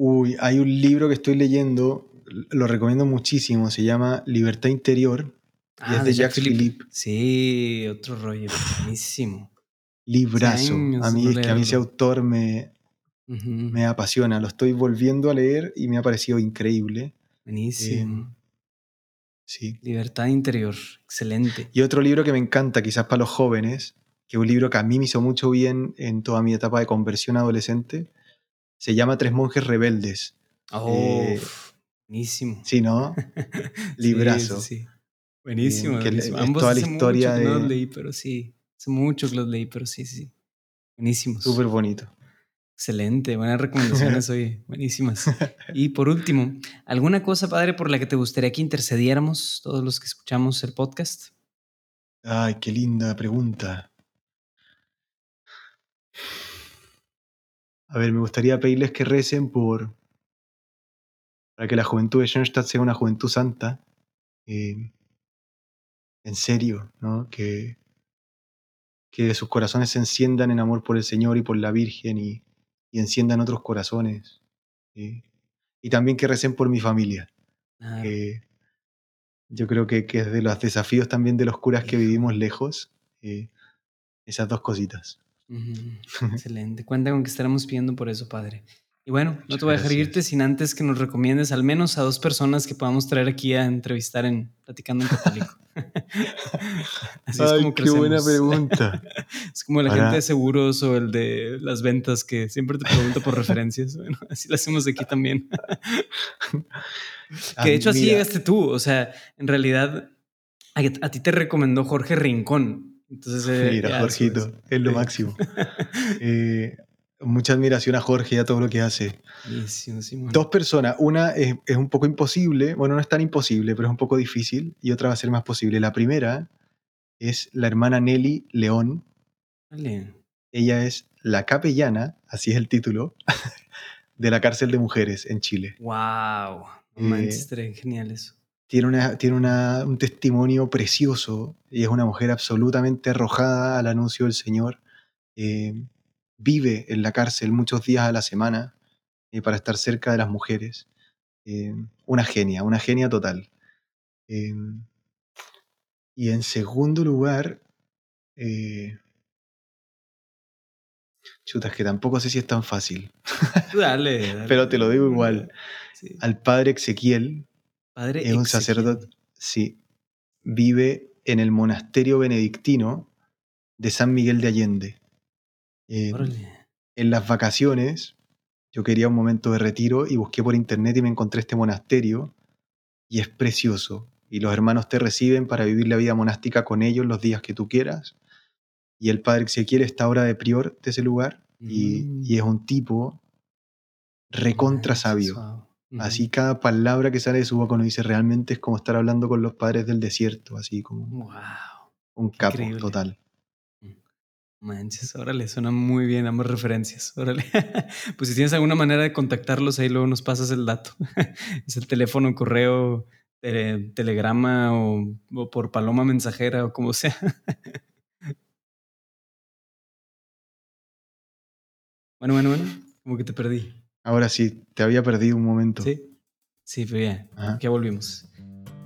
Uy, hay un libro que estoy leyendo, lo recomiendo muchísimo, se llama Libertad Interior, y es de Jacques Philippe. Sí, otro rollo. Buenísimo. Librazo. A mí no es que a mí ese autor me, me apasiona. Lo estoy volviendo a leer y me ha parecido increíble. Buenísimo. Eh, sí. Libertad interior. Excelente. Y otro libro que me encanta, quizás para los jóvenes, que es un libro que a mí me hizo mucho bien en toda mi etapa de conversión adolescente, se llama Tres monjes rebeldes. Oh, Eh, buenísimo. Sí, ¿no? <laughs> Librazo. sí, sí. Buenísimo. Eh, que buenísimo. es Ambos toda la historia mucho que no los de- leí, pero sí. Hace mucho que los leí, pero sí, sí. Buenísimos. Súper bonito. Excelente, buenas recomendaciones <laughs> hoy, buenísimas. Y por último, ¿alguna cosa, padre, por la que te gustaría que intercediéramos todos los que escuchamos el podcast? Ay, qué linda pregunta. A ver, me gustaría pedirles que recen por. para que la juventud de Schoenstatt sea una juventud santa. Eh, en serio, ¿no? Que, que sus corazones se enciendan en amor por el Señor y por la Virgen y, y enciendan otros corazones. y también que recen por mi familia. Yo creo que, que es de los desafíos también de los curas que vivimos lejos, eh, esas dos cositas. <laughs> Excelente. Cuenta con que estaremos pidiendo por eso, Padre. Y bueno, no te voy a dejar gracias. irte sin antes que nos recomiendes al menos a dos personas que podamos traer aquí a entrevistar en Platicando en Católico. <laughs> Así es como crecemos. pregunta. <laughs> Es como la Para- gente de seguros o el de las ventas que siempre te pregunta por referencias. Bueno, así lo hacemos aquí también. que de hecho así Mira, llegaste tú. O sea, en realidad a, a ti te recomendó Jorge Rincón. Entonces, <laughs> eh, Mira, ya, Jorgito, eso es lo máximo. <laughs> Eh, mucha admiración a Jorge y a todo lo que hace. Dos personas, una es, es un poco imposible, bueno, no es tan imposible, pero es un poco difícil, y otra va a ser más posible. La primera es la hermana Nelly León. Vale. Ella es la capellana, así es el título, <laughs> de la cárcel de mujeres en Chile. Wow. Eh, genial eso. Tiene, una, tiene una- un testimonio precioso y es una mujer absolutamente arrojada al anuncio del Señor. Eh, vive en la cárcel muchos días a la semana eh, para estar cerca de las mujeres. Eh, una genia, una genia total. Y en segundo lugar, chuta, es que tampoco sé si es tan fácil, dale, <laughs> dale. pero te lo digo igual. Sí. Al padre Ezequiel, Padre es un sacerdote, sí, vive en el monasterio benedictino de San Miguel de Allende. Eh, Órale. en las vacaciones, yo quería un momento de retiro y busqué por internet y me encontré este monasterio y es precioso. Y los hermanos te reciben para vivir la vida monástica con ellos los días que tú quieras. Y el padre Ezequiel está ahora de prior de ese lugar y, Mm. y es un tipo recontra sabio. Así cada palabra que sale de su boca uno dice realmente es como estar hablando con los padres del desierto, así como Wow. un capo increíble. total. Manches, órale, suena muy bien ambas referencias. Órale. <laughs> Pues si tienes alguna manera de contactarlos, ahí luego nos pasas el dato. <laughs> Es el teléfono, correo, tele- telegrama o, o por paloma mensajera o como sea. <laughs> Bueno, bueno, bueno, como que te perdí. Ahora sí, te había perdido un momento. Sí, sí, pero ya, Ajá. ya volvimos.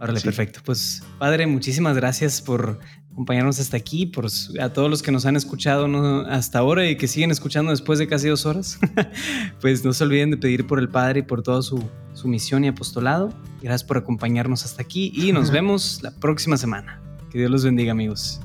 Órale, Sí. perfecto. Pues, padre, muchísimas gracias por acompañarnos hasta aquí, por a todos los que nos han escuchado ¿no? hasta ahora y que siguen escuchando después de casi dos horas. <laughs> pues no se olviden de pedir por el padre y por toda su, su misión y apostolado. Gracias por acompañarnos hasta aquí y nos <laughs> vemos la próxima semana. Que Dios los bendiga, amigos.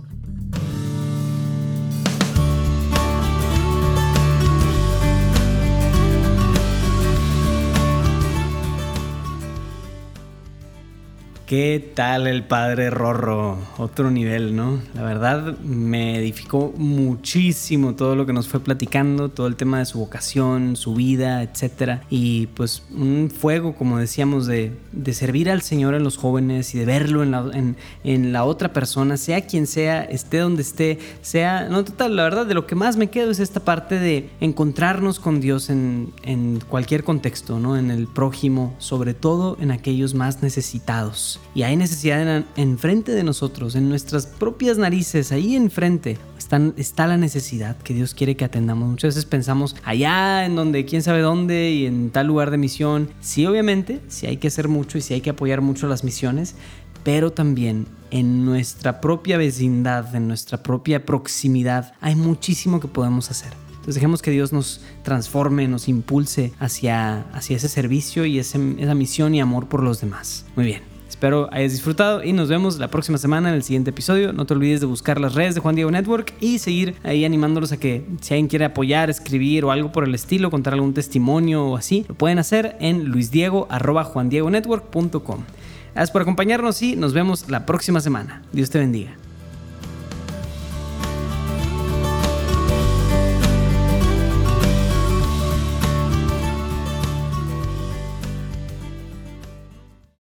¿Qué tal el padre Rorro? Otro nivel, ¿no? La verdad me edificó muchísimo todo lo que nos fue platicando, todo el tema de su vocación, su vida, etcétera. Y pues un fuego, como decíamos, de, servir al Señor en los jóvenes y de verlo en la, en, en la otra persona, sea quien sea, esté donde esté, sea. No, total, la verdad, de lo que más me quedo es esta parte de encontrarnos con Dios en, en cualquier contexto, ¿no? En el prójimo, sobre todo en aquellos más necesitados. Y hay necesidad en- enfrente de nosotros, en nuestras propias narices, ahí enfrente. Están, está la necesidad que Dios quiere que atendamos. Muchas veces pensamos allá, en donde, quién sabe dónde, y en tal lugar de misión. Sí, obviamente, sí hay que hacer mucho y sí hay que apoyar mucho las misiones, pero también en nuestra propia vecindad, en nuestra propia proximidad, hay muchísimo que podemos hacer. Entonces dejemos que Dios nos transforme, nos impulse hacia, ese servicio y esa misión y amor por los demás. Muy bien. Espero hayas disfrutado y nos vemos la próxima semana en el siguiente episodio. No te olvides de buscar las redes de Juan Diego Network y seguir ahí animándolos a que si alguien quiere apoyar, escribir o algo por el estilo, contar algún testimonio o así, lo pueden hacer en luisdiego.juandiegonetwork.com. Gracias por acompañarnos y nos vemos la próxima semana. Dios te bendiga.